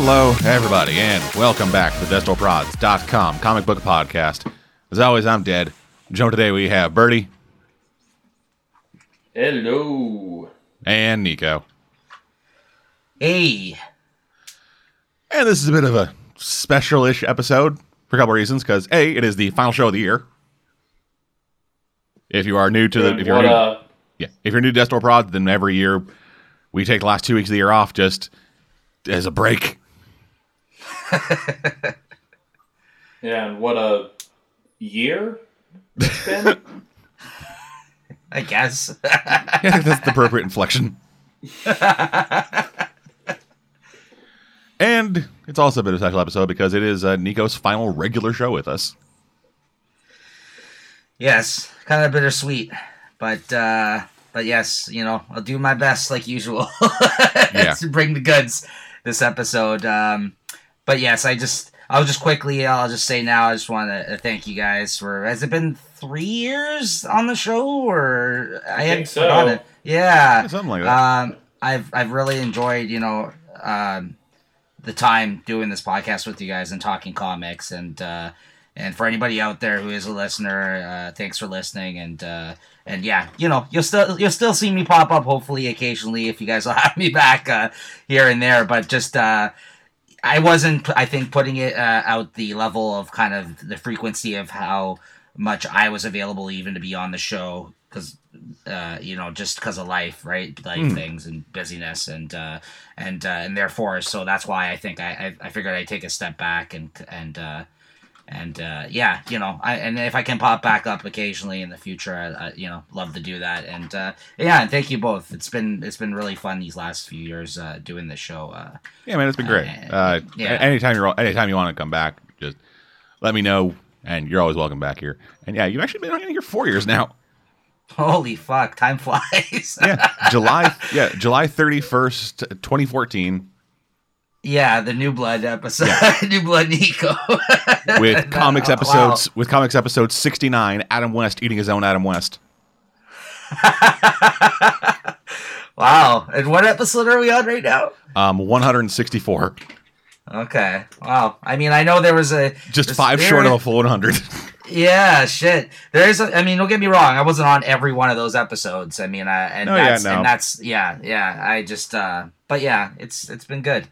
Hello, everybody, and welcome back to the DestroProds.com comic book podcast. As always, I'm Dead. Joe, today we have Birdie Hello. and Nico. Hey, And this is a bit of a special ish episode for a couple reasons, because A, it is the final show of the year. If you are new to the if you're what new, uh yeah, if you're new to Destro Prod, then every year we take the last two weeks of the year off just as a break. yeah, and what a year it's been? I guess. I think that's the appropriate inflection. and it's also a bit of a special episode because it is uh, Nico's final regular show with us. yes, kind of bittersweet, but uh, but yes, you know, I'll do my best like usual Yeah. to bring the goods this episode. Um, but yes, I just I'll just quickly I'll just say now I just want to thank you guys for has it been three years on the show or I, think had so. forgotten. Yeah, Yeah, something like that. Um, I've I've really enjoyed you know um, the time doing this podcast with you guys and talking comics and uh, and for anybody out there who is a listener, uh, thanks for listening and uh, and yeah, you know you'll still you'll still see me pop up hopefully occasionally if you guys will have me back uh, here and there, but just. Uh, I wasn't, I think, putting it uh, out the level of kind of the frequency of how much I was available even to be on the show because uh, you know just because of life right like Mm. things and busyness and uh, and uh, and therefore so that's why I think I, I I figured I'd take a step back and and uh, and uh, yeah you know I and if I can pop back up occasionally in the future I, I you know love to do that and uh, yeah and thank you both it's been it's been really fun these last few years uh, doing this show uh, yeah, man, it's been great. uh, yeah. Anytime you're, anytime you want to come back, just let me know, and you're always welcome back here. And yeah, you've actually been on here four years now. holy fuck time flies Yeah, July, yeah, July thirty first, twenty fourteen. Yeah, the New Blood episode, New Blood Nico. with comics Oh, episodes with comics episode 69 adam west eating his own adam west Wow. wow. And what episode are we on right now? um 164 Okay. Wow. I mean, I know there was a just five short of a full 100 Yeah, shit. There is. A, I mean, don't get me wrong. I wasn't on every one of those episodes. I mean, uh, and Oh, yeah, that's no. and that's yeah, yeah. I just, uh but yeah, it's it's been good.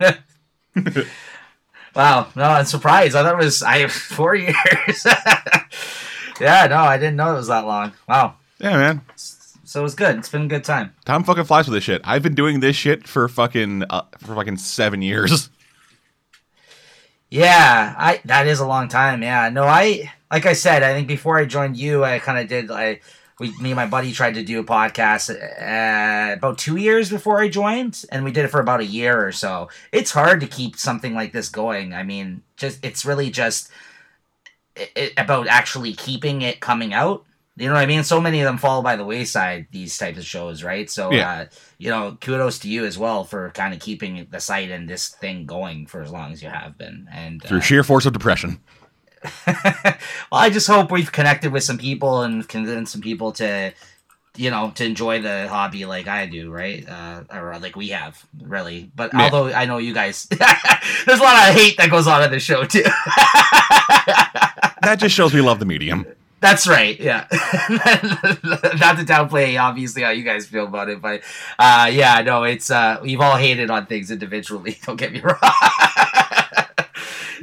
wow. No, I'm surprised. I thought it was I four years. yeah. No, I didn't know it was that long. Wow. yeah man So it was good. It's been a good time. time fucking flies with this shit i've been doing this shit for fucking uh, for fucking seven years Yeah, I that is a long time. Yeah, no, I like I said, I think before I joined you, I kind of did. I we me and my buddy tried to do a podcast uh, about two years before I joined, and we did it for about a year or so. It's hard to keep something like this going. I mean, just it's really just i i about actually keeping it coming out. You know what I mean? So many of them fall by the wayside. These types of shows, right? So, Yeah. uh, you know, kudos to you as well for kind of keeping the site and this thing going for as long as you have been. And through uh, sheer force of depression well, I just hope we've connected with some people and convinced some people to, you know, to enjoy the hobby like I do, right? Uh, or like we have, really. But Yeah. although I know you guys, there's a lot of hate that goes on in the show too. that just shows we love the medium That's right. Yeah. Not to downplay obviously how you guys feel about it, but uh yeah, no, it's uh we've all hated on things individually, don't get me wrong.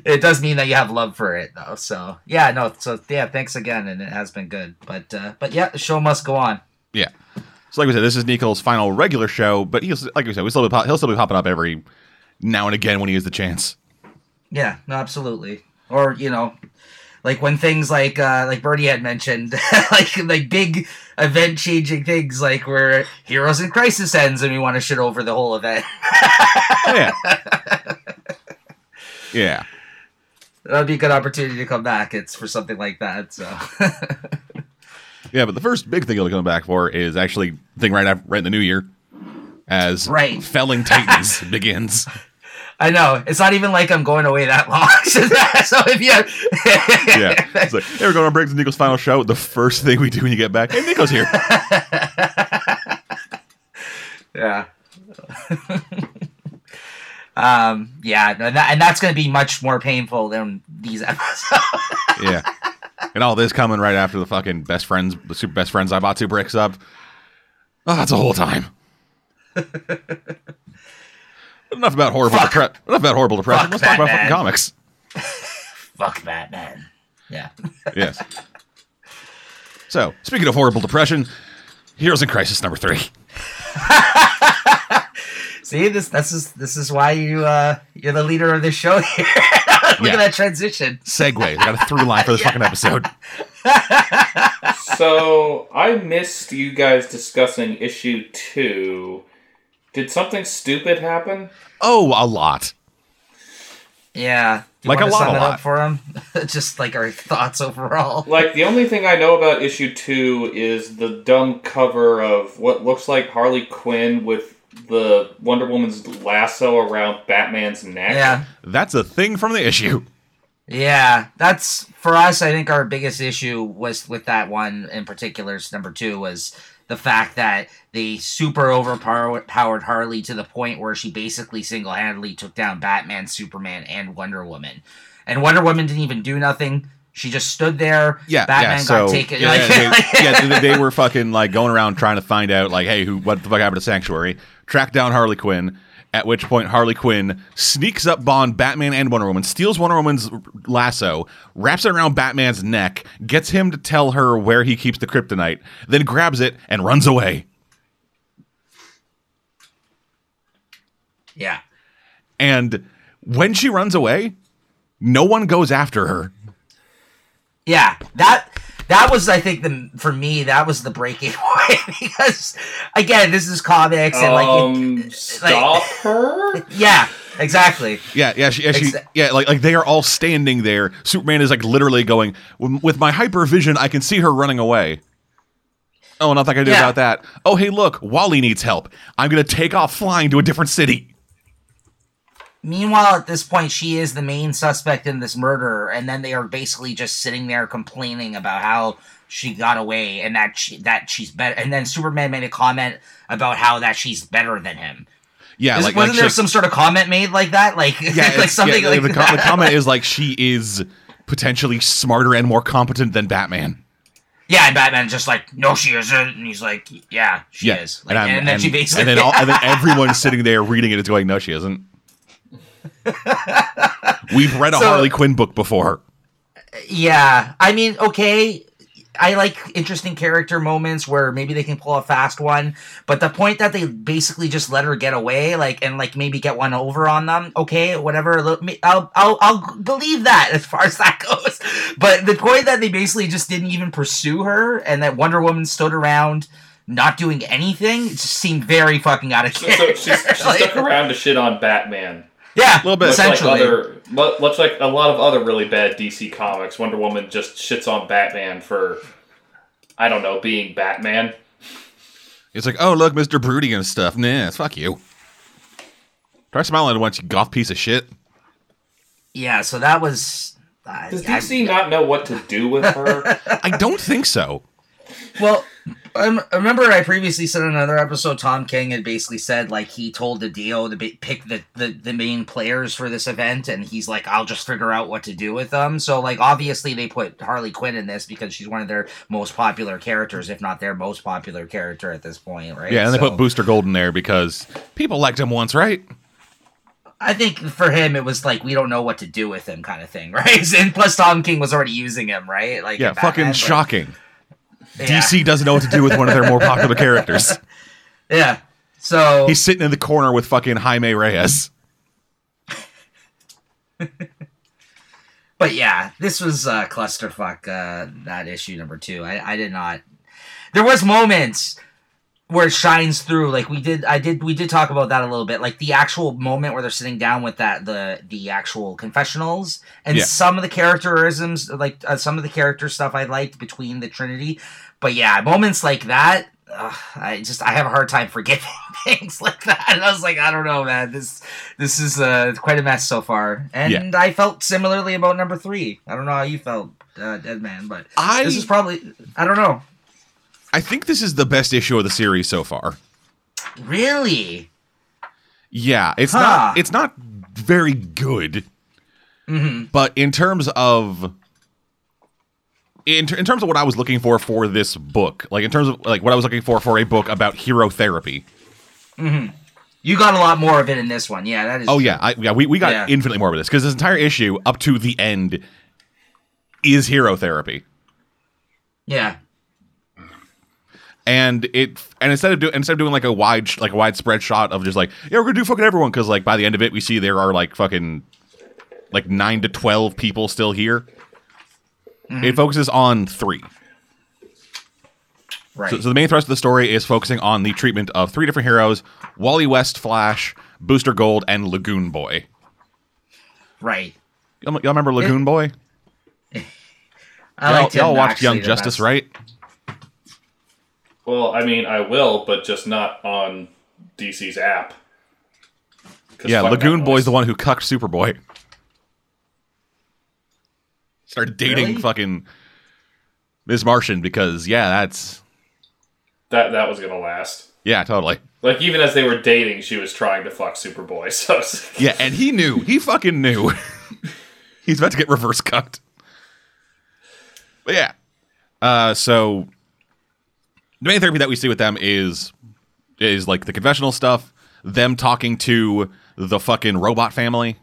It does mean that you have love for it though. So yeah, no, so yeah, thanks again and it has been good. But uh but yeah, the show must go on. yeah so like we said this is nico's final regular show but he's like we said we still be, pop- he'll still be popping up every now and again when he has the chance Yeah, no, absolutely. Or, you know, like when things like uh like Bertie had mentioned, like like big event changing things like where Heroes in Crisis ends and we want to shit over the whole event. oh, yeah yeah That'd be a good opportunity to come back. It's for something like that. So Yeah, but the first big thing he'll be coming back for is actually the thing right after, right in the new year, as Right. Felling Titans begins. I know it's not even like I'm going away that long. so if you, Yeah, it's like hey, we're going on Briggs and Nico's final show. The first thing we do when you get back, hey, Nico's here. yeah. Um, yeah, and, that, and that's going to be much more painful than these episodes. yeah. And all this coming right after the fucking best friends, the super best friends I bought two bricks up. Oh, that's a whole time. enough about horrible depression. Enough about horrible depression. Fuck Let's talk about fucking comics. Fuck Batman. Yeah. Yes. so, speaking of horrible depression, Heroes in Crisis number three. See this. This is this is why you uh you're the leader of this show here. Look Yeah. at that transition. Segue. I got a through line for this fucking episode. So I missed you guys discussing issue two. Did something stupid happen? Oh, a lot. Yeah. Do you Like wanna a lot, sum a it lot. up for him. Just like our thoughts overall. Like the only thing I know about issue two is the dumb cover of what looks like Harley Quinn with the Wonder Woman's lasso around Batman's neck. Yeah. That's a thing from the issue. Yeah, that's for us. I think our biggest issue was with that one in particular. Number two was the fact that they super overpowered Harley to the point where she basically single handedly took down Batman, Superman, and Wonder Woman. And Wonder Woman didn't even do nothing. She just stood there. Yeah, Batman yeah. So got taken. yeah, like- they, yeah, they, they were fucking like going around trying to find out like, hey, who, what the fuck happened to Sanctuary? Track down Harley Quinn. At which point, Harley Quinn sneaks up on Batman and Wonder Woman, steals Wonder Woman's lasso, wraps it around Batman's neck, gets him to tell her where he keeps the kryptonite, then grabs it and runs away. yeah. And when she runs away, no one goes after her. Yeah, that that was I think the for me that was the breaking point because again this is comics and like Um, stop her. yeah exactly Yeah, yeah, she, yeah, she, Exa- yeah. Like, like they are all standing there. Superman is like literally going "With- with my hyper vision. I can see her running away. Oh, nothing I can do Yeah. about that. Oh, hey, look, Wally needs help. I'm gonna take off flying to a different city. Meanwhile, at this point, she is the main suspect in this murder, and then they are basically just sitting there complaining about how she got away and that she, that she's better. And then Superman made a comment about how that she's better than him. Yeah, Is- like wasn't like, there she- some sort of comment made like that? Like, yeah, like something yeah, like the, that. the comment is like she is potentially smarter and more competent than Batman. yeah, and Batman's just like, no, she isn't, and he's like, yeah, she yeah, is. Like, and, I'm- then she basically, and then all, and then everyone sitting there reading it, it is going, no, she isn't. We've read a So- Harley Quinn book before. Yeah, I mean, okay. I like interesting character moments where maybe they can pull a fast one, but the point that they basically just let her get away, like and like maybe get one over on them, okay, whatever. I'll I'll I'll believe that as far as that goes. But the point that they basically just didn't even pursue her, and that Wonder Woman stood around not doing anything, it just seemed very fucking out of So, character. so she's, she Like- stuck around to shit on Batman. Yeah, a Little bit. Much like essentially. other, much like a lot of other really bad DC comics, Wonder Woman just shits on Batman for, I don't know, being Batman. It's like, oh look, Mr. Broody and stuff. Nah, fuck you. Try smiling at once, you goth piece of shit. yeah, so that was. Uh, Does I- DC not know what to do with her? I don't think so. Well, I remember I previously said in another episode, Tom King had basically said like he told DiDio to be, pick the, the the main players for this event, and he's like, I'll just figure out what to do with them. So like obviously they put Harley Quinn in this because she's one of their most popular characters, if not their most popular character at this point, right? Yeah, and they put Booster Gold in there because people liked him once, right? I think for him it was like we don't know what to do with him, kind of thing, right? And plus Tom King was already using him, right? Like Yeah, Batman, fucking shocking. Yeah. DC doesn't know what to do with one of their more popular characters. Yeah. So He's sitting in the corner with fucking Jaime Reyes. But yeah, this was uh, clusterfuck. Uh, that issue number two. I, I did not. There was moments where it shines through. Like we did. I did. We did talk about that a little bit. Like the actual moment where they're sitting down with that the the actual confessionals and Yeah. some of the characterisms, like uh, some of the character stuff I liked between the Trinity. But yeah, moments like that. I just I have a hard time forgiving things like that. And I was like, I don't know, man. This this is uh, quite a mess so far, and I felt similarly about number three. I don't know how you felt, uh, Dead Man, but I this is probably I don't know. I think this is the best issue of the series so far. Really? Yeah, it's Huh. not it's not very good. But in terms of in, in terms of what I was looking for for this book, like in terms of like what I was looking for for a book about hero therapy. Mm-hmm. You got a lot more of it in this one. Yeah, that is. Oh yeah, I, yeah, we, we got Yeah. infinitely more of this because this entire issue up to the end is hero therapy. Yeah. and it and instead of doing instead of doing like a wide sh- like a widespread shot of just like yeah we're gonna do fucking everyone because like by the end of it we see there are like fucking like nine to twelve people still here. It mm-hmm. focuses on three. Right. So, so the main thrust of the story is focusing on the treatment of three different heroes: Wally West, Flash, Booster Gold, and Lagoon Boy. right. Y'all, y'all remember Lagoon Boy? I Y'all, liked him y'all watched Young Justice, best. right? Well, I mean, I will, but just not on DC's app. Yeah, Lagoon that Boy's the one who cucked Superboy. Started dating Really? fucking Ms. Martian because yeah, that's that that was gonna last. yeah, totally. Like even as they were dating, she was trying to fuck Superboy. So Yeah, and he knew. He fucking knew. He's about to get reverse cucked. But yeah. Uh so the main therapy that we see with them is is like the confessional stuff, them talking to the fucking robot family.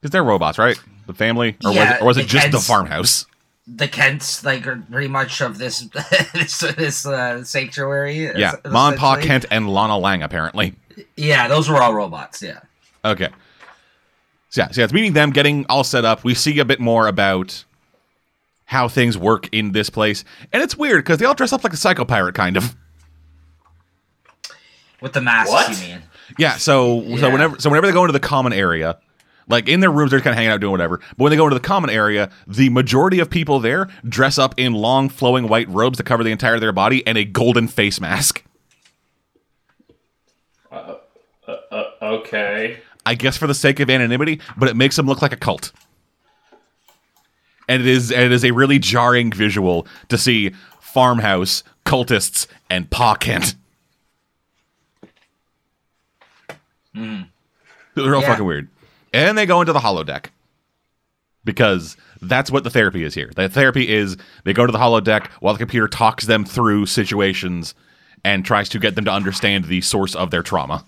Because they're robots, right? The family? Or was Yeah, it, or was it the just the farmhouse? The Kents, like, are pretty much of this this, this uh, sanctuary. Yeah. es- Mom, Pa. Kent, and Lana Lang, apparently. Yeah, those were all robots. Yeah. Okay. So yeah, so yeah, it's meeting them, getting all set up. We see a bit more about how things work in this place, and it's weird because they all dress up like a psycho pirate, kind of. With the masks, What? you mean? Yeah. So so whenever so whenever they go into the common area, like in their rooms, they're kind of hanging out doing whatever. But when they go into the common area, the majority of people there dress up in long, flowing white robes that cover the entire of their body and a golden face mask. uh, uh, uh okay. I guess for the sake of anonymity, but it makes them look like a cult. And it is and it is a really jarring visual to see farmhouse, cultists, and Pa Kent. Hmm. They're all Yeah. fucking weird. And they go into the holodeck. Because that's what the therapy is here. The therapy is they go to the holodeck while the computer talks them through situations and tries to get them to understand the source of their trauma.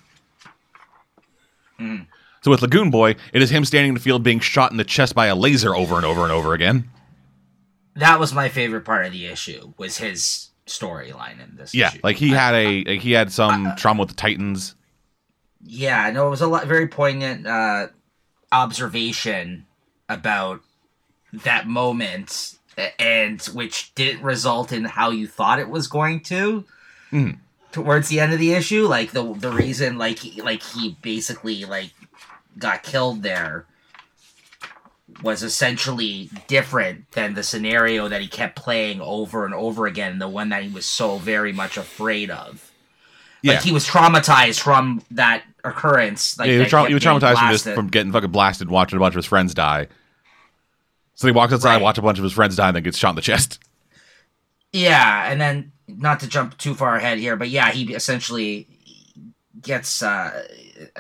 So with Lagoon Boy, it is him standing in the field being shot in the chest by a laser over and over and over again. That was my favorite part of the issue. Was his storyline in this? Yeah, issue. like he had a like he had some trauma with the Titans. Yeah, no, it was a lot, very poignant uh, observation about that moment, and which didn't result in how you thought it was going to. Mhm. Towards the end of the issue, like the the reason, like he, like he basically like got killed there was essentially different than the scenario that he kept playing over and over again, the one that he was so very much afraid of. Yeah, Like he was traumatized from that occurrence. Like yeah, he was, that trau- kept he was traumatized from blasted. from getting fucking blasted, watching a bunch of his friends die. So he walks outside, Right. watch a bunch of his friends die, and then gets shot in the chest. Yeah, and then not to jump too far ahead here, but yeah, he essentially gets uh,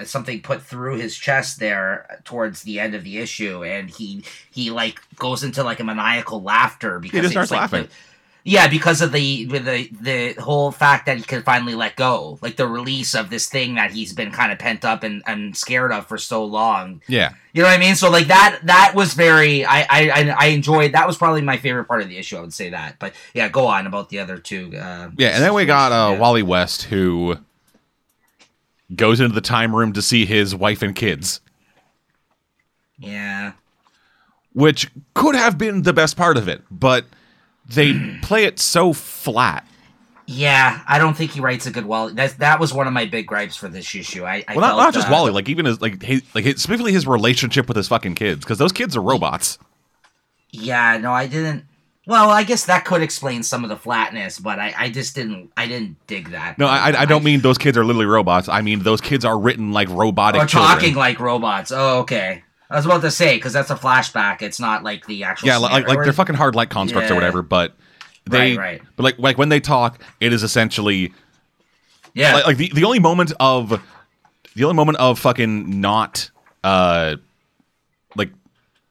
something put through his chest there towards the end of the issue, and he he like goes into like a maniacal laughter because just it's starts like laughing. the- yeah, because of the with the the whole fact that he can finally let go, like the release of this thing that he's been kind of pent up and, and scared of for so long. Yeah, You know what I mean? So like that that was very I, I I I enjoyed that was probably my favorite part of the issue. I would say that. But yeah, go on about the other two. Uh, yeah, and then we got uh, yeah. Wally West who goes into the time room to see his wife and kids, Yeah, which could have been the best part of it, but they play it so flat. yeah. I don't think he writes a good Wally. That that was one of my big gripes for this issue. I, I Well, not, felt, not just uh, Wally, like even his like his, like his, specifically his relationship with his fucking kids, because those kids are robots. Yeah, no, I didn't. Well, I guess that could explain some of the flatness, but I, I just didn't I didn't dig that. No, I, I don't mean those kids are literally robots. I mean those kids are written like robotic or children. talking like robots. Oh, okay. I was about to say because that's a flashback. It's not like the actual. yeah, like like they're fucking hard light constructs or whatever. But they, Right, right. but like like when they talk, it is essentially Yeah, like, like the the only moment of the only moment of fucking not uh like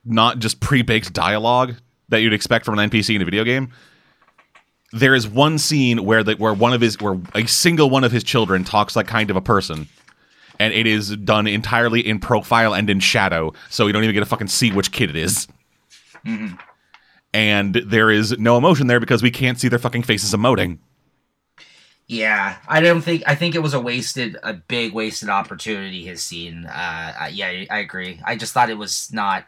not just pre-baked dialogue that you'd expect from an NPC in a video game. There is one scene where the where one of his where a single one of his children talks like kind of a person. And it is done entirely in profile and in shadow, so you don't even get to fucking see which kid it is. And there is no emotion there because we can't see their fucking faces emoting. Yeah, I don't think I think it was a wasted, a big wasted opportunity. His scene. Uh, yeah, I agree. I just thought it was not.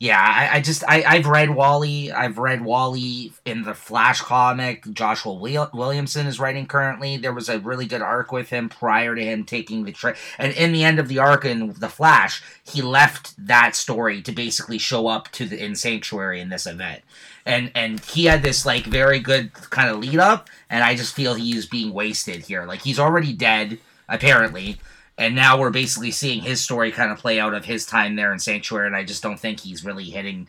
Yeah, I, I just I I've read Wally. I've read Wally in the Flash comic. Joshua Wil- Williamson is writing currently. There was a really good arc with him prior to him taking the tra- and in the end of the arc in the Flash, he left that story to basically show up to the in Sanctuary in this event and and he had this like very good kind of lead up and i just feel he is being wasted here like he's already dead apparently and now we're basically seeing his story kind of play out of his time there in sanctuary and i just don't think he's really hitting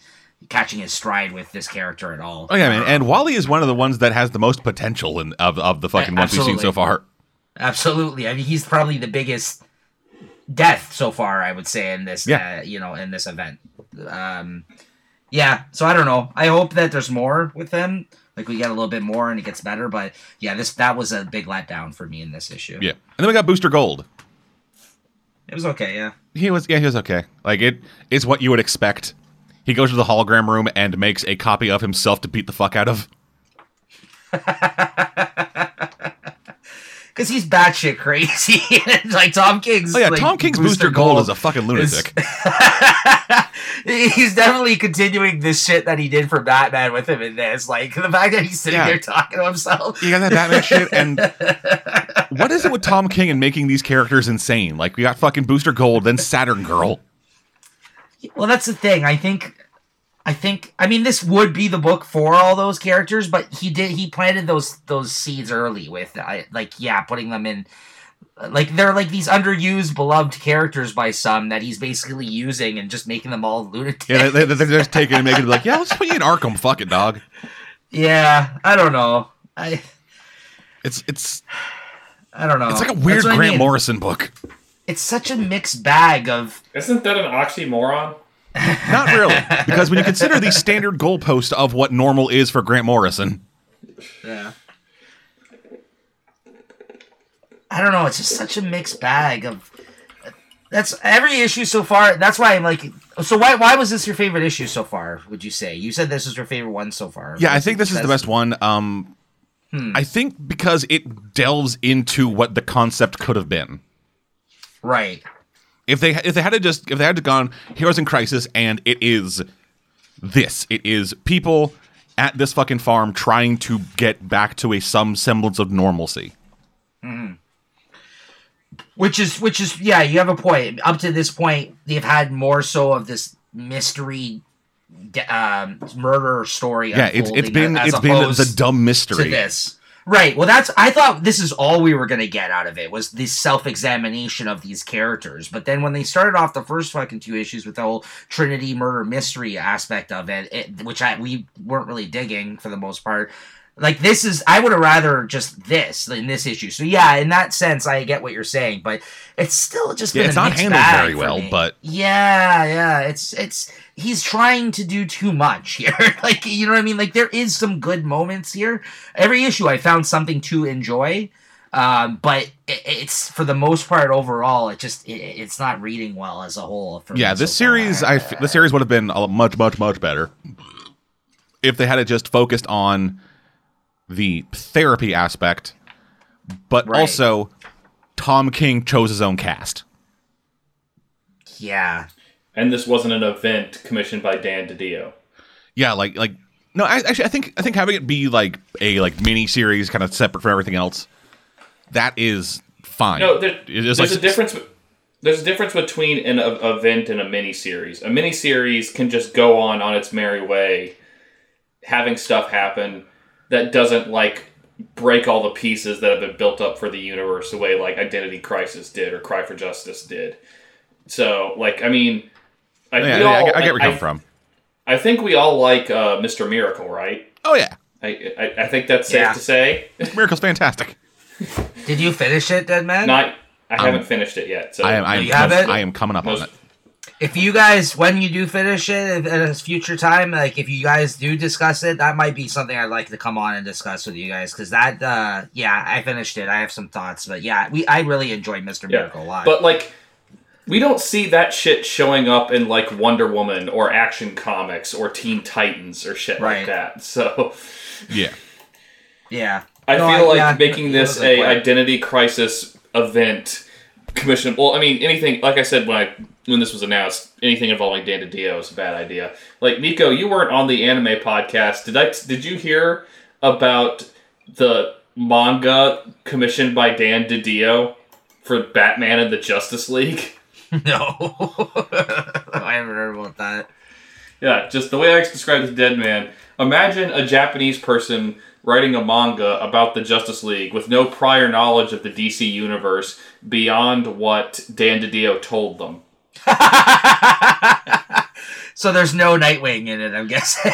catching his stride with this character at all Oh yeah, man. And Wally is one of the ones that has the most potential in of, of the fucking ones we've seen so far. absolutely i mean he's probably the biggest death so far i would say in this Yeah. uh, you know in this event um yeah so i don't know i hope that there's more with him like we get a little bit more and it gets better but yeah this that was a big letdown for me in this issue Yeah. And then we got Booster Gold. It was okay yeah He was yeah, he was okay. Like it is what you would expect. He goes to the hologram room and makes a copy of himself to beat the fuck out of. because he's batshit crazy like tom king's Oh yeah, like, Tom King's Booster, Gold, is a fucking lunatic. he's definitely continuing this shit that he did for Batman with him in this. Like the fact that he's sitting Yeah. there talking to himself. you got that Batman shit and what is it with Tom King and making these characters insane? Like we got fucking Booster Gold, then Saturn Girl. Well, that's the thing. I think, I think. I mean, this would be the book for all those characters, but he did. He planted those those seeds early with, I like, yeah, putting them in. Like they're like these underused, beloved characters by some that he's basically using and just making them all lunatic. Yeah, they, they, they're just taking and making it like, yeah, let's put you in Arkham, fuck it, dog. Yeah, I don't know. I It's it's I don't know. it's like a weird what I Grant mean. Morrison book. It's such a mixed bag of Isn't that an oxymoron? Not really, because when you consider the standard goalpost of what normal is for Grant Morrison, Yeah. I don't know. It's just such a mixed bag of. That's every issue so far. That's why I'm like. So why why was this your favorite issue so far? Would you say you said this was your favorite one so far? yeah, I think this is the best one. Um, Hmm. I think because it delves into what the concept could have been. Right. If they if they had to just if they had to gone Heroes in Crisis and it is this, it is people at this fucking farm trying to get back to a some semblance of normalcy. Which is which is yeah. You have a point. Up to this point, they've had more so of this mystery, um, murder story. Yeah, it's it's been it's been the dumb to mystery. this. Right. Well, that's. I thought this is all we were gonna get out of it was this self-examination of these characters. But then when they started off the first fucking two issues with the whole Trinity murder mystery aspect of it, it which I we weren't really digging for the most part. Like this is, I would have rather just this in this issue. So yeah, in that sense, I get what you're saying, but it's still just Yeah, been it's not handled very well, but- yeah, yeah, it's it's he's trying to do too much here. like you know what I mean? Like there is some good moments here. Every issue I found something to enjoy. Um, but it, it's for the most part overall, it just it, it's not reading well as a whole. For Yeah, this so series, I f- this series would have been a much, much, much better if they had it just focused on the therapy aspect, but Right. also Tom King chose his own cast. yeah, And this wasn't an event commissioned by Dan DiDio. Yeah, like like no, I, actually, I think I think having it be like a like mini series, kind of separate from everything else, that is fine. No, there, there's like- a difference. There's a difference between an a, event and a mini series. A mini series can just go on on its merry way, having stuff happen that doesn't like break all the pieces that have been built up for the universe the way like Identity Crisis did or Cry for Justice did. So, like, I mean, I, Yeah, we I, I get where you're I- coming from. I think we all like uh, Mr. Miracle, right? Oh yeah, I, I, I think that's safe Yeah. to say. Miracle's fantastic. did you finish it, Dead Man? Not I haven't finished it yet. So I am. I am, You have it? I am coming up on it. if you guys when you do finish it at a future time like if you guys do discuss it that might be something i'd like to come on and discuss with you guys because that uh yeah i finished it i have some thoughts but yeah we i really enjoyed mr Yeah. miracle a lot But like, we don't see that shit showing up in like Wonder Woman or Action Comics or Teen Titans or shit Right. like that. So Yeah. yeah I No, feel like yeah, making this a a identity crisis event commission. Well, I mean, anything like I said when I when this was announced, anything involving Dan DiDio is a bad idea. Like Nico, you weren't on the anime podcast. Did I? Did you hear about the manga commissioned by Dan DiDio for Batman and the Justice League? no i haven't heard about that Yeah, just the way I described this dead man. Imagine a Japanese person writing a manga about the Justice League with no prior knowledge of the DC universe beyond what Dan DiDio told them. so there's no nightwing in it i'm guessing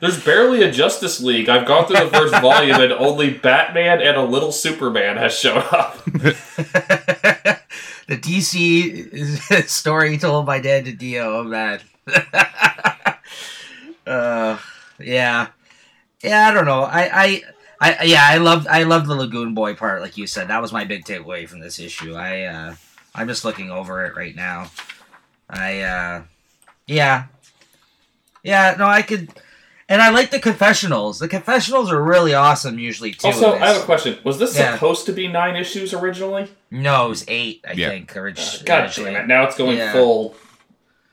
There's barely a Justice League. I've gone through the first volume and only Batman and a little Superman has shown up. the DC story told by Dan DiDio. Oh man. uh, yeah, yeah. I don't know. I, I, I, yeah. I love, I love the Lagoon Boy part, like you said. That was my big takeaway from this issue. I, uh, I'm just looking over it right now. I, uh, yeah, yeah. No, I could. And I like the confessionals. The confessionals are really awesome usually too. Also, I have a question. Was this Yeah. supposed to be nine issues originally? No, it was eight. I Yeah. think. Orig- Uh, God originally. damn it. Now it's going Yeah. full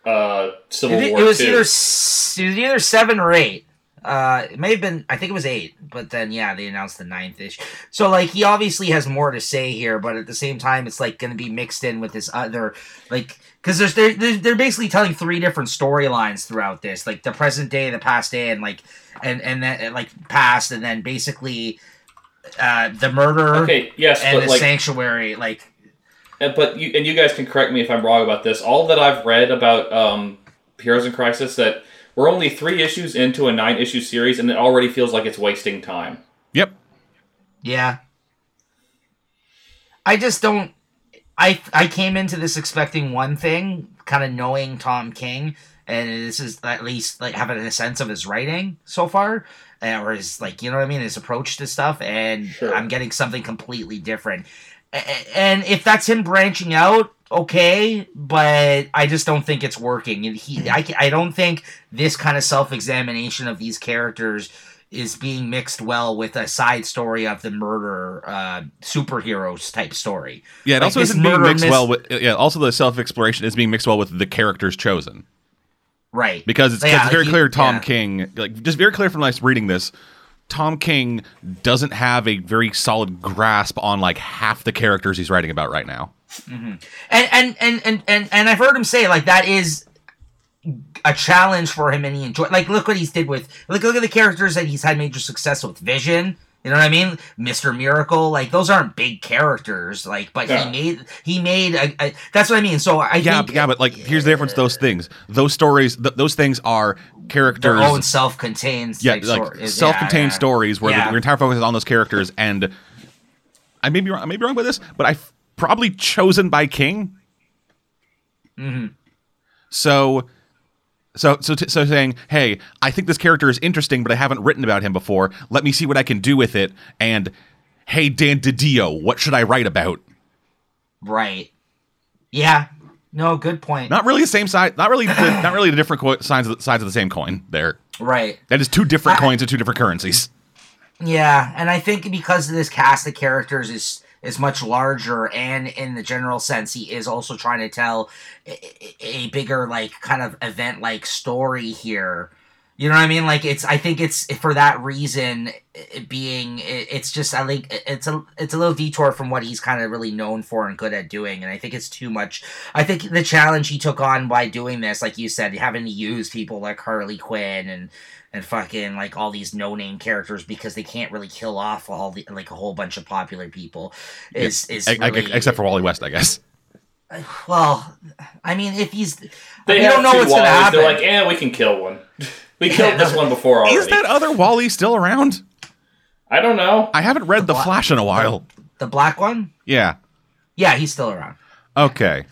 uh, Civil It, War it was 2. either s- it was either seven or eight. Uh, it may have been. I think it was eight, but then yeah, they announced the ninth issue. So like, he obviously has more to say here, but at the same time, it's like going to be mixed in with this other like because there's they're, they're they're basically telling three different storylines throughout this, like the present day, the past day, and like and and then like past, and then basically uh the murder Okay, yes, and but the like sanctuary, like And, but you and you guys can correct me if I'm wrong about this. All that I've read about um, Heroes in Crisis that we're only three issues into a nine issue series, and it already feels like it's wasting time. Yep. Yeah. I just don't I I came into this expecting one thing, kind of knowing Tom King, and this is at least like having a sense of his writing so far, uh, or his like you know what I mean, his approach to stuff, and Sure. I'm getting something completely different. And if that's him branching out, okay, but I just don't think it's working. And he, I, I don't think this kind of self examination of these characters is being mixed well with a side story of the murder uh, superheroes type story. Yeah, it Like also isn't being mixed mis- well with. Yeah, also the self exploration is being mixed well with the characters chosen Right. because it's, Yeah, it's very clear Tom yeah. King, like just very clear from like reading this, Tom King doesn't have a very solid grasp on like half the characters he's writing about right now. and and and and and, and I've heard him say like that is a challenge for him and he enjoyed like look what he's did with look look at the characters that he's had major success with Vision you know what I mean Mr. Miracle like those aren't big characters like but Yeah. he made he made a, a that's what I mean so I Yeah, think but, yeah, but like here's the difference. Those things, those stories, th- those things are their characters. own self-contained yeah, type like story- self-contained yeah, yeah. stories where Yeah. the, your entire focus is on those characters. And I may be wrong, I may be wrong with this, but I f- probably chosen by King. Mhm. So, so, so, t- so saying, hey, I think this character is interesting, but I haven't written about him before. Let me see what I can do with it. And hey, Dan DiDio, what should I write about? right yeah no good point Not really the same side. Not really. The, not really the different co- sides of the, sides of the same coin. There. right That is two different I- coins and two different currencies. Yeah, and I think because of this cast of characters is is much larger, and in the general sense, he is also trying to tell a, bigger, like, kind of event like story here. You know what I mean? Like, it's. I think it's for that reason. It being, it, it's just. I think it's a. It's a little detour from what he's kind of really known for and good at doing, and I think it's too much. I think the challenge he took on by doing this, like you said, having to use people like Harley Quinn and and fucking like all these no name characters because they can't really kill off all the like a whole bunch of popular people is is I- I- except for Wally West, I guess. well I mean if he's They we don't know what's gonna happen They're like, eh, we can kill one. we killed Yeah, this one before already. Is that other Wally still around? I don't know. I haven't read The What? Flash in a while. the black one. Yeah. Yeah, he's still around. Okay.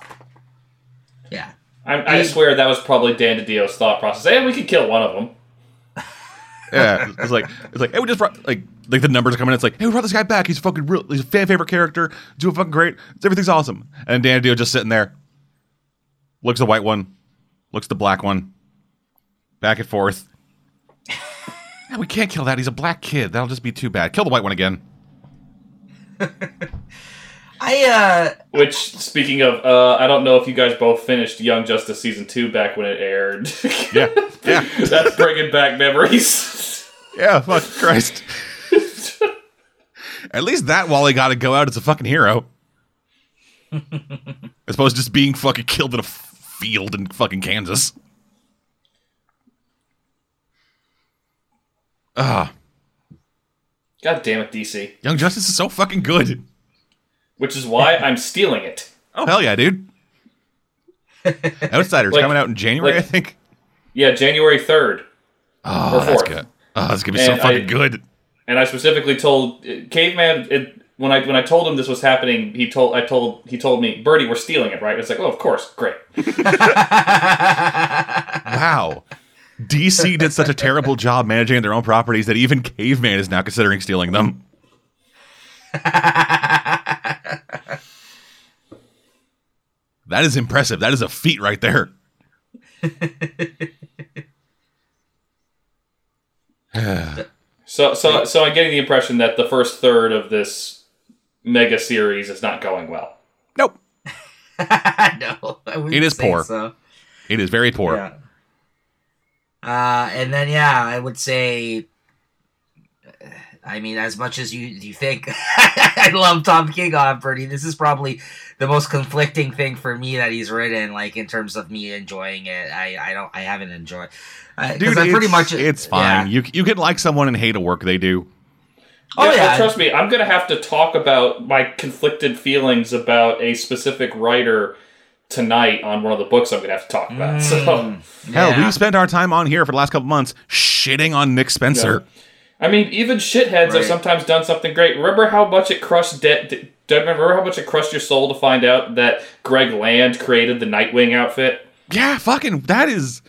Yeah. I, I swear that was probably Dan DiDio's thought process. Hey, we could kill one of them. Yeah, it's like it's like hey, we just brought like like the numbers are coming. in. It's like hey, we brought this guy back. He's fucking real. He's a fan favorite character. Doing fucking great. Everything's awesome. And Dan DiDio just sitting there. Looks the white one. Looks the black one. Back and forth. yeah, we can't kill that. He's a black kid. That'll just be too bad. Kill the white one again. I uh Which, speaking of, uh, I don't know if you guys both finished Young Justice season two back when it aired. Yeah, yeah, That's bringing back memories. yeah. Fuck Christ. At least that Wally got to go out as a fucking hero. As opposed to just being fucking killed in a f- field in fucking Kansas. Ah, God damn it, DC. Young Justice is so fucking good. Which is why I'm stealing it. Oh hell yeah, dude! Outsiders Like- coming out in January, like- I think. Yeah, January 3rd. Oh, or that's good. Oh, that's gonna be so fucking I- good. And I specifically told uh, Caveman it, when I when I told him this was happening. He told I told he told me, "Birdie, we're stealing it, right?" It's like, "Oh, of course, great." Wow. DC did such a terrible job managing their own properties that even Caveman is now considering stealing them. That is impressive. That is a feat right there. So so so I'm getting the impression that the first third of this mega series is not going well. Nope. no, It is poor. So. It is very poor. Yeah. Uh, and then yeah, I would say. I mean, as much as you you think I love Tom King on Birdie, this is probably the most conflicting thing for me that he's written. Like in terms of me enjoying it, I I don't I haven't enjoyed. Because Dude, I pretty it's, much it's fine. yeah. You you can like someone and hate a work they do. Oh, well, yeah. trust me, I'm gonna have to talk about my conflicted feelings about a specific writer tonight on one of the books I'm gonna have to talk about. So. Mm, Hell, yeah. we've spent our time on here for the last couple months shitting on Nick Spencer. I mean, even shitheads have sometimes done something great. Remember how much it crushed debt. de- de- remember how much it crushed your soul to find out that Greg Land created the Nightwing outfit? Yeah, fucking that is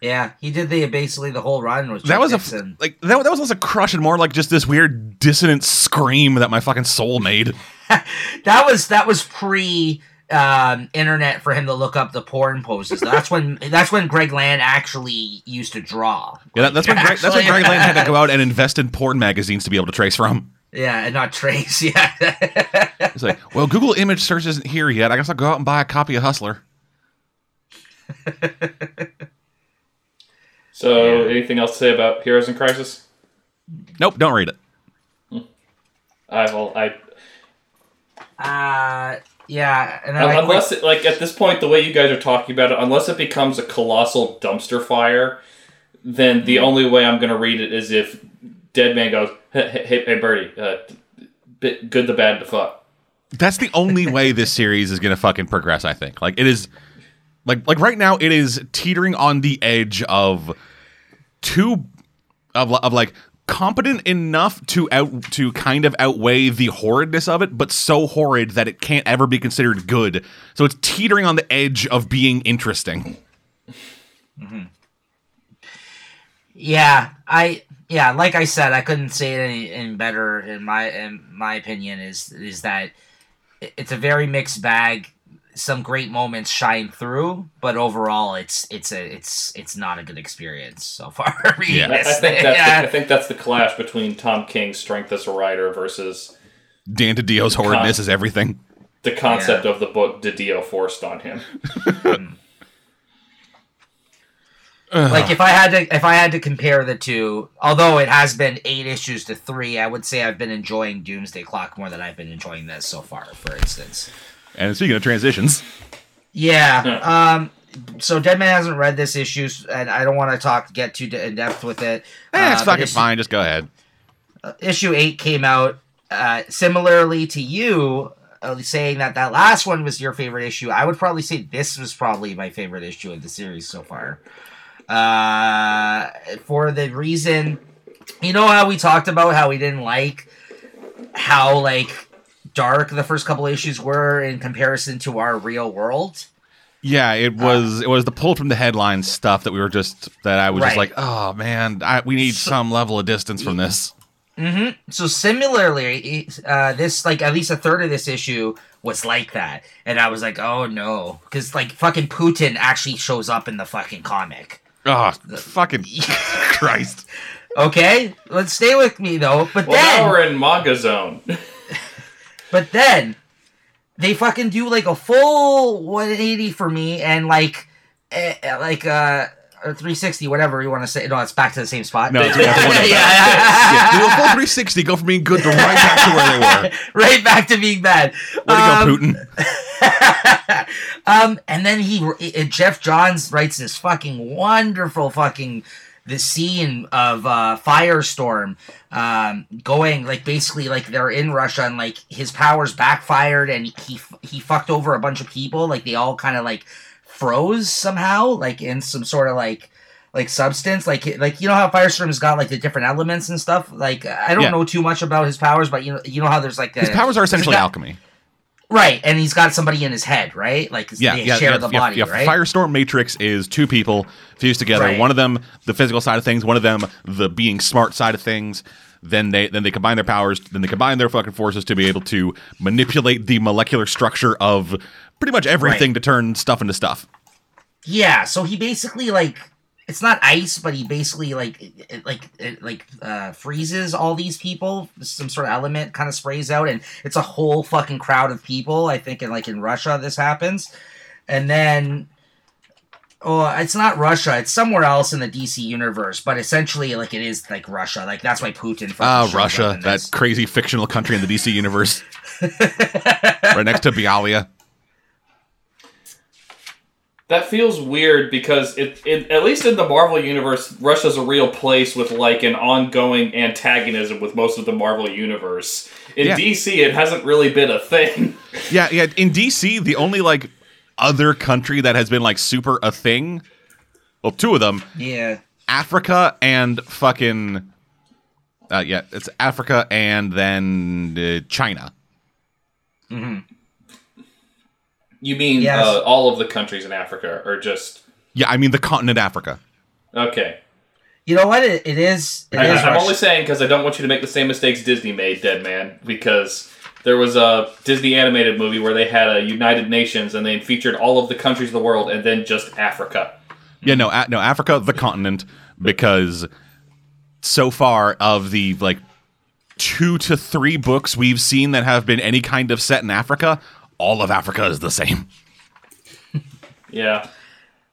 Yeah, he did the basically the whole run with that Chuck was a Dixon. like that, that was less a crush and more like just this weird dissonant scream that my fucking soul made. that was that was pre um, internet for him to look up the porn poses. That's when that's when Greg Land actually used to draw. Yeah, that, that's when Greg, that's when Greg Land had to go out and invest in porn magazines to be able to trace from. Yeah, and not trace. Yeah. It's like, well, Google image search isn't here yet. I guess I'll go out and buy a copy of Hustler. So, anything else to say about Heroes in Crisis? Nope, don't read it. I will. I uh, yeah, and then I unless it, like at this point, the way you guys are talking about it, unless it becomes a colossal dumpster fire, then the only way I'm going to read it is if Dead Man goes, "Hey, hey, hey Birdie, uh, bit good, the bad, the fuck." That's the only way this series is gonna fucking progress. I think. Like it is, like like right now, it is teetering on the edge of two of of like competent enough to out to kind of outweigh the horridness of it, but so horrid that it can't ever be considered good. So it's teetering on the edge of being interesting. Mm-hmm. Yeah, I yeah, like I said, I couldn't say it any, any better. In my in my opinion, is is that it's a very mixed bag. Some great moments shine through, but overall, it's it's a it's it's not a good experience so far. Yeah. I, I think thing. that's the, I think that's the clash between Tom King's strength as a writer versus Dan DiDio's horridness is everything. the concept of the book Didio forced on him. like if I had to if I had to compare the two, although it has been eight issues to three, I would say I've been enjoying Doomsday Clock more than I've been enjoying this so far. For instance. And speaking of transitions, Yeah. Um. So Deadman hasn't read this issue, and I don't want to talk get too in depth with it. eh, it's Uh, but fucking issue- fine. Just go ahead. Issue eight came out uh, similarly to you, uh, saying that that last one was your favorite issue. I would probably say this was probably my favorite issue of the series so far. Uh, for the reason, you know how we talked about how we didn't like how like dark the first couple issues were in comparison to our real world. Yeah, it uh, was it was the pulled from the headlines stuff that we were just that I was just like, oh man, I, we need some level of distance from this. Mm-hmm. So similarly, uh, this like at least a third of this issue was like that, and I was like, oh no, because like fucking Putin actually shows up in the fucking comic. Oh, the, fucking Christ! Okay, let's stay with me though. But Well, then, now we're in manga zone. but then they fucking do like a full 180 for me, and like, eh, eh, like uh, or 360, whatever you want to say. No, it's back to the same spot. No, it's They back to did one of it. them. yeah, Yeah, do a full 360, go from being good to right back to where they were. right back to being bad. Way to go, Um, Putin. um, and then he, Geoff Johns writes this fucking wonderful fucking the scene of uh, Firestorm um, going like basically like they're in Russia and like his powers backfired and he he fucked over a bunch of people like they all kind of like froze somehow like in some sort of like like substance like like you know how Firestorm's got like the different elements and stuff like I don't Yeah. know too much about his powers but you know you know how there's like His powers are essentially guy- alchemy. Right, and he's got somebody in his head, right? Like Yeah, yeah, share yeah, the yeah, body, yeah. right? Firestorm Matrix is two people fused together. Right. One of them the physical side of things, one of them the being smart side of things. Then they then they combine their powers. Then they combine their fucking forces to be able to manipulate the molecular structure of pretty much everything Right. to turn stuff into stuff. Yeah, so he basically like it's not ice, but he basically like it, like it, like uh, freezes all these people. Some sort of element kind of sprays out, and it's a whole fucking crowd of people. I think in like in Russia this happens, and then oh, it's not Russia. It's somewhere else in the DC universe, but essentially like it is like Russia. Like that's why Putin. Ah, shows Russia, that crazy fictional country in the DC universe, right next to Bialia. That feels weird because it, it at least in the Marvel universe, Russia's a real place with like an ongoing antagonism with most of the Marvel universe. In Yeah. DC, it hasn't really been a thing. Yeah, yeah. In DC, the only like other country that has been like super a thing, well, two of them, yeah. Africa and fucking, uh, yeah, it's Africa and then uh, China. You mean Yes. uh, all of the countries in Africa, or just Yeah, I mean the continent Africa. okay? You know what? It, it is. It I, is I'm Russia. only saying because I don't want you to make the same mistakes Disney made, Dead Man, because there was a Disney animated movie where they had a United Nations and they featured all of the countries of the world and then just Africa. Yeah, no, a- no, Africa, the continent, because so far of the like two to three books we've seen that have been any kind of set in Africa, all of Africa is the same. Yeah.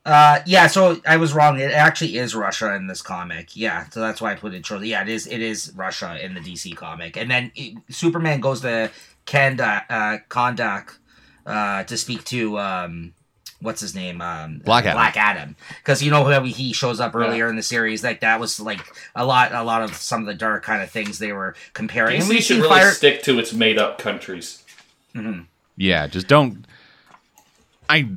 Uh, yeah, so I was wrong. It actually is Russia in this comic. Yeah, so that's why I put it short. Yeah, it is. It is Russia in the DC comic, and then it- Superman goes to Kanda, uh, Kahndaq uh, to speak to um, what's his name, um, Black Adam. Black Adam, because you know how he shows up earlier in the series. Like that was like a lot, a lot of some of the dark kind of things they were comparing. DC should really Fire- stick to its made up countries. Yeah, just don't. I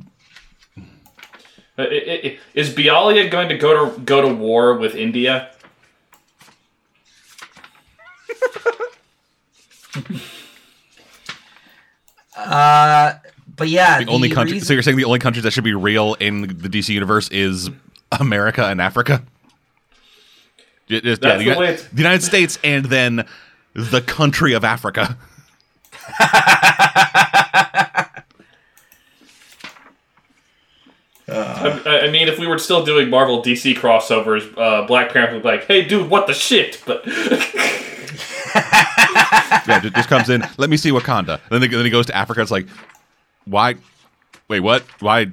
Uh, i- i- i- Is Bialia going to go to go to war with India? Uh, but yeah, the only country. reason- So you're saying the only countries that should be real in the DC universe is America and Africa? Ju- just- That's the, the Uni- the United States and then the country of Africa. I, I mean, if we were still doing Marvel DC crossovers, uh, Black Panther would be like, "Hey, dude, what the shit?" But yeah, just, just comes in. Let me see Wakanda. Then, they, then he goes to Africa. It's like, why? Wait, what? Why?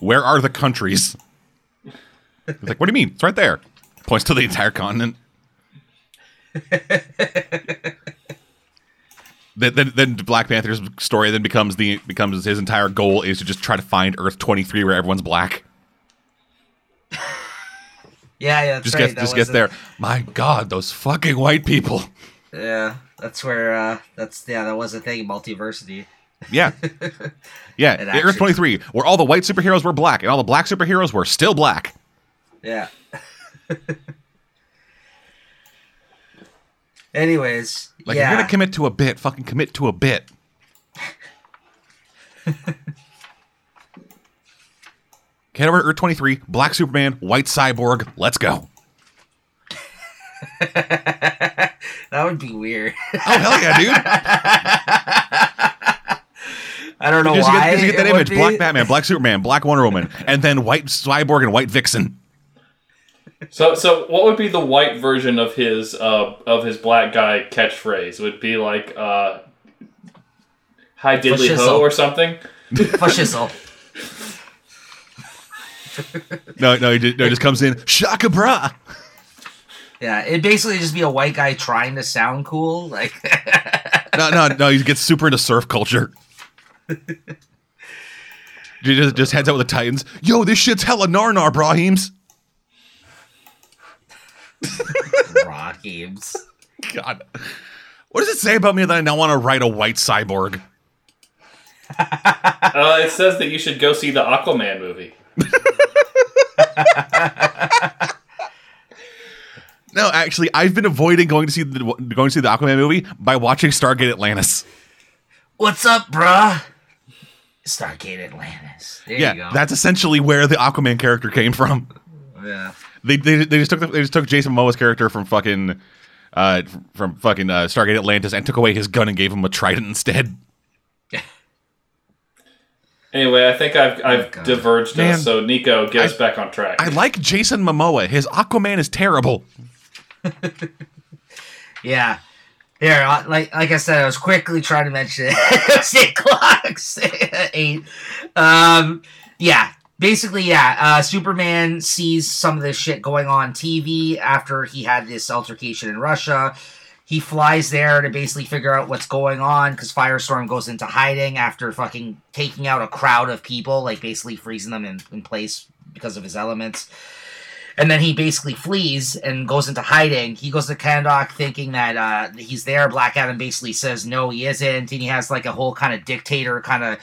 Where are the countries? It's like, what do you mean? It's right there. Points to the entire continent. then, then, then Black Panther's story then becomes the becomes his entire goal is to just try to find Earth twenty three where everyone's black. yeah, yeah, that's Just right. gets that just gets it. there. My God, those fucking white people. Yeah, that's where. uh That's yeah, that was a thing. Multiversity. Yeah. Yeah. Earth 23, where all the white superheroes were black and all the black superheroes were still black. Yeah. Anyways, Like yeah. if you're gonna commit to a bit, fucking commit to a bit. Head over Earth 23, Black Superman, White Cyborg, let's go. that would be weird. Oh hell yeah, dude! I don't know Just why. get, just get that image. Black Batman, Black Superman, Black Wonder Woman, and then White Cyborg and White Vixen. So, so what would be the white version of his uh, of his black guy catchphrase? Would be like uh, "Hi diddly shizzle. ho" or something? For shizzle. No, no, he just, no, he just comes in, shaka bra. Yeah, it'd basically just be a white guy trying to sound cool. Like, No, no, no, he gets super into surf culture. He just, just heads out with the Titans. Yo, this shit's hella narnar, Brahims. rock. God. What does it say about me that I now want to write a white cyborg? Uh, it says that you should go see the Aquaman movie. No, actually, I've been avoiding going to see the going to see the Aquaman movie by watching Stargate Atlantis. What's up, bruh? Stargate Atlantis. There yeah, you go. that's essentially where the Aquaman character came from. yeah. They they, they just took the, they just took Jason Momoa's character from fucking uh from fucking uh, Stargate Atlantis and took away his gun and gave him a trident instead. Anyway, I think I've I've God. diverged Man. us. So Nico, get us back on track. I like Jason Momoa. His Aquaman is terrible. Yeah. Here, I- like like I said, I was quickly trying to mention it. It's eight o'clock. Eight. Um, yeah. Basically, yeah. Uh, Superman sees some of this shit going on TV after he had this altercation in Russia. He flies there to basically figure out what's going on because Firestorm goes into hiding after fucking taking out a crowd of people, like basically freezing them in, in place because of his elements. And then he basically flees and goes into hiding. He goes to Kahndaq thinking that uh, he's there. Black Adam basically says no, he isn't, and he has like a whole kind of dictator kind of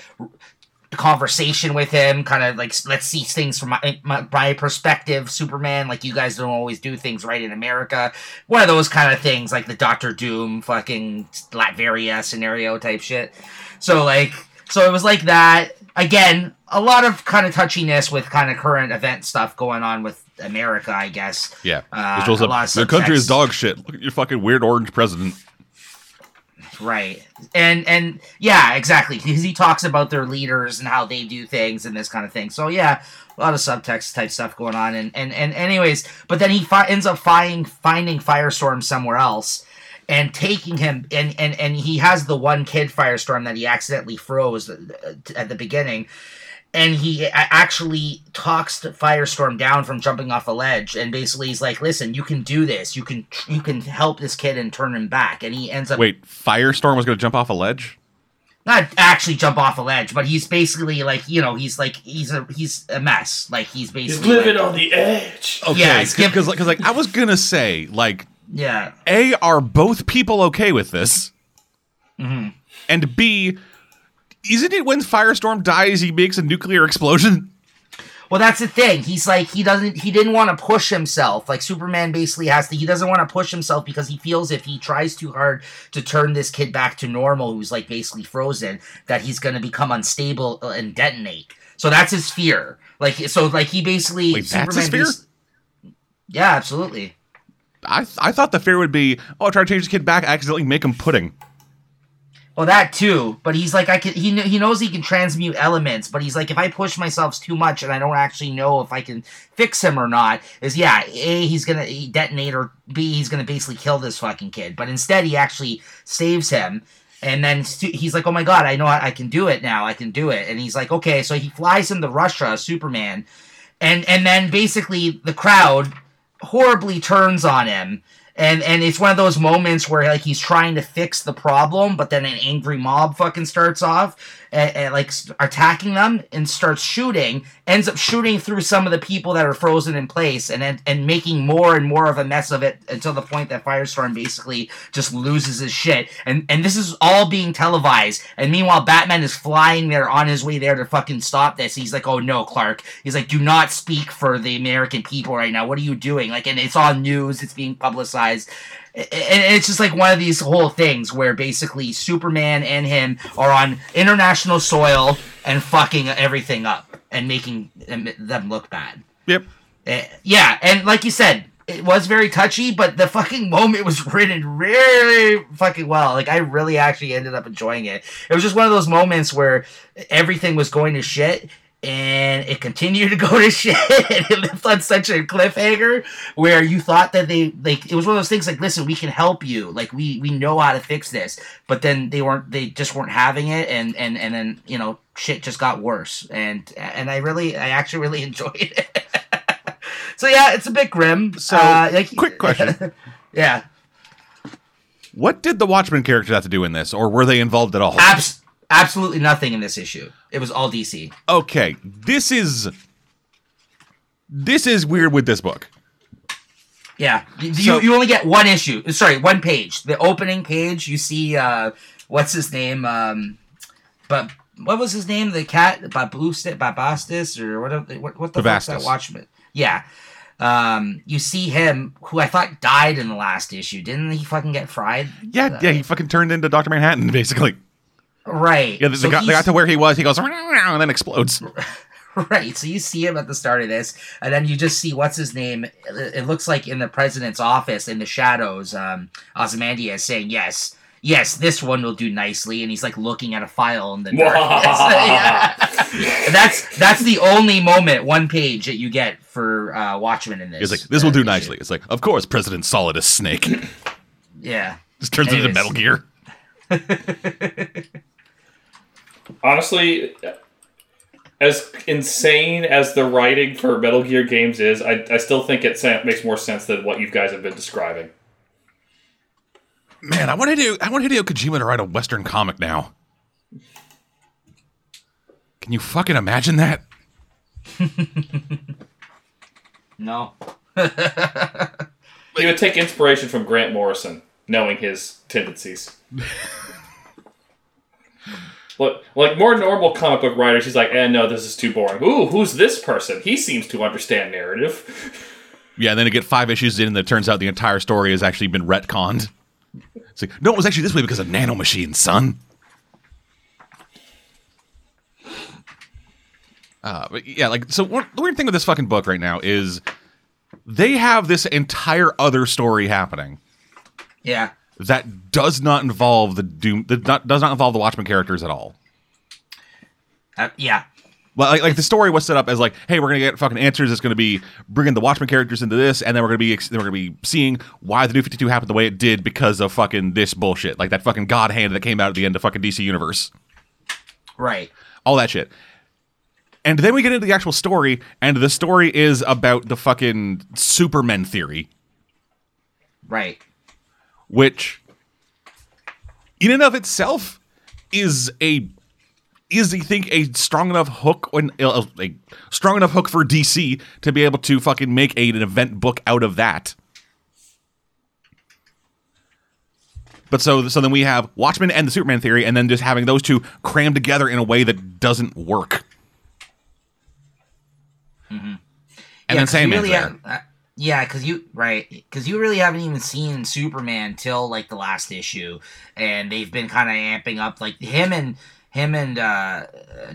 conversation with him. Kind of like let's see things from my, my, my perspective. Superman, like you guys don't always do things right in America. One of those kind of things, like the Doctor Doom fucking Latveria scenario type shit. So like, so it was like that. Again, a lot of kind of touchiness with kind of current event stuff going on with America, I guess. Yeah, Uh, a lot of the country is dog shit. Look at your fucking weird orange president. Right. And and yeah, exactly. Because he talks about their leaders and how they do things and this kind of thing. So yeah, a lot of subtext type stuff going on. And and, and anyways, but then he fi- ends up finding finding Firestorm somewhere else and taking him and and and he has the one kid Firestorm that he accidentally froze at the beginning. And he actually talks to Firestorm down from jumping off a ledge, and basically he's like, "Listen, you can do this. You can you can help this kid and turn him back." And he ends up Wait, Firestorm was going to jump off a ledge? not actually jump off a ledge, but he's basically like you know he's like he's a he's a mess. Like he's basically He's living like- on the edge. Okay, Yeah, skip- because like, 'cause, like I was gonna say, like, yeah a are both people okay with this, Mhm. and b isn't it when Firestorm dies he makes a nuclear explosion? Well, that's the thing. He's like he doesn't he didn't want to push himself. Like Superman basically has to. He doesn't want to push himself because he feels if he tries too hard to turn this kid back to normal, who's like basically frozen, that he's going to become unstable uh, and detonate. So that's his fear. Like so, like he basically Wait, that's his fear? bas- yeah, absolutely. I I thought the fear would be, oh, I try to change the kid back, accidentally make him pudding. Well, that too, but he's like, I can. He he knows he can transmute elements, but he's like, if I push myself too much and I don't actually know if I can fix him or not, is yeah, a he's gonna detonate or b he's gonna basically kill this fucking kid. But instead, he actually saves him, and then he's like, oh my god, I know I, can do it now. I can do it, and he's like, okay, so he flies him to Russia, Superman, and and then basically the crowd horribly turns on him and and it's one of those moments where like he's trying to fix the problem but then an angry mob fucking starts off and, and like attacking them and starts shooting ends up shooting through some of the people that are frozen in place and then and making more and more of a mess of it until the point that firestorm basically just loses his shit. And and this is all being televised. And meanwhile batman is flying there on his way there to fucking stop this. He's like oh no clark. He's like do not speak for the american people right now. What are you doing? Like and it's on news. It's being publicized. and it's just like one of these whole things where basically Superman and him are on international soil and fucking everything up and making them look bad. Yep. Uh, yeah, and like you said, it was very touchy, but the fucking moment was written really fucking well. Like I really actually ended up enjoying it. It was just one of those moments where everything was going to shit and it continued to go to shit. It left on such a cliffhanger where you thought that they like it was one of those things like listen we can help you. Like we we know how to fix this. But then they weren't they just weren't having it. And and and then you know shit just got worse. And and i really i actually really enjoyed it. So yeah it's a bit grim. So, uh, like, quick question. yeah. What did the Watchmen characters have to do in this, or were they involved at all? Abs- absolutely nothing in this issue it was all dc okay, this is this is weird with this book. Yeah, you, So- you, you only get one issue. Sorry, one page. The opening page, you see, uh, what's his name? Um, but what was his name? The cat, Babustis, Babastis, or what? What, what the fuck's that Watchman? Yeah. Um, you see him, who I thought died in the last issue. Didn't he fucking get fried? Yeah, yeah, he fucking turned into Doctor Manhattan basically. Right. Yeah, they, So got, they got to where he was. He goes and then explodes. Right. So you see him at the start of this, and then you just see what's his name. It it looks like in the president's office in the shadows, um, Ozymandias saying, "Yes, yes, this one will do nicely," and he's like looking at a file in the darkness. That's that's the only moment, one page that you get for uh, Watchmen in this. He's like, this will uh, do issue. nicely. It's like, of course, President Solidus Snake Yeah. just turns into Metal Gear. Honestly, as insane as the writing for Metal Gear games is, I, I still think it makes more sense than what you guys have been describing. Man, I want Hideo, I want Hideo Kojima to write a Western comic now. Can you fucking imagine that? No. He would take inspiration from Grant Morrison, knowing his tendencies. Look, like more normal comic book writers, he's like, eh, no, this is too boring. Ooh, who's this person? He seems to understand narrative. Yeah, and then to get five issues in, and it turns out the entire story has actually been retconned. It's like, no, it was actually this way because of nanomachines, son. Uh, but yeah, like so. One, the weird thing with this fucking book right now is they have this entire other story happening Yeah. That does not involve the doom. That not, does not involve the Watchmen characters at all. Uh, yeah. Well, like, like the story was set up as like, hey, we're gonna get fucking answers. It's gonna be bringing the Watchmen characters into this, and then we're gonna be then we're gonna be seeing why the New Fifty Two happened the way it did because of fucking this bullshit, like that fucking God hand that came out at the end of fucking DC Universe, Right. all that shit. And then we get into the actual story, and the story is about the fucking Superman theory, Right. Which, in and of itself, is a is I think a strong enough hook uh, a strong enough hook for DC to be able to fucking make a, an event book out of that. But so so then we have Watchmen and the Superman theory, and then just having those two crammed together in a way that doesn't work. And Yeah, then Sandman's really there. uh, yeah, because you right, because you really haven't even seen Superman till like the last issue, and they've been kind of amping up like him and him and uh,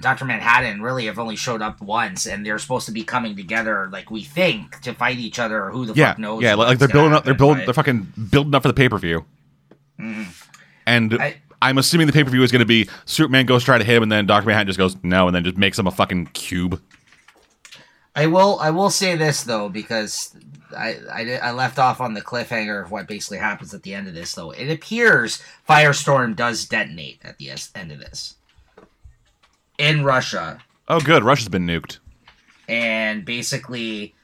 Doctor Manhattan really have only showed up once, and they're supposed to be coming together like we think to fight each other, or who the yeah, fuck knows? yeah, like they're building up. They're building. but- They're fucking building up for the pay per view. And I- I, am assuming the pay per view is going to be Superman goes try to hit him, and then Doctor Manhattan just goes no, and then just makes him a fucking cube. I will. I will say this though, because I, I I left off on the cliffhanger of what basically happens at the end of this. Though it appears Firestorm does detonate at the end of this in Russia, Oh, good. Russia's been nuked. and basically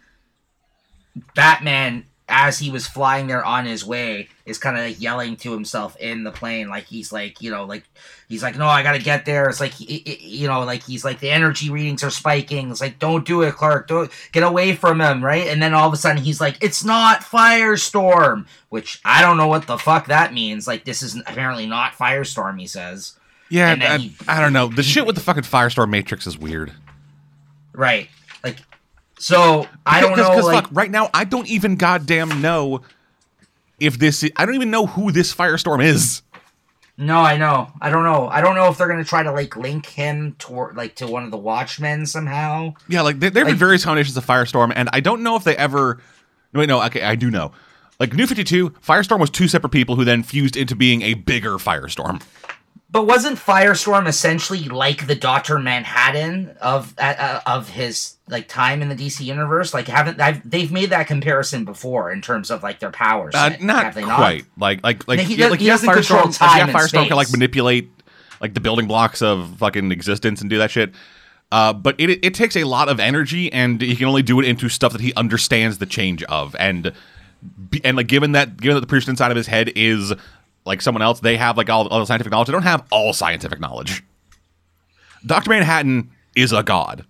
Batman, as he was flying there on his way, is kind of like yelling to himself in the plane, like he's like, you know, like he's like, no, I gotta get there. It's like, he- he- you know, like he's like the energy readings are spiking. It's like, don't do it, Clark. Don't get away from him, right? And then all of a sudden he's like, it's not Firestorm, which I don't know what the fuck that means. Like this is apparently not Firestorm. He says, Yeah, And I, he- I don't know. The shit with the fucking Firestorm Matrix is weird. right? Like, so I don't know. Because like, fuck, right now I don't even goddamn know if this. I don't even know who this Firestorm is. No, I know. I don't know. I don't know if they're gonna try to like link him toward like to one of the Watchmen somehow. Yeah, like there, there have been various combinations of Firestorm, and I don't know if they ever. No, wait, no. Okay, I do know. Like New Fifty Two, Firestorm was two separate people who then fused into being a bigger Firestorm. But wasn't Firestorm essentially like the Doctor Manhattan of uh, uh, of his like time in the DC universe? Like, haven't I've, they've made that comparison before in terms of like their powers? Uh, have not they quite. Like like like he yeah, does- like he yeah, doesn't control Firestorm. time yeah, and Firestorm can like manipulate like the building blocks of fucking existence and do that shit. Uh, but it it takes a lot of energy, and he can only do it into stuff that he understands the change of, and and like given that given that the person inside of his head is like someone else, they have like all, all the scientific knowledge. They don't have all scientific knowledge. Doctor Manhattan is a god.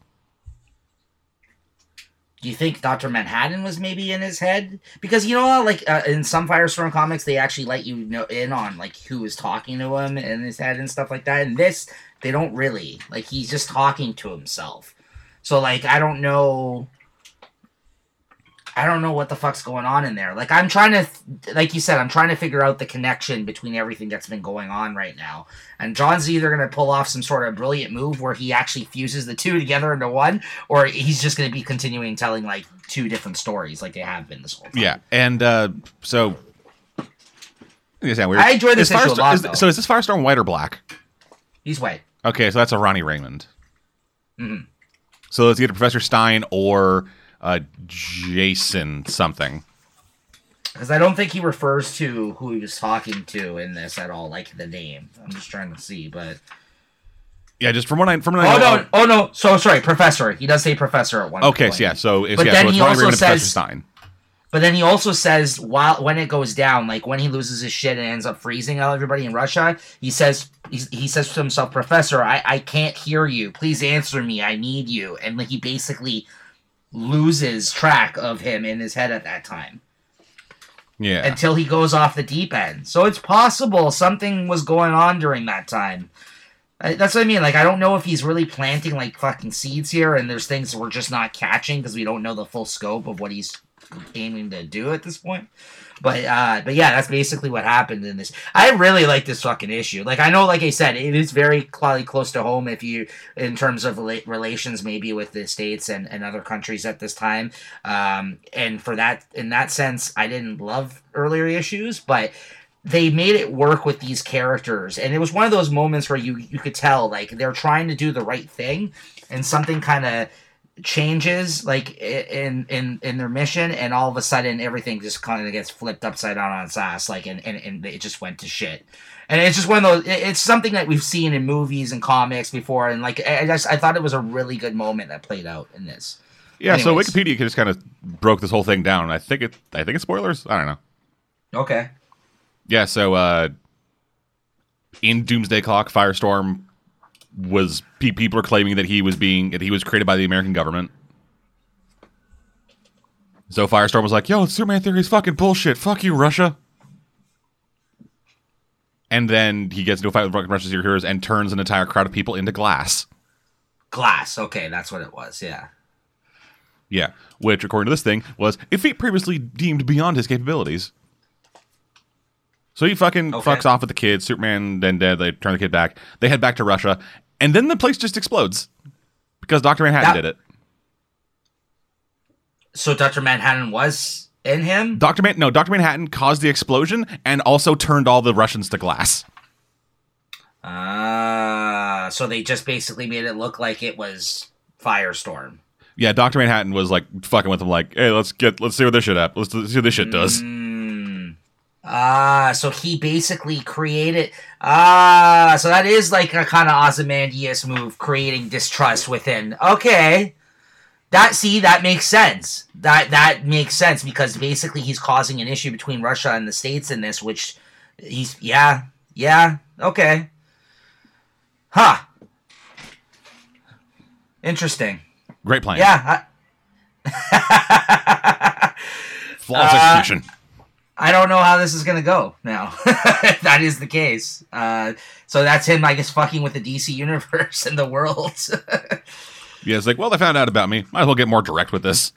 Do you think Doctor Manhattan was maybe in his head? Because you know, like uh, in some Firestorm comics, they actually let you know in on like who is talking to him in his head and stuff like that. And this, they don't really. Like he's just talking to himself. So like I don't know. I don't know what the fuck's going on in there. Like I'm trying to, like you said, I'm trying to figure out the connection between everything that's been going on right now. And John's either gonna pull off some sort of brilliant move where he actually fuses the two together into one, or he's just gonna be continuing telling like two different stories like they have been this whole time. Yeah, and uh, so. Is that weird? I enjoy this Is issue a lot, is- so is this Firestorm white or black? He's white. Okay, so that's a Ronnie Raymond. Mhm. So it's either Professor Stein or uh, Jason something. Because I don't think he refers to who he was talking to in this at all, like the name. I'm just trying to see, but Yeah, just from what I from what I oh know. no, oh no. So sorry, professor. He does say professor at one. Okay, point. so yeah, so it's But yeah, then so he also Raymond and Professor says- Stein. But then he also says while when it goes down, like when he loses his shit and ends up freezing out everybody in Russia, he says he, he says to himself, "Professor, I I can't hear you. Please answer me. I need you." And like he basically loses track of him in his head at that time Yeah, until he goes off the deep end. So it's possible something was going on during that time. That's what I mean. Like, I don't know if he's really planting like fucking seeds here, and there's things we're just not catching because we don't know the full scope of what he's aiming to do at this point. But uh, but yeah, that's basically what happened in this. I really like this fucking issue. Like I know, like I said, it is very cl- close to home if you in terms of rela- relations maybe with the states and, and other countries at this time. Um, and for that, in that sense, I didn't love earlier issues, but they made it work with these characters and it was one of those moments where you you could tell like they're trying to do the right thing and something kind of changes like in in in their mission and all of a sudden everything just kind of gets flipped upside down on its ass like and, and and it just went to shit and it's just one of those it's something that we've seen in movies and comics before and like i just i thought it was a really good moment that played out in this yeah. So anyways. Wikipedia just kind of broke this whole thing down. I think it. I think it's spoilers. I don't know. okay Yeah, so uh in Doomsday Clock, Firestorm was people are claiming that he was being that he was created by the American government. So Firestorm was like, "Yo, Superman theory is fucking bullshit. Fuck you, Russia." And then he gets into a fight with Russia's heroes and turns an entire crowd of people into glass. glass okay that's what it was yeah Yeah, which according to this thing was a feat previously deemed beyond his capabilities. So he fucking Okay. fucks off with the kid. Superman then dead. They turn the kid back. They head back to Russia, and then the place just explodes because Doctor Manhattan That- did it. so dr manhattan was in him Doctor Man, no, Doctor Manhattan caused the explosion and also turned all the Russians to glass. Ah, so they just basically made it look like it was Firestorm. Yeah, Doctor Manhattan was like fucking with him, like, "Hey, let's get, let's see what this shit up. Let's, let's see what this shit does." Mm. Ah, so he basically created. Ah, so that is like a kind of Ozymandias move, creating distrust within. Okay, that see that makes sense. That that makes sense because basically he's causing an issue between Russia and the states in this, which he's yeah yeah okay, huh. Interesting. Great plan. Yeah. I- Flawless Uh, execution. I don't know how this is gonna go now. that is the case. Uh, so that's him, I guess, fucking with the DC universe and the world. Yeah, it's like, well, they found out about me. Might as well get more direct with this.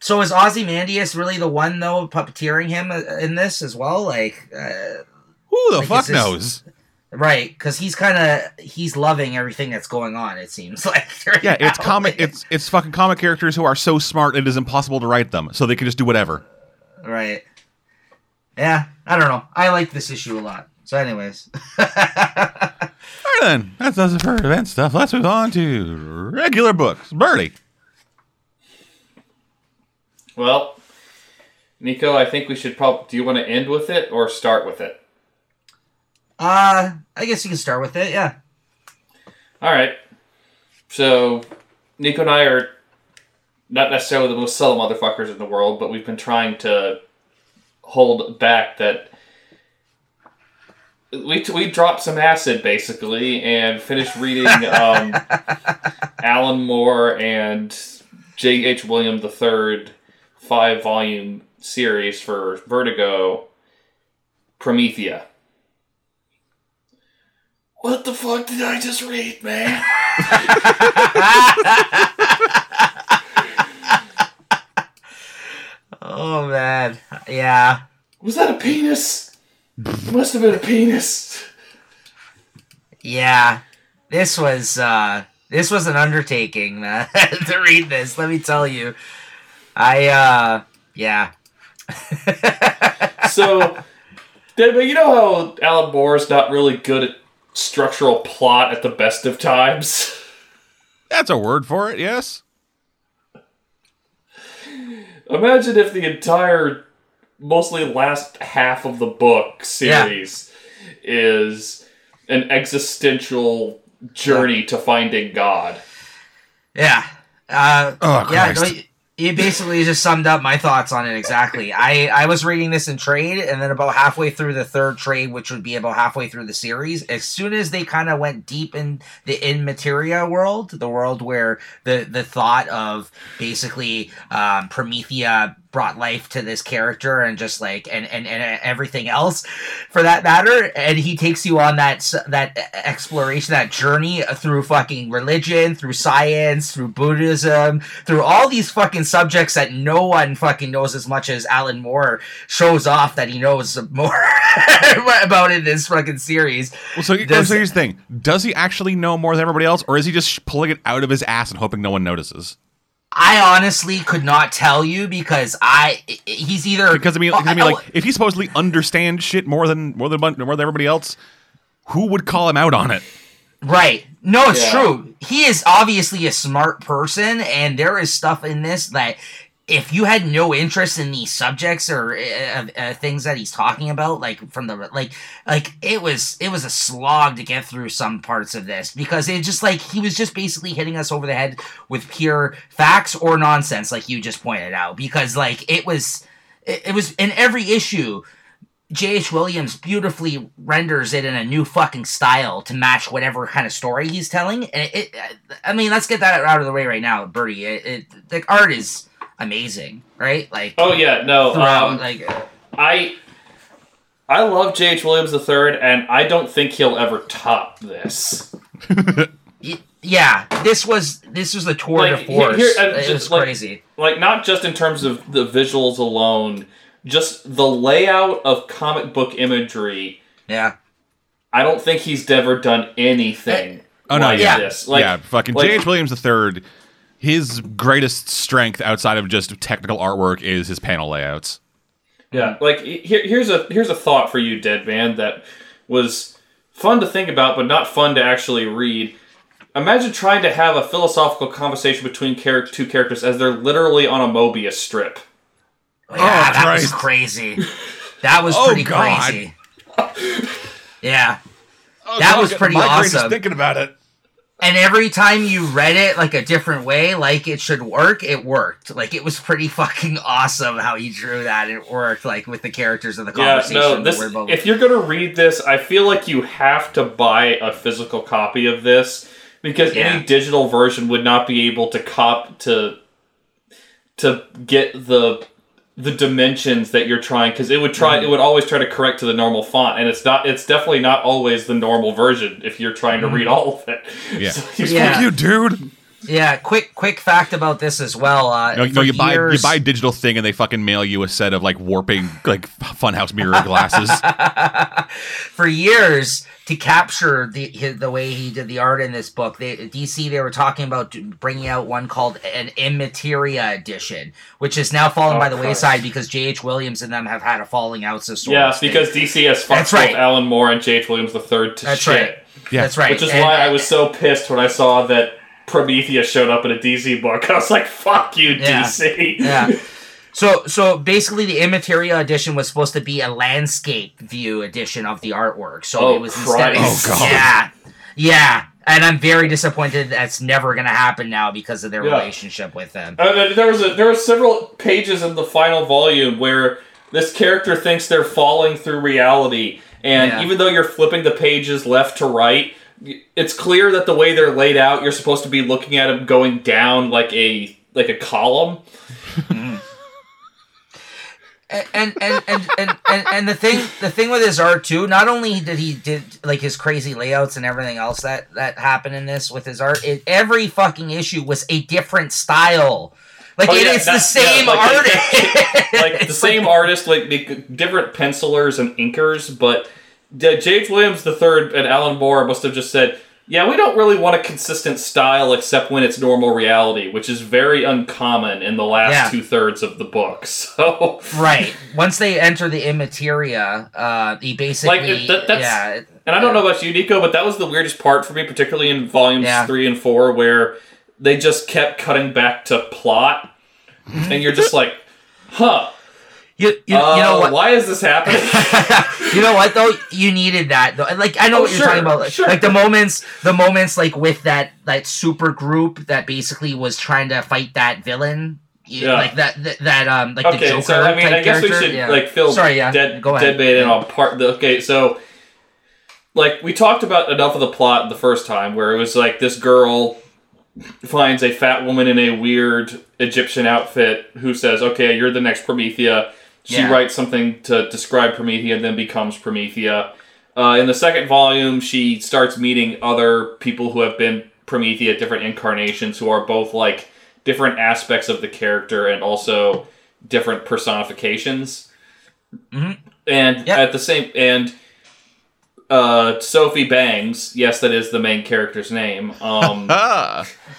So is Ozymandias really the one though puppeteering him uh, in this as well? Like, uh, Who the Like, fuck this- knows? right? Because he's kind of he's loving everything that's going on. It seems like. right Yeah, it's now. comic. It's it's fucking comic characters who are so smart it is impossible to write them, so they can just do whatever. right. Yeah, I don't know. I like this issue a lot. So, anyways, All right then, that does it for event stuff. Let's move on to regular books. Birdie. Well, Nico, I think we should probably. Do you want to end with it or start with it? uh, I guess you can start with it. Yeah. All right. So, Nico and I are not necessarily the most subtle motherfuckers in the world, but we've been trying to hold back that. We, we dropped some acid basically and finished reading um, Alan Moore and J.H. Williams III five volume series for Vertigo Promethea. What the fuck did I just read, man? Oh man, yeah. Was that a penis? Must have been a penis. Yeah, this was uh this was an undertaking man, to read this. Let me tell you, I uh yeah. So, Deb, you know how Alan Moore's not really good at structural plot at the best of times? That's a word for it. Yes. Imagine if the entire, mostly last half of the book series is an existential journey to finding God. Yeah. Uh, Oh yeah, Christ. no, you- you basically just summed up my thoughts on it exactly. I, I was reading this in trade, and then about halfway through the third trade, which would be about halfway through the series, as soon as they kind of went deep in the in materia world, the world where the the thought of basically um, Promethea brought life to this character and just like and, and and everything else for that matter. And he takes you on that that exploration that journey through fucking religion through science through buddhism through all these fucking subjects that no one fucking knows as much as alan moore shows off that he knows more about in this fucking series. Well, so, Does- so here's the thing: Does he actually know more than everybody else, or is he just pulling it out of his ass and hoping no one notices? I honestly could not tell you because i he's either Because I mean, 'cause I mean, Oh, like, if he supposedly understands shit more than more than more than everybody else, who would call him out on it? Right. No, it's Yeah. true. He is obviously a smart person, and there is stuff in this that if you had no interest in these subjects or uh, uh, things that he's talking about, like from the like, like it was it was a slog to get through some parts of this because it just like he was just basically hitting us over the head with pure facts or nonsense, like you just pointed out. Because like it was, it, it was in every issue. J.H. Williams beautifully renders it in a new fucking style to match whatever kind of story he's telling. And it, it I mean, let's get that out of the way right now, Bertie. It, it the art is amazing, right? Like Oh yeah, no. throughout, Um, like I I love J.H. Williams III, and I don't think he'll ever top this. yeah, this was this was the tour Like, de here- force. here- uh, it just was like- crazy. Like not just in terms of the visuals alone, just the layout of comic book imagery. Yeah, I don't think he's ever done anything Oh, no, like yeah. this. Like, yeah, fucking like- J.H. Williams III. His greatest strength outside of just technical artwork is his panel layouts. Yeah, like here, here's a here's a thought for you, Dead Man, that was fun to think about, but not fun to actually read. Imagine trying to have a philosophical conversation between char- two characters as they're literally on a Mobius strip. Oh, yeah, oh, that Oh, Christ. was crazy. That was Oh, pretty God. crazy. Yeah. Oh, that was pretty awesome. thinking about it. And every time you read it like a different way, like it should work, it worked. Like it was pretty fucking awesome how he drew that. It worked like with the characters of the Yeah, conversation. no. This if you're gonna read this, I feel like you have to buy a physical copy of this because Yeah. any digital version would not be able to cop to to get the the dimensions that you're trying because it would try it mm-hmm. would always try to correct to the normal font and it's not it's definitely not always the normal version if you're trying to mm-hmm. read all of it Yeah. So you- Yeah. Fuck you, dude. Yeah, quick quick fact about this as well. Uh, You know, you, know, for you buy you buy a digital thing and they fucking mail you a set of like warping like funhouse mirror glasses. for years to capture the the way he did the art in this book. They, DC they were talking about bringing out one called an Immateria edition, which is now fallen Oh, by the Christ. wayside because J.H. Williams and them have had a falling out. So sort Yes, of because DC has fucked That's right. both Alan Moore and J.H. Williams the third to That's shit. right. Yeah. That's right. Which is And- why I was so pissed when I saw that Promethea showed up in a DC book. I was like, "Fuck you, Yeah. DC." yeah. So so basically, the Immateria edition was supposed to be a landscape view edition of the artwork. So Oh, it was instead. Christ. Oh, God. Yeah, yeah. And I'm very disappointed that's never going to happen now because of their Yeah. relationship with them. Uh, there- there was a, there were several pages in the final volume where this character thinks they're falling through reality, and Yeah. even though you're flipping the pages left to right, y- it's clear that the way they're laid out, you're supposed to be looking at them going down like a like a column. and and and, and, and, and the thing the thing with his art too not only did he did like his crazy layouts and everything else that that happened in this with his art it, every fucking issue was a different style like Oh, it- yeah, it's the same yeah, like- artist like the same artist, like the different pencilers and inkers, but James Williams III and Alan Moore must have just said, "Yeah, we don't really want a consistent style except when it's normal reality," which is very uncommon in the last Yeah. two thirds of the book. So, right once they enter the immateria uh he basically Like, it- that- that's- yeah and I don't know about you, Nico, but that was the weirdest part for me, particularly in volumes Yeah. three and four, where they just kept cutting back to plot, and you're just like, "Huh." You, you, uh, you know what Why is this happening? you know what though? You needed that though. Like I know Oh, what you're sure, talking about. Like, sure. like the moments, the moments like with that that super group that basically was trying to fight that villain. You- Yeah. Like that, that, that um, like the okay, Joker. so I mean, I guess we character. should Yeah. like fill Sorry, yeah. dead, Go ahead. dead in Yeah. on part. The, okay, so like we talked about enough of the plot the first time, where it was like this girl finds a fat woman in a weird Egyptian outfit who says, "Okay, you're the next Promethea." She Yeah. writes something to describe Promethea, and then becomes Promethea. Uh, in the second volume, she starts meeting other people who have been Promethea, different incarnations, who are both like different aspects of the character and also different personifications. Mhm. And Yep. at the same and uh, Sophie Bangs, yes, that is the main character's name. Um, ah,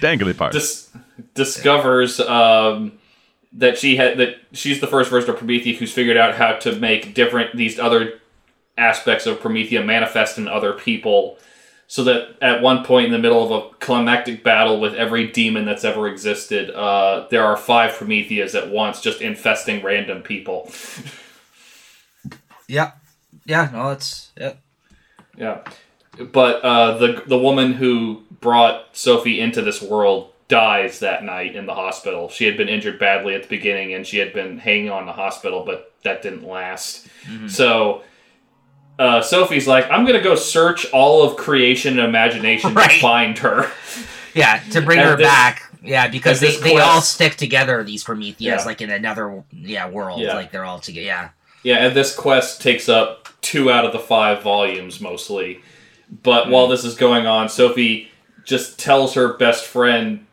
dangly part. dis- discovers um, that she had that she's the first version of Promethea who's figured out how to make different these other aspects of Promethea manifest in other people. So that at one point in the middle of a climactic battle with every demon that's ever existed, uh, there are five Prometheas at once, just infesting random people. yeah, yeah. No, it's yeah. Yeah, but uh, the the woman who brought Sophie into this world dies that night in the hospital. She had been injured badly at the beginning, and she had been hanging on the hospital, but that didn't last. So. Uh, Sophie's like, I'm gonna go search all of creation and imagination Right. to find her. Yeah, to bring her this- back. Yeah, because they, this they all stick together. These Prometheas, Yeah. like in another yeah world. Yeah. Like they're all together. Yeah. Yeah, and this quest takes up two out of the five volumes mostly. But while this is going on, Sophie just tells her best friend,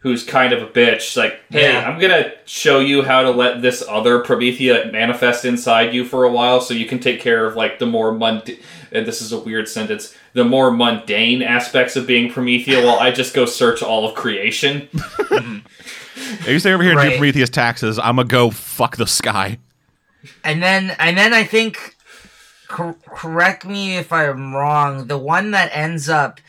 who's kind of a bitch, like, "Hey, Yeah. I'm gonna show you how to let this other Promethea manifest inside you for a while, so you can take care of like the more mundane." And this is a weird sentence. The more mundane aspects of being Promethea, while I just go search all of creation. If you stay over here and do Right. Promethea's taxes, I'm gonna go fuck the sky. And then and then I think cor- correct me if I'm wrong, the one that ends up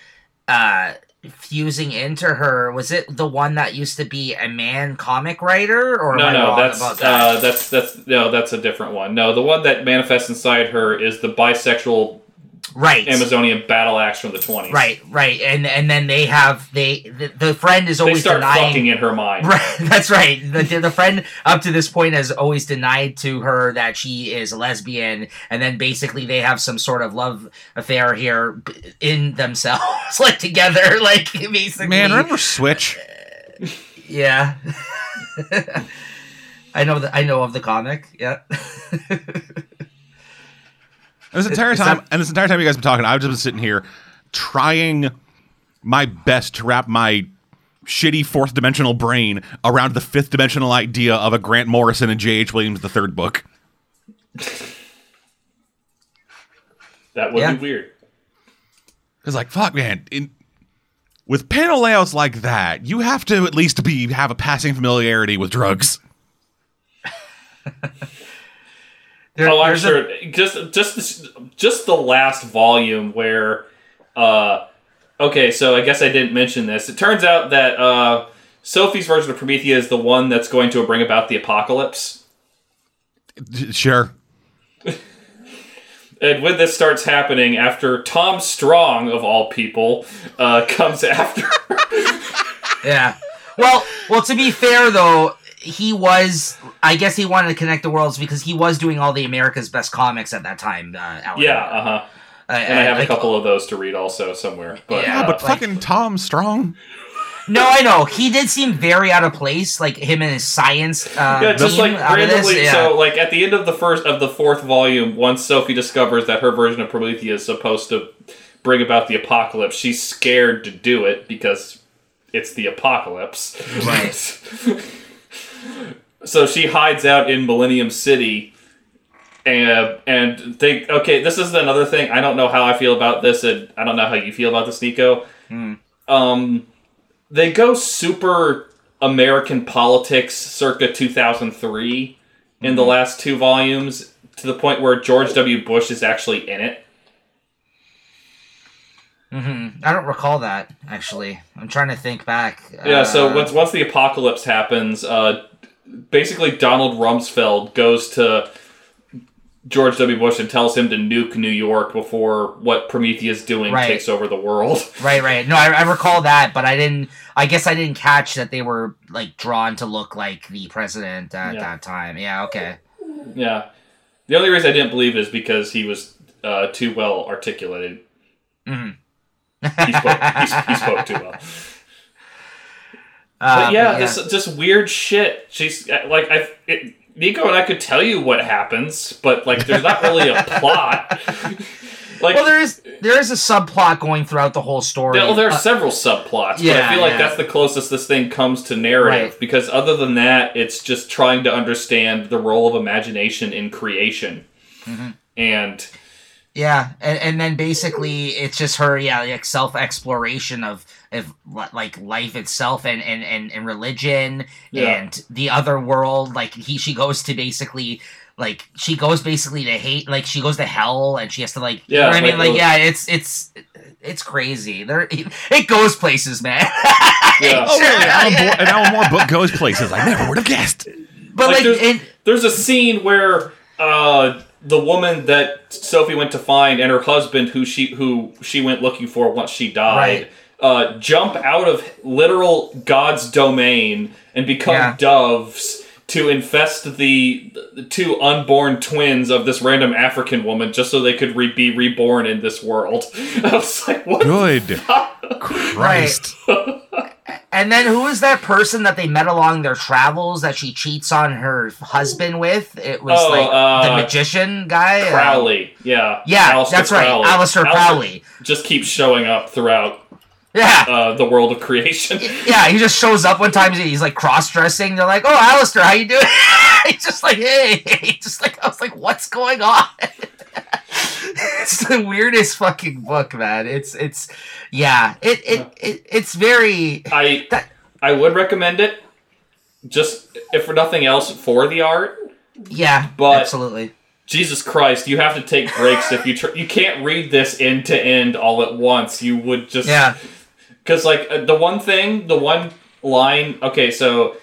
uh fusing into her was it the one that used to be a man comic writer or No, no, that's that? uh, that's that's no, that's a different one. No, the one that manifests inside her is the bisexual right. Amazonian battle axe from the twenties. Right, right. And and then they have they the, the friend is They always start denying fucking in her mind. Right, that's right. The, the friend up to this point has always denied to her that she is a lesbian, and then basically they have some sort of love affair here in themselves, like together, like basically. Man, remember Switch? Uh, yeah. I know that I know of the comic. Yeah. And this entire Is time, that- and this entire time you guys have been talking, I've just been sitting here trying my best to wrap my shitty fourth dimensional brain around the fifth dimensional idea of a Grant Morrison and J.H. Williams the third book. That would Yeah. be weird. It's like fuck, man. In, with panel layouts like that, you have to at least be have a passing familiarity with drugs. There- oh, I'm there's a- just just this, just the last volume where, uh, okay, so I guess I didn't mention this. It turns out that uh, Sophie's version of Promethea is the one that's going to bring about the apocalypse. Sure. And when this starts happening, after Tom Strong of all people uh, comes after, Yeah. Well, well. To be fair, though, he was. I guess he wanted to connect the worlds because he was doing all the America's Best comics at that time. Uh, Alan yeah, Moore. uh huh. Uh, And I have a couple of those to read also somewhere. But Yeah. Yeah, but like- fucking Tom Strong. No, I know he did seem very out of place, like him and his science. Uh, Yeah, just like out of this, randomly. yeah. So, like at the end of the first of the fourth volume, once Sophie discovers that her version of Promethea is supposed to bring about the apocalypse, she's scared to do it because it's the apocalypse. Right. so she hides out in Millennium City. And and think okay, this is another thing. I don't know how I feel about this, and I don't know how you feel about this, Nico. Um, they go super American politics circa 2003 in the last two volumes to the point where George W. Bush is actually in it. hmm I don't recall that actually. I'm trying to think back. Yeah, so Uh, once once the apocalypse happens, uh, basically Donald Rumsfeld goes to George W. Bush and tells him to nuke New York before what Promethea's doing Right. takes over the world. Right, right. No, I, I recall that, but I didn't. I guess I didn't catch that they were like drawn to look like the president at Yeah. that time. Yeah, okay. yeah. The only reason I didn't believe is because he was uh, too well articulated. Mhm. He spoke, he, he spoke too well. Uh, But yeah, this just weird shit. She's uh, like, I, it, Nico and I could tell you what happens, but like, there's not really a plot. like, well, there is there is a subplot going throughout the whole story. there, there are Uh, several subplots, but yeah, I feel like yeah. that's the closest this thing comes to narrative. Right. Because other than that, it's just trying to understand the role of imagination in creation, Mm-hmm. and Yeah, and, and then basically it's just her, yeah, like self exploration of of like life itself and and and, and religion Yeah. and the other world. Like he, she goes to basically. Like she goes basically to hate, like she goes to hell, and she has to like, you know Yeah, what I mean? like Like, yeah, it's it's it's crazy. There, it goes places, man. Yeah. Oh, really? Alan Moore, an Alan Moore book goes places I never would have guessed. but Like, like, there's- it, there's a scene where uh, the woman that Sophie went to find and her husband, who she who she went looking for once she died, uh, jump out of literal God's domain and become Yeah. doves to infest the, the two unborn twins of this random African woman, just so they could re- be reborn in this world. I was like, what? Good Christ. And then who is that person that they met along their travels that she cheats on her husband with? It was Oh, like uh, the magician guy. uh, Crowley, yeah, yeah, Aleister that's right, Crowley. Aleister Crowley. just keeps showing up throughout yeah. uh, the world of creation. yeah, he just shows up one time. He's like cross dressing. They're like, "Oh, Alistair, how you doing?" he's just like, "Hey," He's just like I was like, "What's going on?" it's the weirdest fucking book, man. It's it's yeah. It it, it it's very I That- I would recommend it, just if for nothing else for the art. yeah. But- absolutely. Jesus Christ, you have to take breaks if you tr- you can't read this end to end all at once. You would just Yeah. Because like uh, the one thing, the one line. Okay, so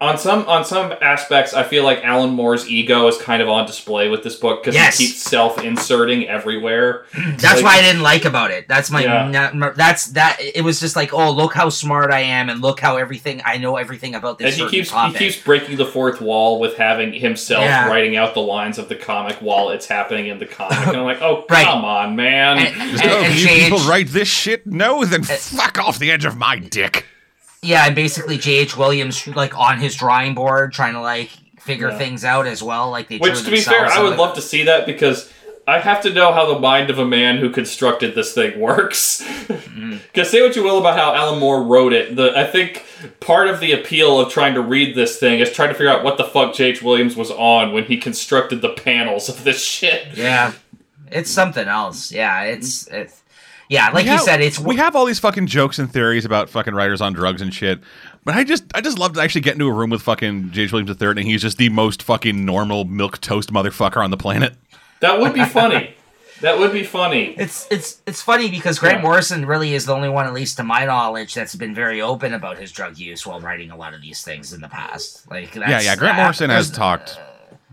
on some on some aspects, I feel like Alan Moore's ego is kind of on display with this book because Yes. he keeps self inserting everywhere. That's Like- what I didn't like about it. That's my Yeah. not- that's that. It was just like, oh, look how smart I am, and look how everything I know everything about this. And he keeps topic. he keeps breaking the fourth wall with having himself Yeah. writing out the lines of the comic while it's happening in the comic. And I'm like, oh Right. come on, man. And- and- Oh, and you JH people write this shit? No, then uh, fuck off the edge of my dick. Yeah, and basically J.H. Williams like on his drawing board trying to like figure Yeah. things out as well. Like they Which, to be fair, I would the- love to see that because I have to know how the mind of a man who constructed this thing works. Mm-hmm. Because say what you will about how Alan Moore wrote it, the I think part of the appeal of trying to read this thing is trying to figure out what the fuck J.H. Williams was on when he constructed the panels of this shit. Yeah, it's something else. Yeah, it's it's yeah, like We you have- said, it's we have all these fucking jokes and theories about fucking writers on drugs and shit. But I just I just love to actually get into a room with fucking J.H. Williams III and he's just the most fucking normal milk toast motherfucker on the planet. That would be funny. that would be funny. It's it's it's funny because Grant Yeah. Morrison really is the only one, at least to my knowledge, that's been very open about his drug use while writing a lot of these things in the past. Like that's, yeah, yeah. Grant uh, Morrison has there's- talked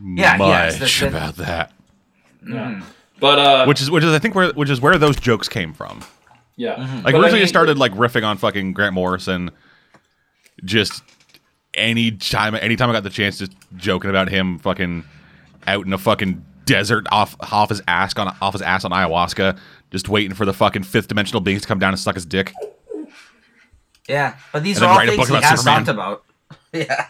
yeah, he has. much There's been- about that. Yeah. But uh, Which is which is I think where which is where those jokes came from. yeah, Like But I originally mean- it started like riffing on fucking Grant Morrison. Just any time anytime I got the chance just joking about him fucking out in a fucking desert off off his ass on off his ass on ayahuasca, just waiting for the fucking fifth dimensional beings to come down and suck his dick. Yeah, but these And are all things book he about has Superman. talked about. Yeah.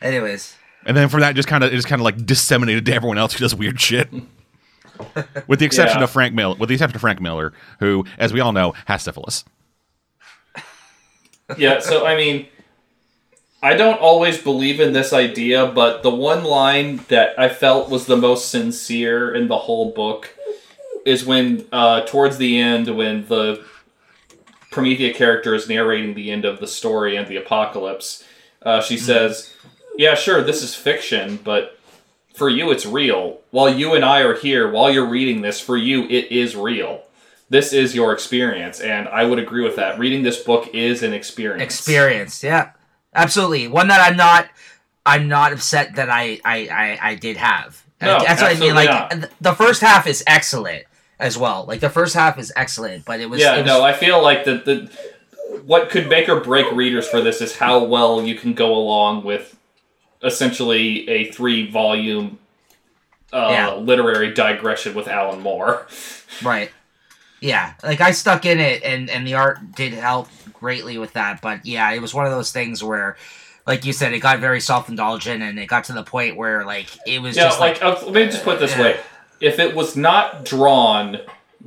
Anyways, And then from that just kinda it just kinda like disseminated to everyone else who does weird shit. With the exception Yeah. of Frank Miller with the exception of Frank Miller, who, as we all know, has syphilis. yeah. So I mean, I don't always believe in this idea, but the one line that I felt was the most sincere in the whole book is when, uh, towards the end, when the Promethea character is narrating the end of the story and the apocalypse, uh, she says, "Yeah, sure, this is fiction, but." For you, it's real. While you and I are here, while you're reading this, for you, it is real. This is your experience, and I would agree with that. Reading this book is an experience. experience. Yeah, absolutely. One that I'm not. I'm not upset that I I I, I did have. No, That's what I mean. Like not. the first half is excellent as well. Like the first half is excellent, but it was Yeah, it was, no, I feel like the, the what could make or break readers for this is how well you can go along with essentially a three volume uh, Yeah. literary digression with Alan Moore. Right. Yeah, like I stuck in it, and and the art did help greatly with that. But yeah, it was one of those things where, like you said, it got very self indulgent, and it got to the point where like it was Yeah, just like, like, let me just put it this Yeah. way: if it was not drawn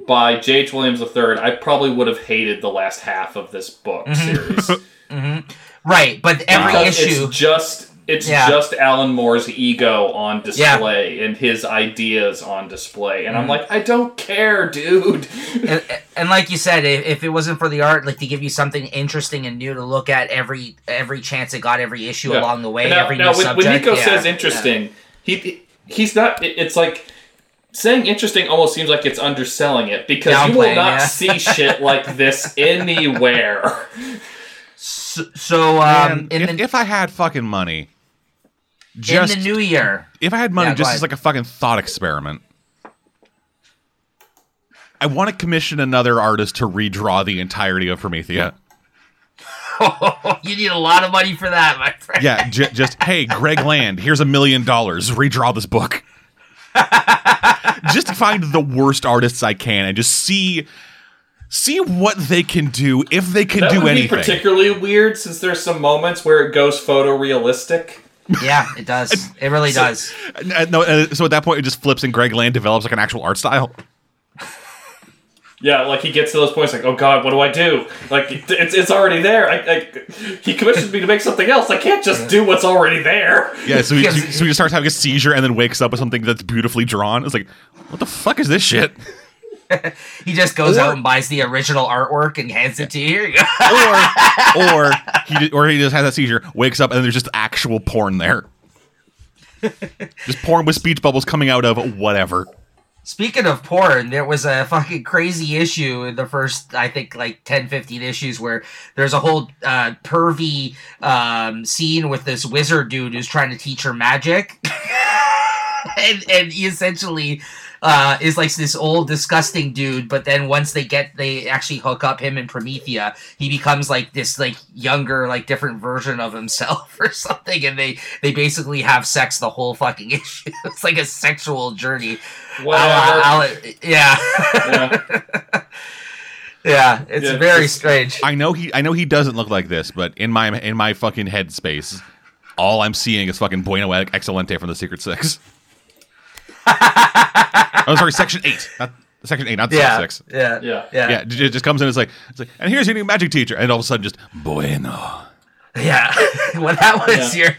by J.H. Williams III, I probably would have hated the last half of this book series. right. But every Because issue, It's just it's Yeah. just Alan Moore's ego on display and his ideas on display, Mm-hmm. and I'm like, I don't care, dude. and, and like you said, if, if it wasn't for the art, like to give you something interesting and new to look at every every chance it got, every issue Yeah. along the way, now, every now new when, subject. when Nico yeah, says interesting, he he's not. It's like. Saying interesting almost seems like it's underselling it because you will not yeah. see shit like this anywhere. So, so um, if, the if I had fucking money, just in the new year, if I had money Yeah, just as like a fucking thought experiment, I want to commission another artist to redraw the entirety of Promethea. you need a lot of money for that, my friend. Yeah, j- just hey, Greg Land, here's a million dollars. Redraw this book. just find the worst artists I can and just see see what they can do if they can That do would anything. be particularly weird since there's some moments where it goes photorealistic. Yeah, it does. It really does. Uh, no, uh, so at that point, it just flips and Greg Land develops like an actual art style. Yeah, like he gets to those points, like, oh god, what do I do? Like, it's, it's already there. I, I, he commissions me to make something else. I can't just do what's already there. Yeah, so he, Yes. so, so he just starts having a seizure and then wakes up with something that's beautifully drawn. It's like, what the fuck is this shit? He just goes Or- out and buys the original artwork and hands it to you. Here you go. or or he or he just has a seizure, wakes up, and there's just actual porn there. just porn with speech bubbles coming out of whatever. Speaking of porn, there was a fucking crazy issue in the first, I think, like 10, 15 issues where there's a whole uh, pervy um, scene with this wizard dude who's trying to teach her magic. and, and he essentially uh, is like this old, disgusting dude, but then once they get, they actually hook up him and Promethea, he becomes like this, like, younger, like, different version of himself or something. And they, they basically have sex the whole fucking issue. it's like a sexual journey. Whatever. I'll- I'll- yeah. Yeah. yeah, it's Yeah, very it's- strange. I know he I know he doesn't look like this, but in my in my fucking headspace, all I'm seeing is fucking Bueno Excelente from the Secret Six. oh, sorry, section eight. Not section eight, not Yeah, six. yeah, Yeah. yeah, Yeah, it just comes in. It's like, it's like, and here's your new magic teacher, and all of a sudden, just bueno. Yeah. well, that was Yeah. your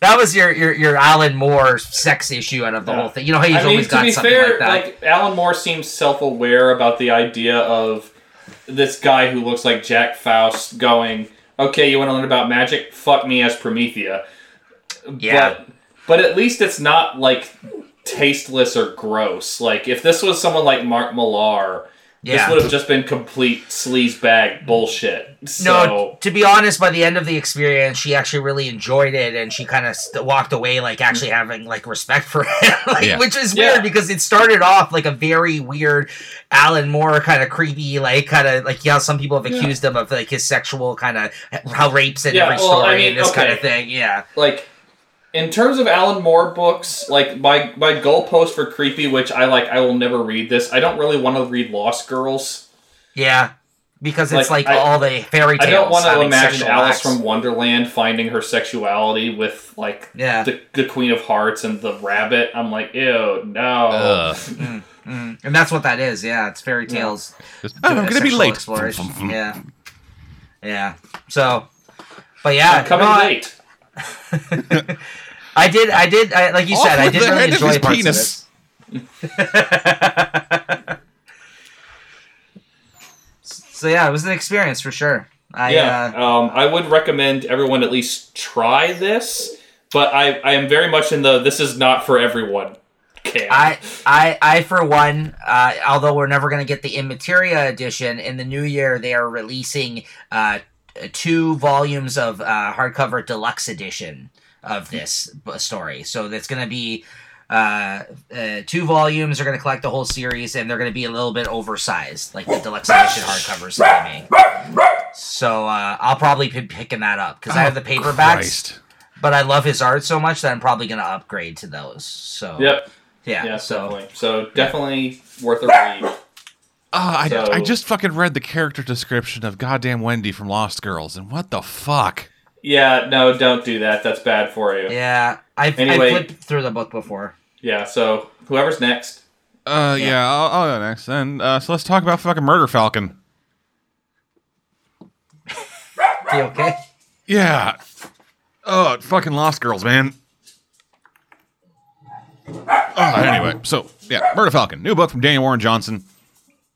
that was your your your Alan Moore sex issue out of the Yeah. whole thing. You know how he's I mean, always to got be something fair, like that. like Alan Moore seems self-aware about the idea of this guy who looks like Jack Faust going, "Okay, you want to learn about magic? Fuck me as Promethea." Yeah. But, but at least it's not like tasteless or gross. Like if this was someone like Mark Millar, this would have just been complete sleaze bag bullshit. So no, to be honest, by the end of the experience, she actually really enjoyed it, and she kind of st- walked away like actually having like respect for him, like, Yeah. which is Yeah. weird because it started off like a very weird Alan Moore kind of creepy, like kind of like yeah, some people have Yeah. accused him of like his sexual kind of how rapes in Yeah, every well, I story mean, and this kind of thing. Yeah, like in terms of Alan Moore books, like my my goalpost for creepy, which I like, I will never read this. I don't really want to read Lost Girls. yeah, because it's Like, like, I- all the fairy I tales. don't want to imagine Alice acts. from Wonderland finding her sexuality with like Yeah. the, the Queen of Hearts and the rabbit. I'm like, ew, no. Ugh. Mm, and that's what that is. Yeah, it's fairy tales. Just, oh, I'm gonna be sexual late. Exploration. Yeah, yeah. So, but yeah, I'm coming no, late. I did. I did. I, like you Off said, I did the really enjoy his parts penis. of it. so yeah, it was an experience for sure. I, yeah, uh, um, I would recommend everyone at least try this, but I, I am very much in the this is not for everyone camp. I, I, I, for one, uh, although we're never going to get the Immateria edition in the new year, they are releasing uh, two volumes of uh, hardcover deluxe edition of this story. So that's going to be uh, uh, two volumes. They're going to collect the whole series, and they're going to be a little bit oversized, like the deluxe edition hardcovers that they make. So uh, I'll probably be picking that up because I have the paperbacks, Christ. but I love his art so much that I'm probably going to upgrade to those. So yep, yeah, yeah, so. definitely. So definitely worth a read. Oh, I, So- I just fucking read the character description of goddamn Wendy from Lost Girls, and what the fuck? Yeah, no, don't do that. That's bad for you. Yeah, I've, Anyway. I've flipped through the book before. Yeah, so whoever's next. Uh, Yeah. yeah, I'll, I'll go next. And uh, so let's talk about fucking Murder Falcon. You okay? Yeah. Oh, fucking Lost Girls, man. Oh, anyway, so yeah, Murder Falcon, new book from Daniel Warren Johnson.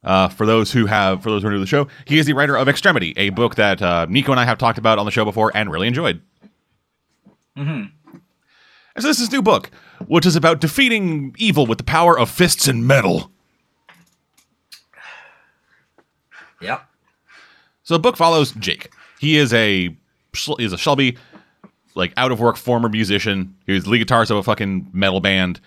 Uh, for those who have, for those who are new to the show, he is the writer of Extremity, a book that uh, Nico and I have talked about on the show before and really enjoyed. Mm-hmm. And so this is his new book, which is about defeating evil with the power of fists and metal. Yep. So the book follows Jake. He is a is a Shelby, like out of work former musician. He was the lead guitarist of a fucking metal band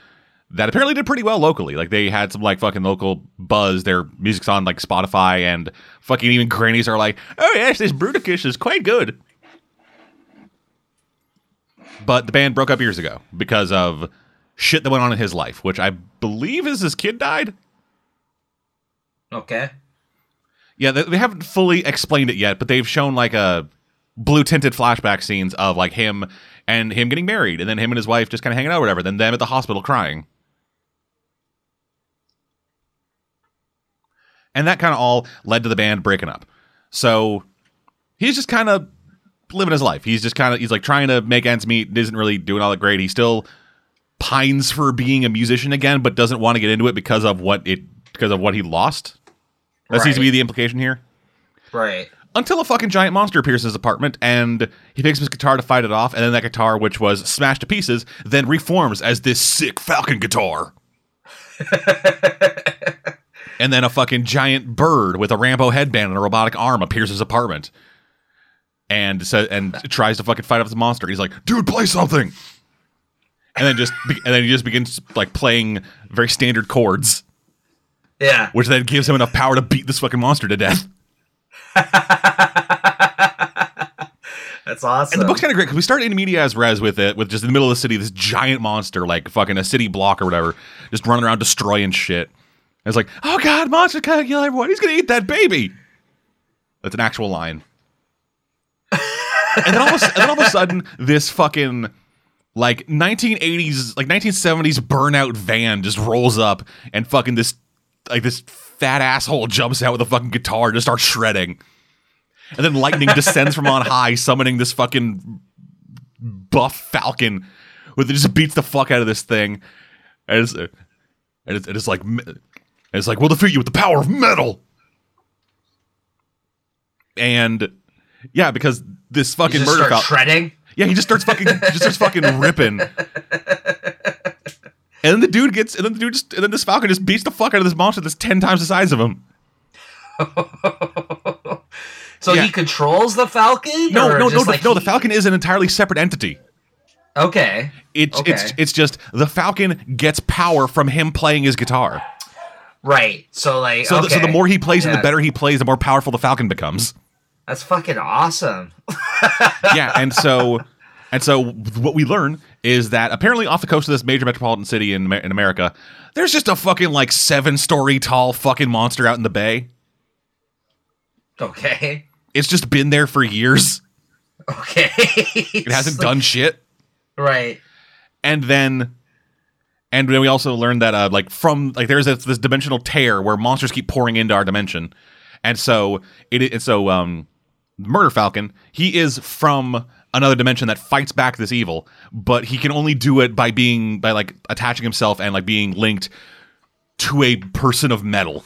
that apparently did pretty well locally. Like they had some like fucking local buzz. Their music's on like Spotify and fucking even grannies are like, oh yes, this Bruticus is quite good. But the band broke up years ago because of shit that went on in his life, which I believe is his kid died. Okay. Yeah, they, they haven't fully explained it yet, but they've shown like a blue tinted flashback scenes of like him and him getting married, and then him and his wife just kind of hanging out, or whatever. Then them at the hospital crying, and that kind of all led to the band breaking up. So he's just kind of living his life. He's just kind of he's like trying to make ends meet. Isn't really doing all that great. He still pines for being a musician again, but doesn't want to get into it because of what it because of what he lost. That seems to be the implication here. Right. Until a fucking giant monster appears in his apartment and he picks up his guitar to fight it off, and then that guitar, which was smashed to pieces, then reforms as this sick falcon guitar. and then a fucking giant bird with a Rambo headband and a robotic arm appears in his apartment. And sa- and tries to fucking fight off the monster. He's like, dude, play something. And then just be- and then he just begins like playing very standard chords, Yeah. which then gives him enough power to beat this fucking monster to death. That's awesome. And the book's kind of great because we start in medias res with it, with just in the middle of the city, this giant monster, like fucking a city block or whatever, just running around destroying shit. It's like, oh god, monster's gonna kill everyone. He's gonna eat that baby. That's an actual line. and then all of a, and then all of a sudden, this fucking like 1980s, like 1970s burnout van just rolls up and fucking this like this fat asshole jumps out with a fucking guitar and just starts shredding. And then lightning descends from on high, summoning this fucking buff falcon, who just beats the fuck out of this thing. And it's, and it's, and it's like, and it's like, we'll defeat you with the power of metal. And yeah, because this fucking murder falcon. shredding. Yeah, he just starts fucking just starts fucking ripping. And then the dude gets and then the dude just and then this falcon just beats the fuck out of this monster that's ten times the size of him. So Yeah. he controls the Falcon. No, no, no, the, like no, the falcon is an entirely separate entity. Okay. It's Okay. it's it's just the falcon gets power from him playing his guitar. Right. So like. So, the, so the more he plays and the better he plays, the more powerful the falcon becomes. That's fucking awesome. yeah, and so and so what we learn is that apparently off the coast of this major metropolitan city in, in America, there's just a fucking like seven story tall fucking monster out in the bay. Okay. It's just been there for years. Okay. It hasn't done shit. Right. And then and then we also learned that uh like from like there's this, this dimensional tear where monsters keep pouring into our dimension. And so it and so um Murder Falcon, he is from another dimension that fights back this evil, but he can only do it by being by like attaching himself and like being linked to a person of metal.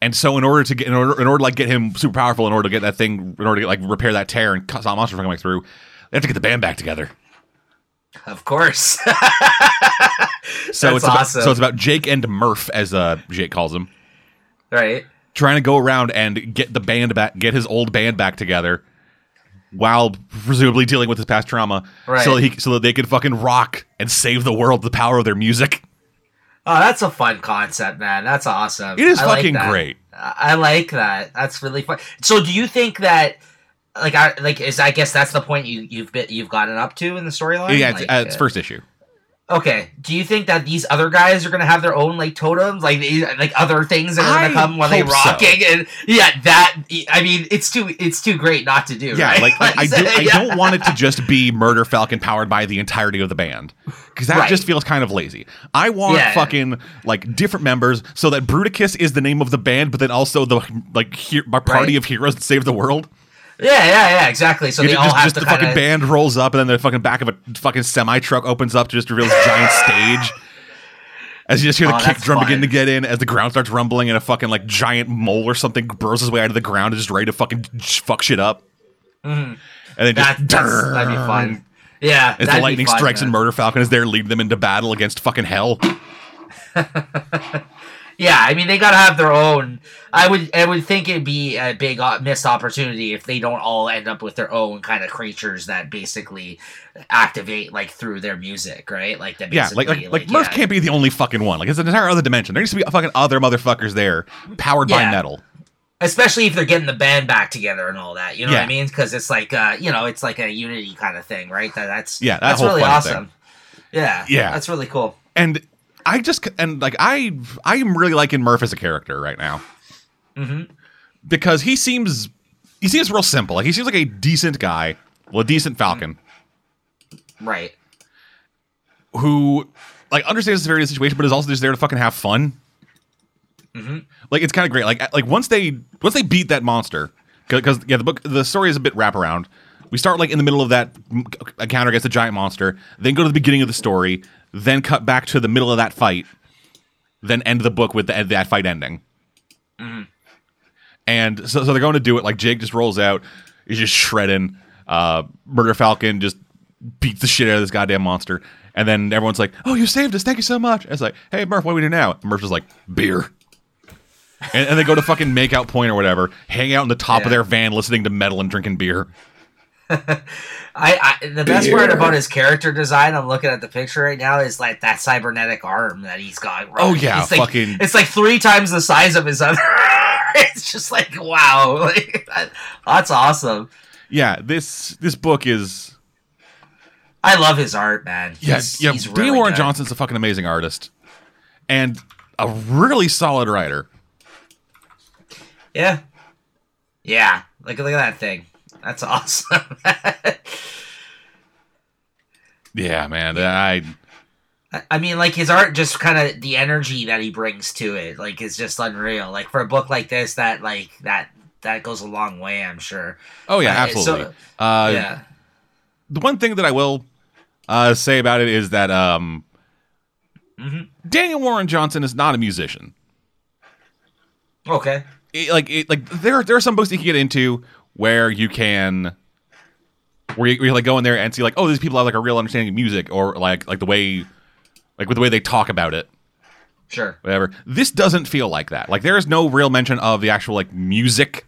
And so, in order to get in order in order to like get him super powerful, in order to get that thing, in order to get, like repair that tear and cut stop monsters from coming through, they have to get the band back together. Of course. So it's about, awesome. so it's about Jake and Murph, as uh, Jake calls him, right. trying to go around and get the band back, get his old band back together, while presumably dealing with his past trauma, Right. so that he so that they can fucking rock and save the world the power of their music. Oh, that's a fun concept, man. That's awesome. It is I fucking that. great. I I like that. That's really fun. So, do you think that, like, I like is I guess that's the point you you've been you've gotten up to in the storyline? yeah, it's, Like, uh, it's uh, first issue. Okay. Do you think that these other guys are gonna have their own like totems, like like other things that are gonna come when they hope so. rocking? And yeah, that I mean, it's too it's too great not to do. Yeah, right? like, like I do. I yeah. don't want it to just be Murder Falcon powered by the entirety of the band because that Right. just feels kind of lazy. I want Yeah. fucking like different members so that Bruticus is the name of the band, but then also the like he- party Right. of heroes that save the world. Yeah, yeah, yeah, exactly. So You they know, all just have just to the kind fucking band rolls up, and then the fucking back of a fucking semi truck opens up to just reveal this giant stage. As you just hear the Oh, kick drum begin to get in, as the ground starts rumbling, and a fucking like giant mole or something burrows his way out of the ground, and just ready to fucking fuck shit up. Mm-hmm. And then just that, that's, that'd be fun. Yeah, As the lightning fun, strikes and. Murder Falcon is there leading them into battle against fucking hell. Yeah, I mean they gotta have their own. I would I would think it'd be a big missed opportunity if they don't all end up with their own kind of creatures that basically activate like through their music, right? Like that. Yeah, like like, like Murph yeah. can't be the only fucking one. Like it's an entire other dimension. There needs to be fucking other motherfuckers there, powered by metal. especially if they're getting the band back together and all that. You know what I mean? Because it's like uh, you know, it's like a unity kind of thing, right? That that's Yeah, that that's really awesome. Yeah, Yeah. that's really cool. And I just and like I I am really liking Murph as a character right now hmm because he seems he seems real simple. Like he seems like a decent guy, well, a decent Falcon Right. who like understands the severity of the situation, but is also just there to fucking have fun. hmm like it's kind of great. Like like once they once they beat that monster, because yeah, the book the story is a bit wraparound. We start like in the middle of that encounter against the giant monster, then go to the beginning of the story, then cut back to the middle of that fight, then end the book with the, that fight ending. And so, so they're going to do it. Like Jake just rolls out, he's just shredding. Uh, Murder Falcon just beats the shit out of this goddamn monster. And then everyone's like, "Oh, you saved us! Thank you so much." And it's like, "Hey, Murph, what do we do now?" And Murph's just like, "Beer." and, and they go to fucking make out point or whatever, hang out in the top of their van, listening to metal and drinking beer. I, I the best part about his character design, I'm looking at the picture right now, is like that cybernetic arm that he's got. bro. Oh, yeah, It's like, fucking- It's like three times the size of his other. it's just like wow, like that- that's awesome. Yeah, this this book is I love his art, man. yeah yeah. he's Dean really Warren good. Johnson's a fucking amazing artist, and a really solid writer. Yeah, yeah. Like look at that thing. That's awesome. Yeah, man. I I- mean, like his art, just kind of the energy that he brings to it, like is just unreal. Like for a book like this, that like that that goes a long way. I'm sure. oh yeah, Uh, so- absolutely. uh, yeah. The one thing that I will uh, say about it is that um, Mhm. Daniel Warren Johnson is not a musician. Okay. it, like it, like there there are some books you can get into where you can where you, where you like go in there and see like oh these people have like a real understanding of music or like like the way like with the way they talk about it. Sure. whatever. This doesn't feel like that. Like there is no real mention of the actual like music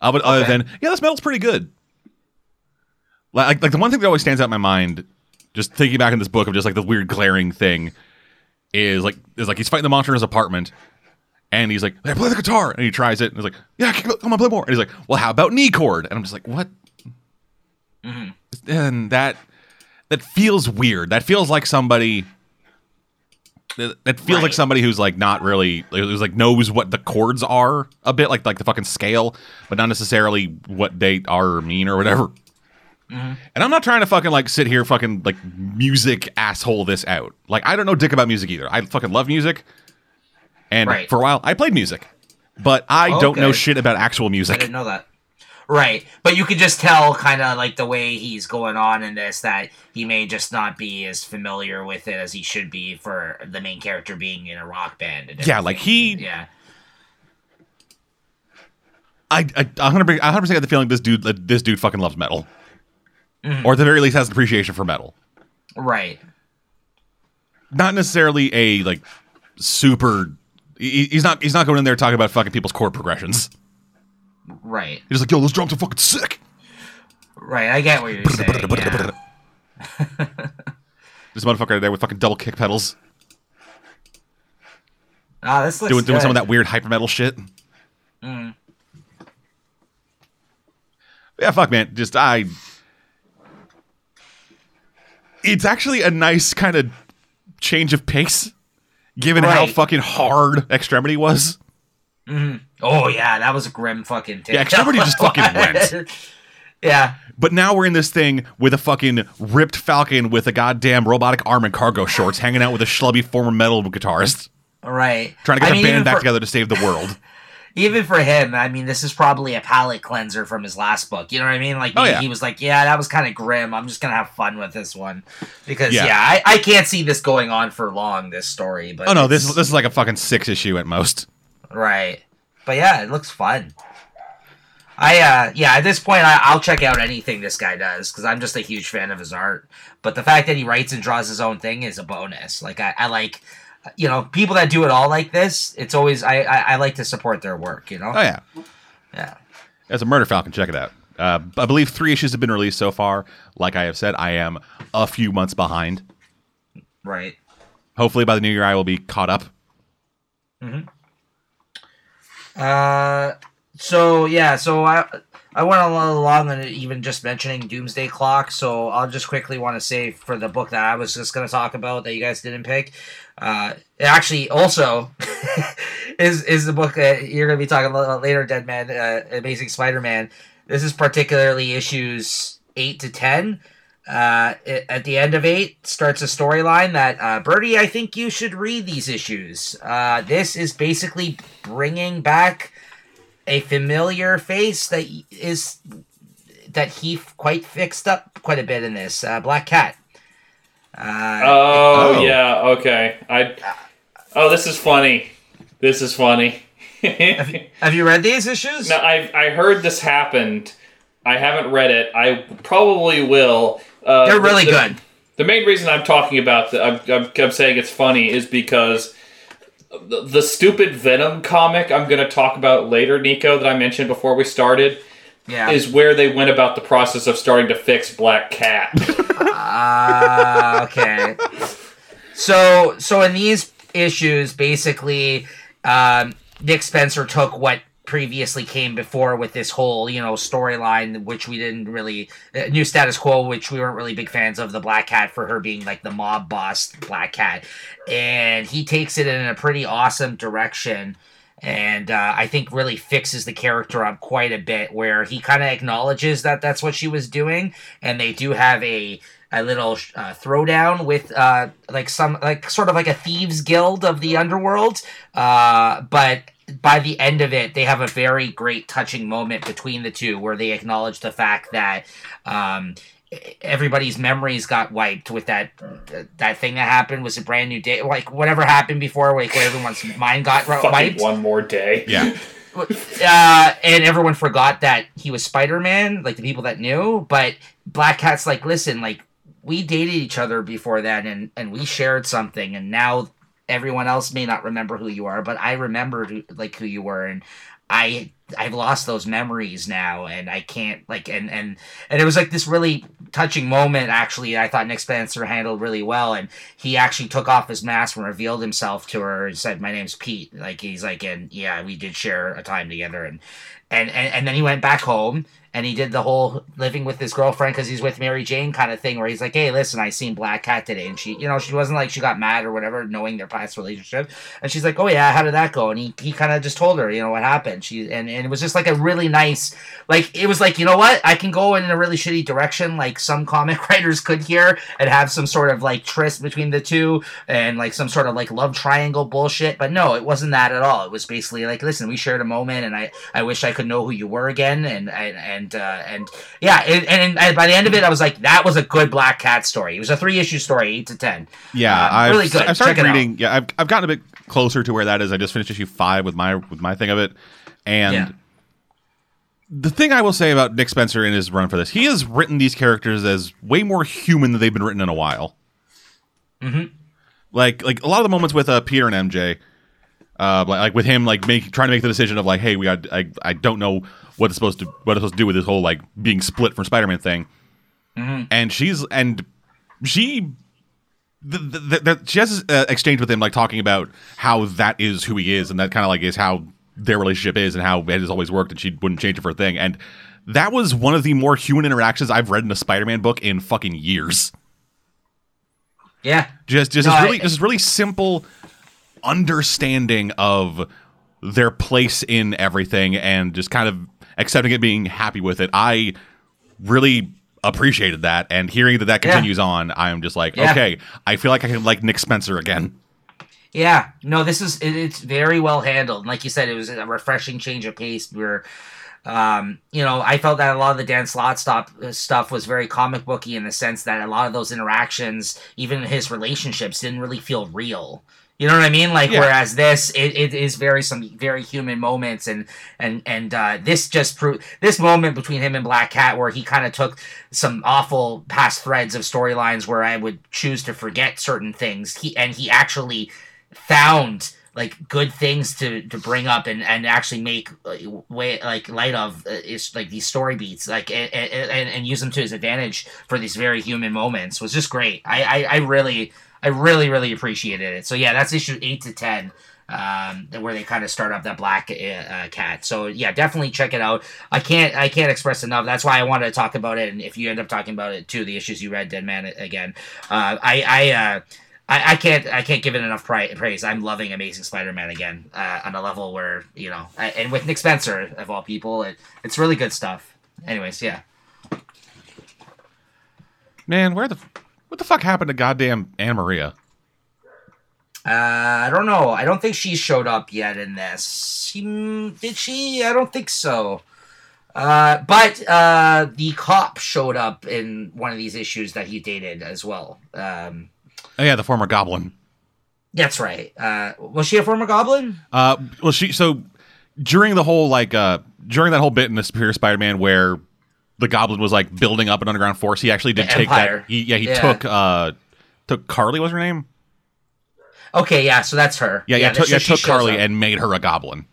of it other than yeah this metal's pretty good. Like like the one thing that always stands out in my mind just thinking back in this book of just like the weird glaring thing is like is like he's fighting the monster in his apartment and he's like, hey, play the guitar. And he tries it. And he's like, yeah, come on, play more. And he's like, well, how about knee chord? And I'm just like, what? Mm-hmm. And that that feels weird. That feels like somebody. That that feels like somebody who's like not really who's like knows what the chords are a bit like like the fucking scale, but not necessarily what they are or mean or whatever. Mm-hmm. And I'm not trying to fucking like sit here fucking like music asshole this out. Like I don't know dick about music either. I fucking love music. And Right. for a while I played music. But I don't know shit about actual music. I didn't know that. Right, but you could just tell, kind of like the way he's going on in this, that he may just not be as familiar with it as he should be for the main character being in a rock band. And Yeah, like he yeah, I I 100 I 100% get the feeling this dude this dude fucking loves metal. Mm-hmm. Or at the very least has an appreciation for metal. right, Not necessarily a like super he- he's not he's not going in there talking about fucking people's chord progressions. right, He's just like, "Yo, those drums are fucking sick." right. I get what you're saying. yeah. This motherfucker there with fucking double kick pedals, Ah, this looks doing doing some of that weird hyper metal shit. Mm. Yeah, fuck, man. Just I. It's actually a nice kind of change of pace, given how fucking hard Extremity was. Mm-hmm. Oh yeah, that was a grim fucking. Yeah, Extremity just fucking went. yeah, But now we're in this thing with a fucking ripped Falcon with a goddamn robotic arm and cargo shorts, hanging out with a schlubby former metal guitarist, right. trying to get I a mean, band back for- together to save the world. even for him, I mean, this is probably a palate cleanser from his last book. You know what I mean? Like, Oh, yeah. he was like, "Yeah, that was kind of grim. I'm just gonna have fun with this one," because Yeah. yeah, I, I can't see this going on for long. This story, but Oh no, this is this is like a fucking six issue at most. right. But yeah, it looks fun. I uh yeah, at this point, I, I'll check out anything this guy does because I'm just a huge fan of his art. But the fact that he writes and draws his own thing is a bonus. Like I, I like. You know, people that do it all like this, it's always I, I I like to support their work. You know, Oh yeah, yeah. As a Murder Falcon, check it out. Uh, I believe three issues have been released so far. Like I have said, I am a few months behind. Right. Hopefully, by the new year, I will be caught up. Hmm. Uh, so yeah, so I I went a little long on even just mentioning Doomsday Clock. So I'll just quickly want to say for the book that I was just going to talk about that you guys didn't pick. Uh, it actually also is is the book that you're going to be talking about later, Dead Man, uh, Amazing Spider-Man. This is particularly issues eight to ten. Uh, it- at the end of eight starts a storyline that uh, Bertie, I think you should read these issues. Uh, this is basically bringing back a familiar face that is that he quite fixed up quite a bit in this uh, Black Cat. Uh, Oh, Oh. yeah, okay. I. Oh, this is funny. This is funny. no, have you read these issues? No, I I heard this happened. I haven't read it. I probably will. Uh, They're really the- good. The main reason I'm talking about the, I'm, I'm, I'm saying it's funny is because the, the stupid Venom comic I'm going to talk about later, Nico, that I mentioned before we started, Yeah. is where they went about the process of starting to fix Black Cat. Ah, okay. So, so in these issues, basically, um, Nick Spencer took what previously came before with this whole, you know, storyline, which we didn't really, uh, new status quo, which we weren't really big fans of the Black Cat for her being like the mob boss Black Cat, and he takes it in a pretty awesome direction and uh, I think really fixes the character up quite a bit. Where he kind of acknowledges that that's what she was doing, and they do have a a little uh, throwdown with uh, like some like sort of like a thieves guild of the underworld. Uh, but by the end of it, they have a very great touching moment between the two where they acknowledge the fact that um, everybody's memories got wiped with that that thing that happened was a brand new day like whatever happened before like where everyone's mind got Fucking wiped one more day. Yeah. uh, and everyone forgot that he was spider-man like the people that knew but black cat's like listen like we dated each other before that and and we shared something and now everyone else may not remember who you are but i remember like who you were and i i've lost those memories now and i can't like and and and it was like this really touching moment actually i thought nick spencer handled really well and he actually took off his mask and revealed himself to her and said my name's pete. Like he's like and yeah we did share a time together and and and, and then he went back home and he did the whole living with his girlfriend because he's with Mary Jane kind of thing where he's like, hey, listen, I seen Black Cat today, and she, you know, she wasn't like she got mad or whatever, knowing their past relationship, and she's like, oh yeah, how did that go? And he, he kind of just told her, you know, what happened. She and, and it was just like a really nice, like it was like, you know what, I can go in a really shitty direction, like some comic writers could here, and have some sort of like tryst between the two, and like some sort of like love triangle bullshit, but no, it wasn't that at all. It was basically like, listen, we shared a moment, and I I wish I could know who you were again, and and and uh, and yeah, and, and, and by the end of it, I was like, that was a good Black Cat story. It was a three issue story, eight to ten. Yeah, Uh, I've, really good. I started Check reading. Yeah, I've, I've gotten a bit closer to where that is. I just finished issue five with my with my thing of it, and Yeah. the thing I will say about Nick Spencer in his run for this, he has written these characters as way more human than they've been written in a while. Mhm. Like like a lot of the moments with uh, Peter and MJ, uh, like, like with him like make trying to make the decision of like, hey, we got I I don't know what it's supposed to what it's supposed to do with this whole like being split from Spider Man thing, and she's and she the, the, the, she has this uh, exchange with him, like talking about how that is who he is, and that kind of like is how their relationship is, and how it has always worked, and she wouldn't change it for a thing. And that was one of the more human interactions I've read in a Spider-Man book in fucking years. Yeah, Just, just No, this I- really, just really simple understanding of their place in everything, and just kind of accepting it, being happy with it. I really appreciated that, and hearing that that Yeah. continues on, I'm just like, Yeah. okay, I feel like I can like Nick Spencer again. Yeah, no, this is it, it's very well handled. Like you said, it was a refreshing change of pace. Where, um, you know, I felt that a lot of the Dan Slott stop, stuff was very comic booky in the sense that a lot of those interactions, even his relationships, didn't really feel real. You know what I mean? Like Yeah. whereas this, it, it is very some very human moments, and and and uh, this just proved this moment between him and Black Cat, where he kind of took some awful past threads of storylines where I would choose to forget certain things. He and he actually found like good things to to bring up and and actually make uh, way like light of uh, is like these story beats like and, and and use them to his advantage for these very human moments was just great i i, I really i really really appreciated it. So yeah that's issue 8 to 10 um where they kind of start up that black uh, uh, cat. So yeah definitely check it out. I can't i can't express enough. That's why i wanted to talk about it. And if you end up talking about it too the issues you read dead man again uh i i uh I, I can't I can't give it enough praise. I'm loving Amazing Spider-Man again uh, on a level where you know, I, and with Nick Spencer of all people, it, it's really good stuff. Anyways, yeah, Man, where the what the fuck happened to goddamn Anna Maria? uh, I don't know. I don't think she showed up yet in this. She, did she? I don't think so. Uh, but uh, the cop showed up in one of these issues that he dated as well. Um, Oh yeah, the former Goblin. that's right. Uh, was she a former Goblin? Uh, well, she so during the whole like uh during that whole bit in the Superior Spider-Man where the Goblin was like building up an underground force, he actually did The take Empire. that. He, yeah, he Yeah. took uh took Carlie. was her name? Okay, yeah. So that's her. Yeah, yeah, took, so yeah, took Carlie up. and made her a Goblin.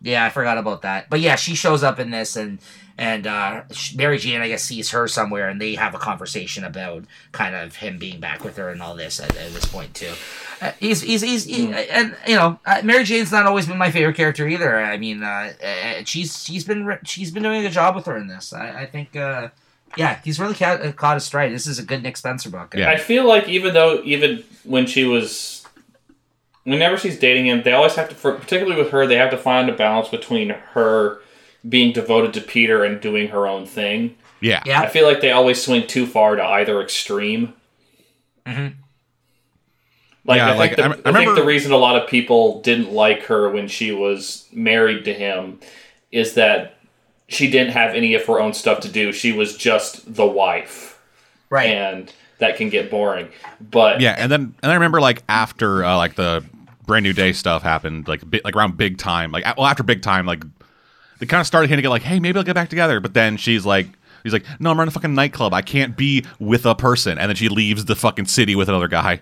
Yeah, I forgot about that. But yeah, she shows up in this, and and uh, Mary Jane, I guess, sees her somewhere, and they have a conversation about kind of him being back with her and all this at, at this point too. Uh, he's he's he's he, and you know, uh, Mary Jane's not always been my favorite character either. I mean, uh, uh, she's she's been she's been doing a good job with her in this. I, I think. Uh, yeah, he's really caught, uh, caught a stride. This is a good Nick Spencer book. Yeah. I feel like even though even when she was, whenever she's dating him, they always have to, for, particularly with her, they have to find a balance between her being devoted to Peter and doing her own thing. Yeah. yeah. I feel like they always swing too far to either extreme. Mhm. Like, Yeah, I, think like, the, I I, rem- I think the reason a lot of people didn't like her when she was married to him is that she didn't have any of her own stuff to do. She was just the wife, Right. and that can get boring. But Yeah, and then and I remember like after uh, like the brand new day stuff happened, like bi- like around big time, like well after big time, like they kind of started hinting at like, hey, maybe I'll get back together. But then she's like, he's like, no, I'm running a fucking nightclub. I can't be with a person. And then she leaves the fucking city with another guy.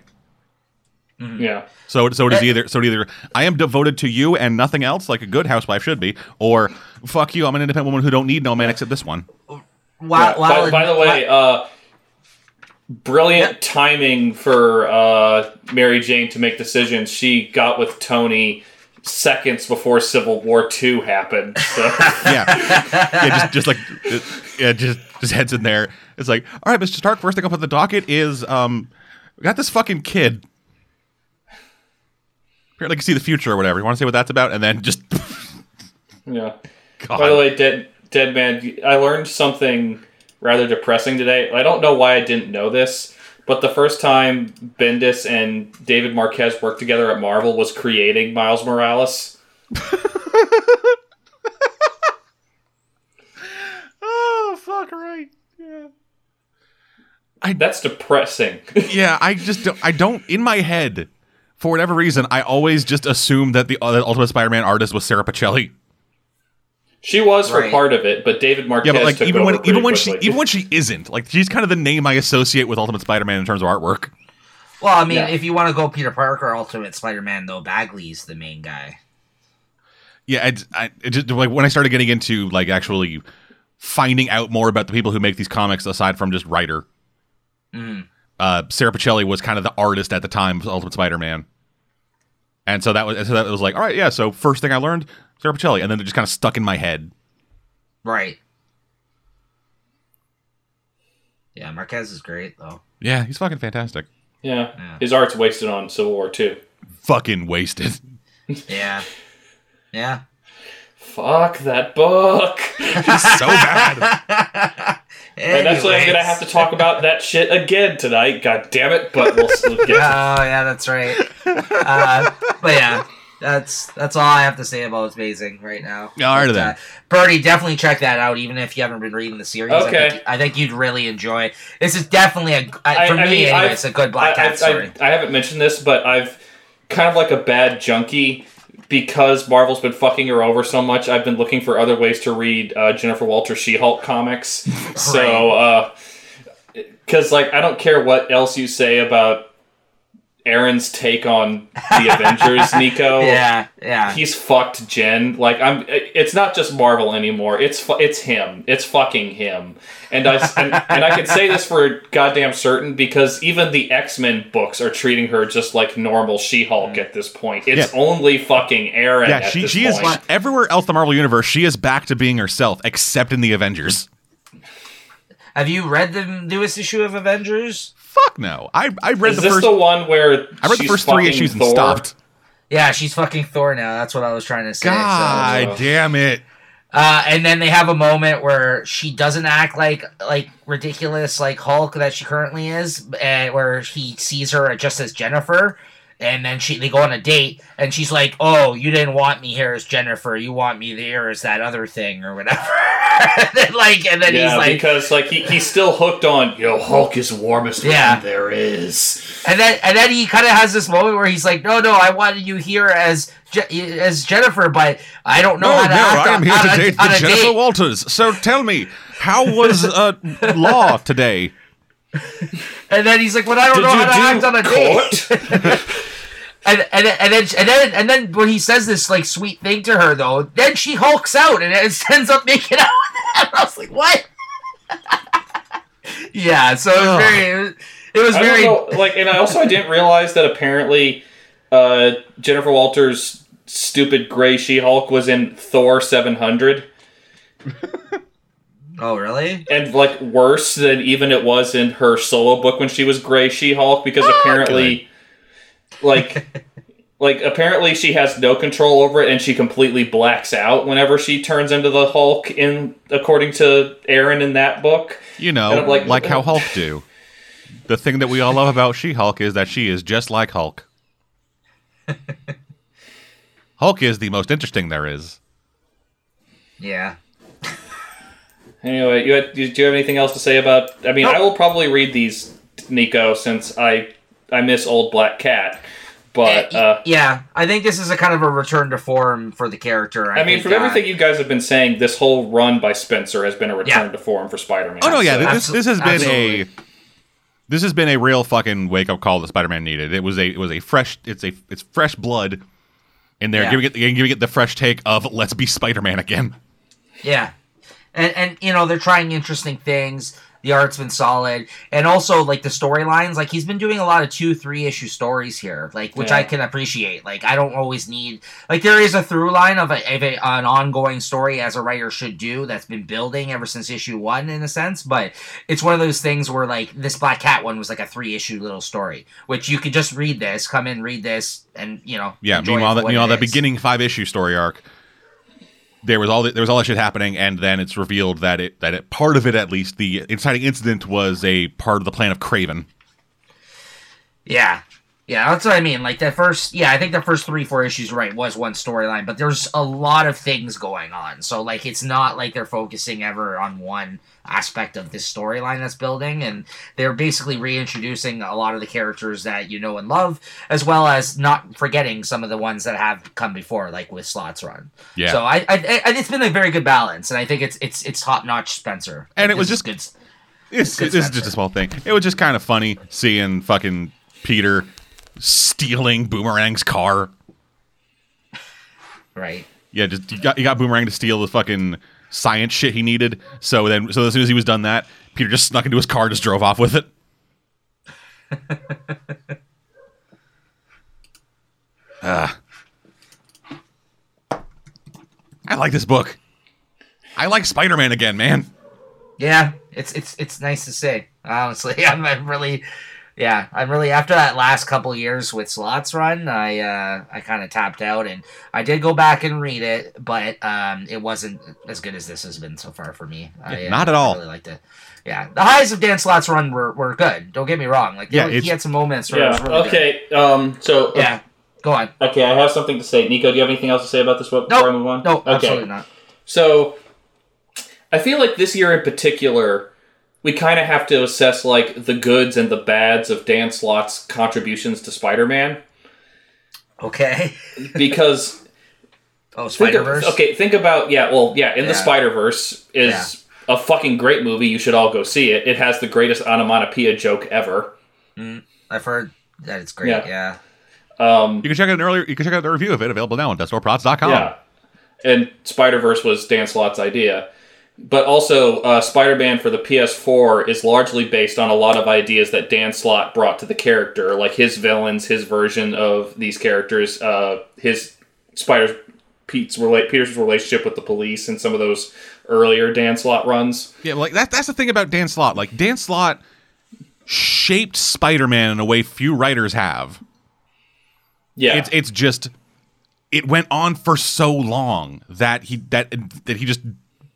yeah, So so it is Eh. either so it either I am devoted to you and nothing else, like a good housewife should be, or fuck you, I'm an independent woman who don't need no man except this one. While, Yeah, while by, by the way, uh, brilliant timing for uh, Mary Jane to make decisions. She got with Tony seconds before Civil War II happened. So. yeah, yeah, just just like yeah, just just heads in there. It's like, all right, Mr. Stark. First thing up on the docket is um, we got this fucking kid. Apparently, can see the future or whatever. You want to say what that's about, and then just yeah. God. By the way, dead dead man, I learned something rather depressing today. I don't know why I didn't know this, but the first time Bendis and David Marquez worked together at Marvel was creating Miles Morales. oh fuck right, yeah, That's depressing. yeah. I just don't, I don't in my head for whatever reason. I always just assume that the uh, Ultimate Spider-Man artist was Sara Pichelli. She was for Right. part of it, but David Marquez Yeah, but like took even over when even when she even when she isn't like she's kind of the name I associate with Ultimate Spider-Man in terms of artwork. well, I mean, Yeah. if you want to go Peter Parker, Ultimate Spider-Man, though, Bagley's the main guy. Yeah, I, I it just like when I started getting into like actually finding out more about the people who make these comics aside from just writer. Mhm. Uh, Sara Pichelli was kind of the artist at the time of Ultimate Spider-Man, and so that was so that was like, all right, yeah. So first thing I learned, Sara Pichelli, and then they're just kind of stuck in my head. Right. Yeah, Marquez is great though. Yeah, he's fucking fantastic. yeah. Yeah. his art's wasted on Civil War too. Fucking wasted. Yeah. Yeah. Fuck that book. He's so bad. And that's why I'm gonna have to talk about that shit again tonight. God damn it! But we'll, we'll Oh yeah, that's right. Uh, but yeah, that's that's all I have to say about it's Amazing right now. All right But, then. uh, Birdie, definitely check that out, even if you haven't been reading the series. I Okay. think, I think you'd really enjoy. it. This is definitely a uh, I- for I me mean, anyway. It's a good Black I, Cat I- story. I, I haven't mentioned this, but I've kind of like a bad junkie because Marvel's been fucking her over so much. I've been looking for other ways to read uh, Jennifer Walter She-Hulk comics. So, because like I don't care what else you say about Aaron's take on the Avengers, Nico. yeah, yeah. He's fucked Jen. Like I'm. It's not just Marvel anymore. It's fu- it's him. It's fucking him. And I and, and I can say this for goddamn certain because even the X Men books are treating her just like normal She Hulk mm. at this point. It's Yeah. only fucking Aaron. Yeah, at she this she is point. everywhere else the Marvel universe. She is back to being herself, except in the Avengers. Have you read the newest issue of Avengers? Fuck no. I I read Is the this first the one where I read the first three fucking issues and stopped. Yeah, she's fucking Thor now. That's what I was trying to say. so- God damn it. Uh, and then they have a moment where she doesn't act like like ridiculous like Hulk that she currently is, and where he sees her just as Jennifer, and then she they go on a date, and she's like, "Oh, you didn't want me here as Jennifer, you want me there as that other thing or whatever." and then, like, and then Yeah, he's like, because like he, he's still hooked on yo Hulk is warmest Yeah. man there is. and then and then he kind of has this moment where he's like, "No, no, I wanted you here as Je- as Jennifer, but I don't know No, how no, to act I am on- here on to a- date on the a Jennifer date." Walters. So tell me, how was uh, law today? And then he's like, "Well, I don't Did know how to do act on a date." and, and, then- and then and then and then when he says this like sweet thing to her though, then she hulks out and it ends up making out with him. I was like, "What?" yeah, so it was Ugh. very. It was, it was I very. don't know, like, and I also I didn't realize that apparently uh, Jennifer Walters' stupid gray She-Hulk was in Thor 700, Oh, really? and like worse than even it was in her solo book when she was gray She-Hulk, because Oh, apparently, like, like apparently she has no control over it and she completely blacks out whenever she turns into the Hulk in according to Aaron in that book. You know, like, like- how Hulk do. The thing that we all love about She-Hulk is that she is just like Hulk. Hulk is the most interesting there is. Yeah. Anyway, you had, do you have anything else to say about? I mean, Nope. I will probably read these, Nico, since I I miss old Black Cat. But Eh, uh, yeah, I think this is a kind of a return to form for the character. I, I mean, from uh, everything you guys have been saying, this whole run by Spencer has been a return Yeah. to form for Spider-Man. Oh no, yeah, So- this this has been Absolutely. a this has been a real fucking wake up call that Spider-Man needed. It was a it was a fresh it's a it's fresh blood in there Yeah. giving it giving it the fresh take of let's be Spider-Man again. Yeah, and and you know they're trying interesting things. The art's been solid, and also like the storylines. Like he's been doing a lot of two, three issue stories here, like which I can appreciate. Like I don't always need like there is a through line of, a, of a, an ongoing story as a writer should do that's been building ever since issue one in a sense. But it's one of those things where like this Black Cat one was like a three issue little story, which you could just read this, come in, read this, and you know Yeah, meanwhile that meanwhile that beginning five issue story arc there was all the, there was all that shit happening and then it's revealed that it that it part of it at least the inciting incident was a part of the plan of Kraven. Yeah. Yeah, that's what I mean. Like the first, yeah, I think the first three, four issues, right, was one storyline, but there's a lot of things going on. So like, it's not like they're focusing ever on one aspect of this storyline that's building, and they're basically reintroducing a lot of the characters that you know and love, as well as not forgetting some of the ones that have come before, like with Slott's Run. Yeah. So I, I, I it's been a very good balance, and I think it's it's it's top notch, Spencer. And Like, it was just- good. It's, is just a small thing. It was just kind of funny seeing fucking Peter stealing Boomerang's car. right. Yeah, just you got, you got Boomerang to steal the fucking science shit he needed. So then, so as soon as he was done that, Peter just snuck into his car, just drove off with it. Ah. I like this book. I like Spider-Man again, man. Yeah, it's it's it's nice to say. Honestly, I'm, I'm really, yeah, I'm really after that last couple years with Slott's run. I uh, I kind of tapped out, and I did go back and read it, but um, it wasn't as good as this has been so far for me. I, uh, not at all. I really liked it. Yeah, the highs of Dan Slott's run were, were good. Don't get me wrong. Like, Yeah, yeah, he had some moments. Where it was yeah. really good. Okay. Um. So Yeah. Go on. Okay, I have something to say. Nico, do you have anything else to say about this book before I move on? No, Okay. absolutely not. So, I feel like this year in particular, we kind of have to assess like the goods and the bads of Dan Slott's contributions to Spider-Man Okay. because Oh, think Spider of, Verse. okay, think about yeah, well, yeah, in the Yeah. Spider Verse is a fucking great movie. You should all go see it. It has the greatest onomatopoeia joke ever. I've heard that it's great. Yeah. Yeah. Um, You can check out an earlier. You can check out the review of it available now on DeathStoreProts.com. Yeah. And Spider Verse was Dan Slott's idea. But also, uh, Spider Man for the PS4 is largely based on a lot of ideas that Dan Slott brought to the character, like his villains, his version of these characters, uh, his Spider Pete's rela- Peter's relationship with the police, and some of those earlier Dan Slott runs. Yeah, like that, that's the thing about Dan Slott. Like Dan Slott shaped Spider-Man in a way few writers have. Yeah, It's it's just it went on for so long that he that that he just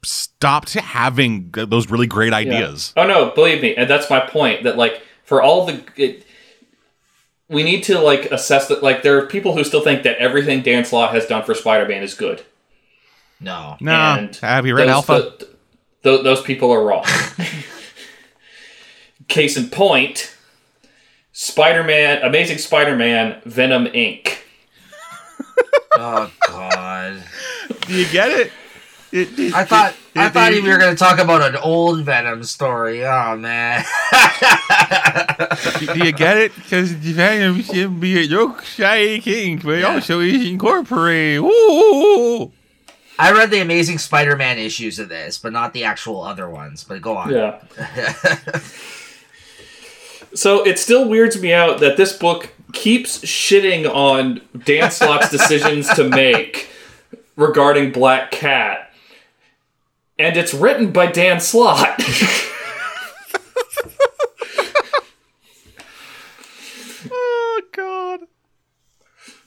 stopped having those really great Yeah. ideas. Oh no, believe me, and that's my point. That like for all the, it, we need to like assess that. Like there are people who still think that everything Dan Slott has done for Spider-Man is good. No. Nah, And have you read those, Alpha? th- th- those people are wrong. Case in point, Spider-Man, Amazing Spider-Man, Venom Inc. Oh God. Do you get it? It- it- I thought I thought it- we were gonna talk about an old Venom story. Oh man. Do you get it? Because Venom should be a Yorkshire king, but Yeah. also is incorporated. Ooh. I read the Amazing Spider-Man issues of this, but not the actual other ones. But go on. Yeah. so it still weirds me out that this book keeps shitting on Dan Slott's decisions to make regarding Black Cat. And it's written by Dan Slott. Oh God.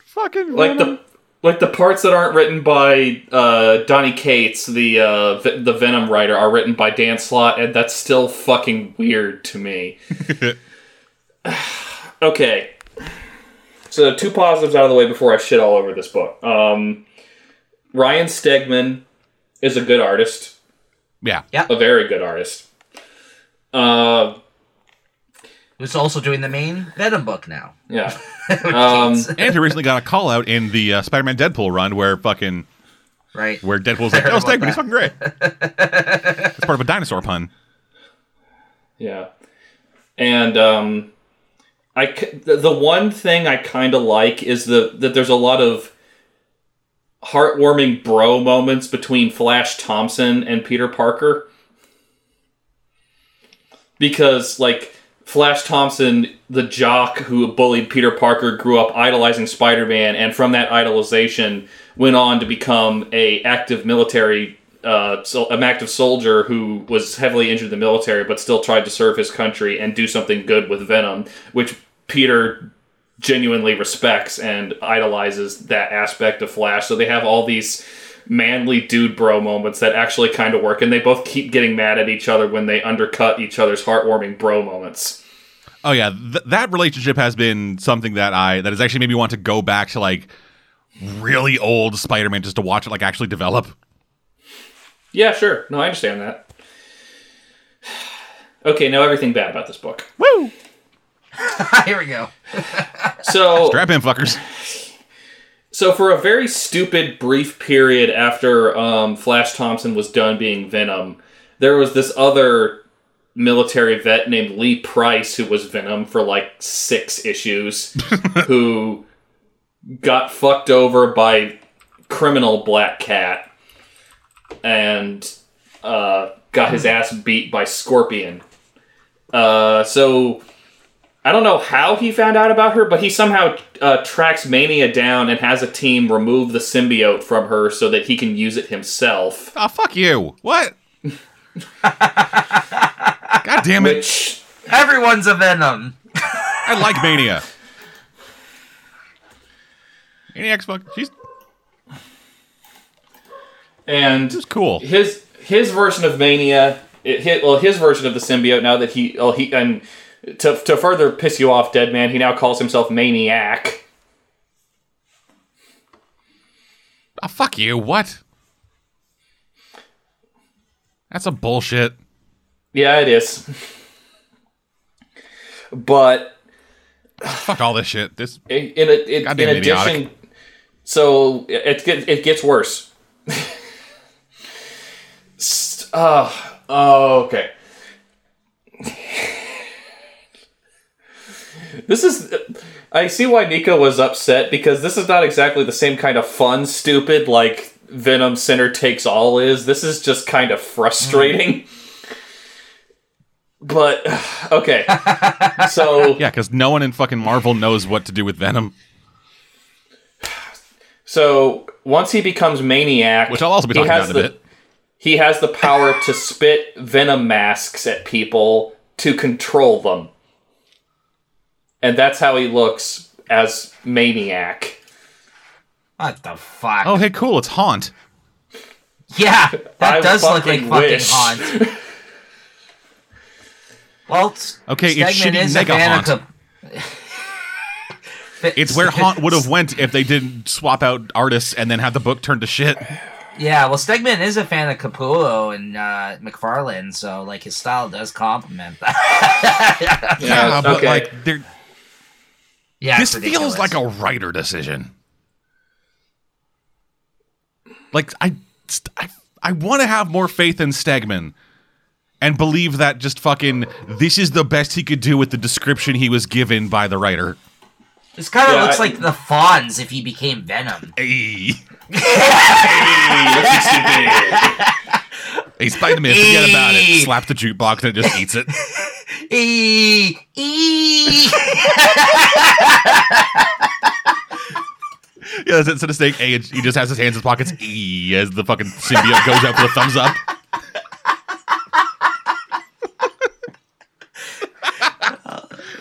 fucking like Venom. the like the parts that aren't written by uh, Donny Cates, the uh, v- the Venom writer, are written by Dan Slott, and that's still fucking weird to me. okay, so two positives out of the way before I shit all over this book. Um, Ryan Stegman is a good artist, yeah. Yeah. a very good artist. Uh, Who's also doing the main Venom book now. yeah. Um, And he recently got a call out in the uh, Spider-Man Deadpool run where fucking right. where Deadpool's like, heard "Oh, about Stegman, he's fucking great." It's part of a dinosaur pun. Yeah, and um, I c- the the one thing I kind of like is the that there's a lot of heartwarming bro moments between Flash Thompson and Peter Parker. Because like Flash Thompson, the jock who bullied Peter Parker, grew up idolizing Spider-Man, and from that idolization went on to become a active military, uh, so, an active soldier who was heavily injured in the military, but still tried to serve his country and do something good with Venom, which Peter genuinely respects and idolizes that aspect of Flash. So they have all these manly dude bro moments that actually kind of work, and they both keep getting mad at each other when they undercut each other's heartwarming bro moments. Oh yeah, th- that relationship has been something that I that has actually made me want to go back to like really old Spider-Man just to watch it like actually develop. Yeah, sure. No, I understand that. Okay, now everything bad about this book. Woo! Here we go. So, Strap in, fuckers. so for a very stupid brief period after um, Flash Thompson was done being Venom, there was this other military vet named Lee Price who was Venom for like six issues, who got fucked over by criminal Black Cat and uh, got his ass beat by Scorpion. Uh, so I don't know how he found out about her, but he somehow uh, tracks Mania down and has a team remove the symbiote from her so that he can use it himself. Oh fuck you! What? God damn it! Which Everyone's a Venom. I like Mania. Maniac's fuck. She's and It's cool. his his version of Mania, it hit well his version of the symbiote. Now that he, well, he and to to further piss you off, Dead Man, he now calls himself Maniac. Oh, fuck you! What? That's a bullshit. Yeah, it is. but Fuck all this shit. This in in, in, in addition, idiotic. so it it gets worse. Uh, oh, okay. This is. I see why Nico was upset because this is not exactly the same kind of fun, stupid like Venom Center takes all is. This is just kind of frustrating. Mm-hmm. But okay, so yeah, because no one in fucking Marvel knows what to do with Venom, so once he becomes Maniac, which I'll also be he talking about in a the- bit. he has the power to spit venom masks at people to control them. And that's how he looks as Maniac. What the fuck? Oh, hey, cool! It's Haunt. yeah, that I does look like fucking fucking wish. haunt. Well, s- Okay, it's shitty is a Mega fan Haunt. co- It's where Haunt would have went if they didn't swap out artists and then have the book turned to shit. Yeah, well, Stegman is a fan of Capullo and uh, McFarlane, so like his style does complement that. Yeah, but okay. like, they're, yeah, this feels like a writer decision. Like, I, I, I want to have more faith in Stegman and believe that just fucking this is the best he could do with the description he was given by the writer. This kind of Yeah, looks I- like the Fonz if he became Venom. Hey, Hey, stupid. Hey, Spider Man, forget about it. Slap the jukebox and it just eats it. Eee, eee. Yeah, instead of saying A, it- he just has his hands in his pockets. E as the fucking symbiote goes out for the thumbs up.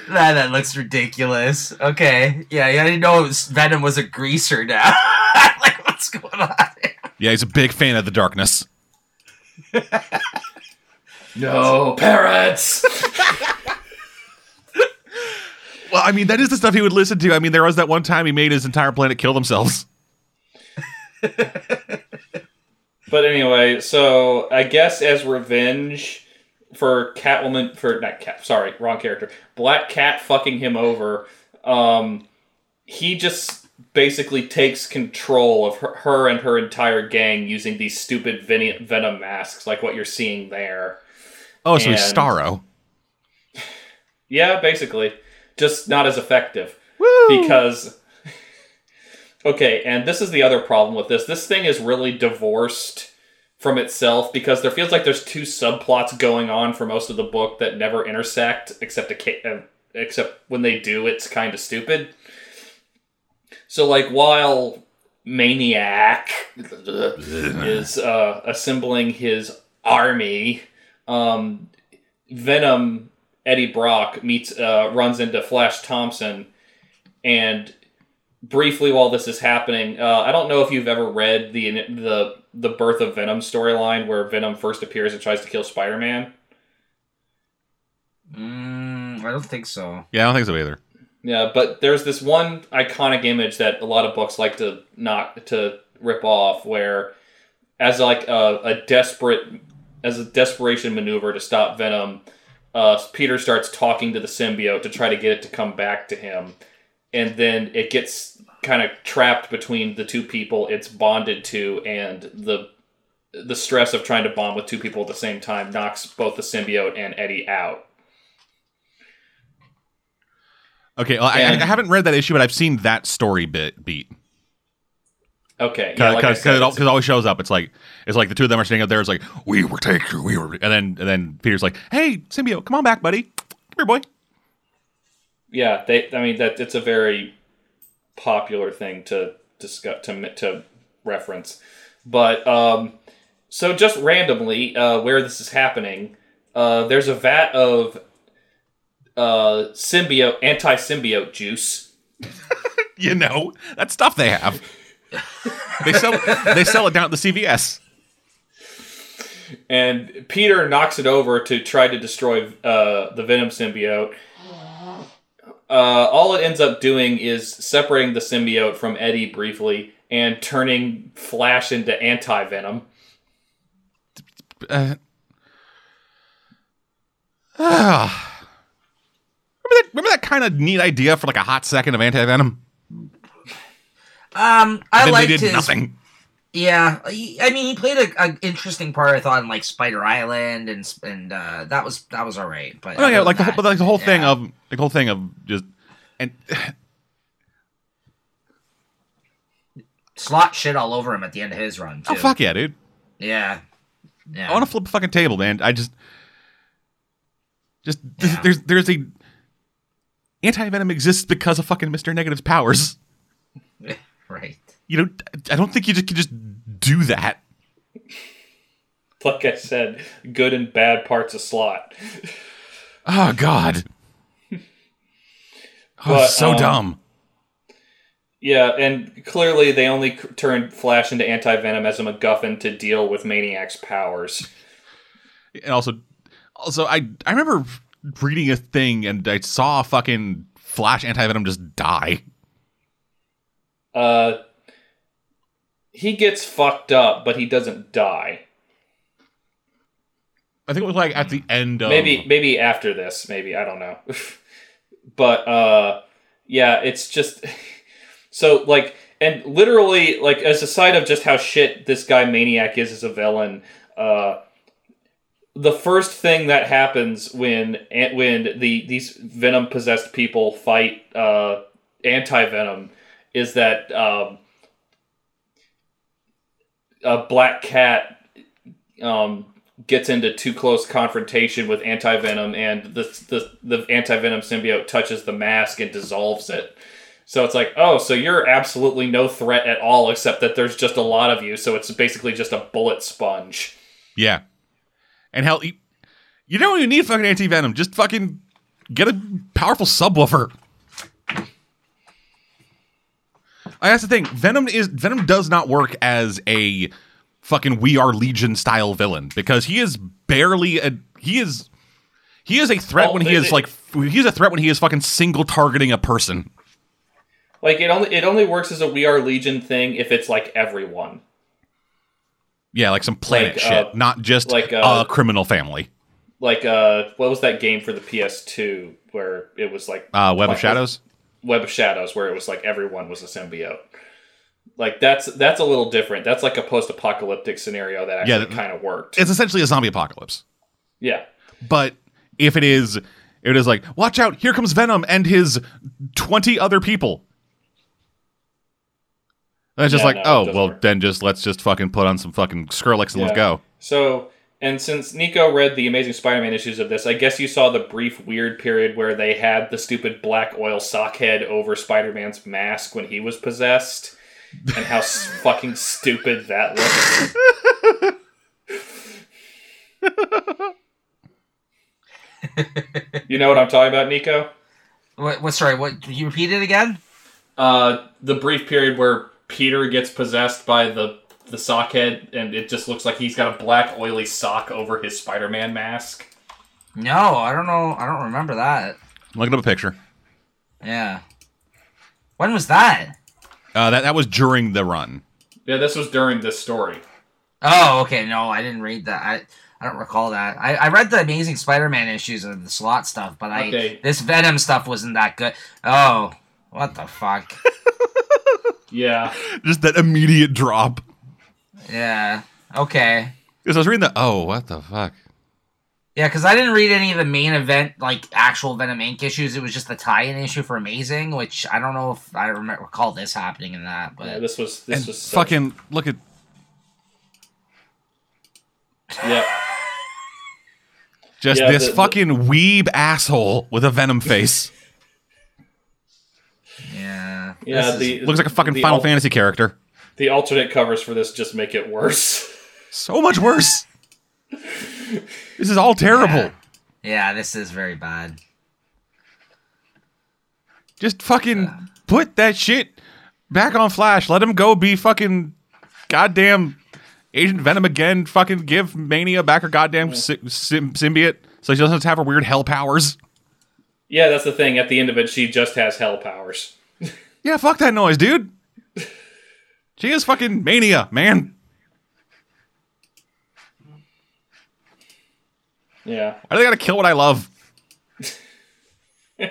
Man, that looks ridiculous. Okay, yeah, yeah I didn't know it was, Venom was a greaser now. like, what's going on? Here? Yeah, he's a big fan of the darkness. No parrots. Well, I mean, that is the stuff he would listen to. I mean, there was that one time he made his entire planet kill themselves. But anyway, so I guess as revenge for Catwoman, for not Cat, sorry, wrong character, Black Cat fucking him over, um, he just basically takes control of her, her and her entire gang using these stupid Ven- Venom masks, like what you're seeing there. Oh, so he's And- Starro. Yeah, basically, just not as effective. Woo! because okay and this is the other problem with this this thing is really divorced from itself because there feels like there's two subplots going on for most of the book that never intersect except a, uh, except when they do it's kind of stupid so like while maniac is uh, assembling his army um, venom eddie brock meets uh, runs into flash thompson and briefly while this is happening, uh, I don't know if you've ever read the the the birth of Venom storyline where Venom first appears and tries to kill Spider Man. Mm, I don't think so. Yeah, I don't think so either. Yeah, but there's this one iconic image that a lot of books like to not to rip off, where as like a, a desperate as a desperation maneuver to stop Venom, uh, Peter starts talking to the symbiote to try to get it to come back to him, and then it gets kind of trapped between the two people it's bonded to, and the the stress of trying to bond with two people at the same time knocks both the symbiote and Eddie out. Okay, well, I, And- I haven't read that issue, but I've seen that story bit beat Okay, yeah, like because it, al- it's- 'cause it always shows up. It's like it's like the two of them are sitting up there. It's like we were taken, we were, and then and then Peter's like, "Hey, symbiote, come on back, buddy. Come here, boy." yeah they i mean that it's a very popular thing to discuss to, to reference but um so just randomly uh where this is happening uh there's a vat of uh symbiote anti-symbiote juice You know that stuff they have. they sell they sell it down at the CVS. and peter knocks it over to try to destroy uh the venom symbiote uh, all it ends up doing is separating the symbiote from Eddie briefly and turning Flash into anti Venom. Uh, ah. Remember that? Remember that kind of neat idea for like a hot second of anti venom? Um, I liked did his. nothing. Yeah, he- I mean, he played a, a interesting part. I thought in like Spider Island, and and uh, that was that was all right. But Oh yeah, like the than whole, but like the whole thing of like the whole thing of just and Slott shit all over him at the end of his run too. oh fuck yeah, dude! Yeah, yeah. I want to flip a fucking table, man. I just just Yeah. there's there's a anti venom exists because of fucking Mister Negative's powers. right. You know, I don't think you just can just do that. Like I said, good and bad parts of Slott. Oh God. Oh, But, so um, dumb. Yeah, and clearly they only c- turned Flash into anti Venom as a MacGuffin to deal with Maniac's powers. And also, also I I remember reading a thing and I saw fucking Flash anti venom just die. Uh, he gets fucked up, but he doesn't die. I think it was like at the end of maybe maybe after this maybe i don't know but uh yeah it's just so like and literally like as a side of just how shit this guy maniac is as a villain uh the first thing that happens when when the these venom possessed people fight uh anti-venom is that um a black cat um gets into too close confrontation with anti venom, and the the the anti venom symbiote touches the mask and dissolves it. So it's like, oh, so you're absolutely no threat at all, except that there's just a lot of you. So it's basically just a bullet sponge. Yeah. And hell, you, you don't even need fucking anti venom. Just fucking get a powerful subwoofer. I that's the thing. Venom is Venom does not work as a fucking We Are Legion style villain because he is barely a he is he is a threat Well, when he is like he is a threat when he is fucking single targeting a person. Like it only it only works as a We Are Legion thing if it's like everyone. Yeah, like some planet Like, shit, uh, not just like, uh, a criminal family. Like uh, what was that game for the PS2 where it was like Uh, Web like of Shadows. Web of Shadows, where it was like everyone was a symbiote. Like that's that's a little different. That's like a post-apocalyptic scenario that Yeah, actually th- kind of worked. It's essentially a zombie apocalypse. yeah, But if it is, it is like, watch out! Here comes Venom and his twenty other people. And it's just Yeah, like, no, oh well, work. then just let's just fucking put on some fucking Skrillex and let's go. So, and since Nico read the Amazing Spider-Man issues of this, I guess you saw the brief weird period where they had the stupid black oil sock head over Spider-Man's mask when he was possessed, and how fucking stupid that looked. you know what I'm talking about, Nico? What? What? Sorry. What? Can you repeat it again? Uh, the brief period where Peter gets possessed by the the sock head, and it just looks like he's got a black oily sock over his Spider-Man mask. No, I don't know. I don't remember that. I'm looking up a picture. Yeah. When was that? Uh, that that was during the run. Yeah, this was during this story. Oh, okay. No, I didn't read that. I I don't recall that. I, I read the Amazing Spider-Man issues of the Slott stuff, but I Okay. this Venom stuff wasn't that good. Oh, what the fuck? Yeah. Just that immediate drop. yeah. Okay. Because I was reading the oh, what the fuck? Yeah, because I didn't read any of the main event, like actual Venom Inc. issues. It was just the tie-in issue for Amazing, which I don't know if I remember, recall this happening in that. But yeah this was this And was such- fucking look at yeah. just Yeah, this the- the- fucking weeb asshole with a venom face. Yeah, Yeah, this is- Looks like a fucking Final al- Fantasy character. The alternate covers for this just make it worse. So much worse. this is all terrible. yeah, this is very bad. Just fucking put that shit back on Flash. Let him go be fucking goddamn Agent Venom again. Fucking give Mania back her goddamn sy- sym- symbiote so she doesn't have her weird hell powers. yeah, that's the thing. At the end of it, she just has hell powers. Yeah, fuck that noise, dude. She is fucking Mania, man. Yeah. Why do they gotta kill what I love?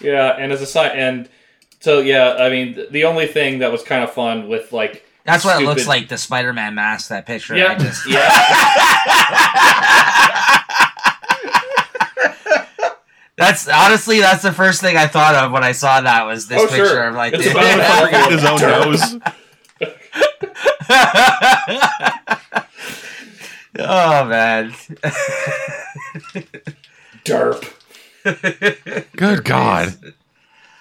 Yeah, and as a side and so yeah, I mean the only thing that was kind of fun with like That's what it looks like. The Spider-Man mask. That picture. I Yeah, just, yeah. that's honestly that's the first thing I thought of when I saw that was this Oh, picture sure. of like. It's the- about Fucking his own nose. oh man. Derp. Good God.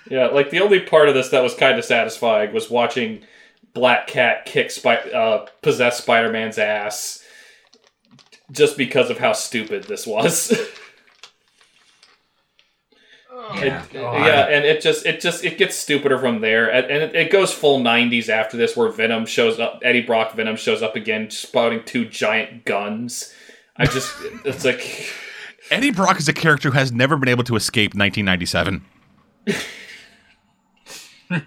Yeah, like the only part of this that was kind of satisfying was watching Black Cat kick Spi- uh, possess Spider-Man's ass, just because of how stupid this was. Yeah. It- yeah, and it just it just it gets stupider from there, and, and it, it goes full '90s after this, where Venom shows up. Eddie Brock Venom shows up again, spouting two giant guns. I just it's like Eddie Brock is a character who has never been able to escape 1997.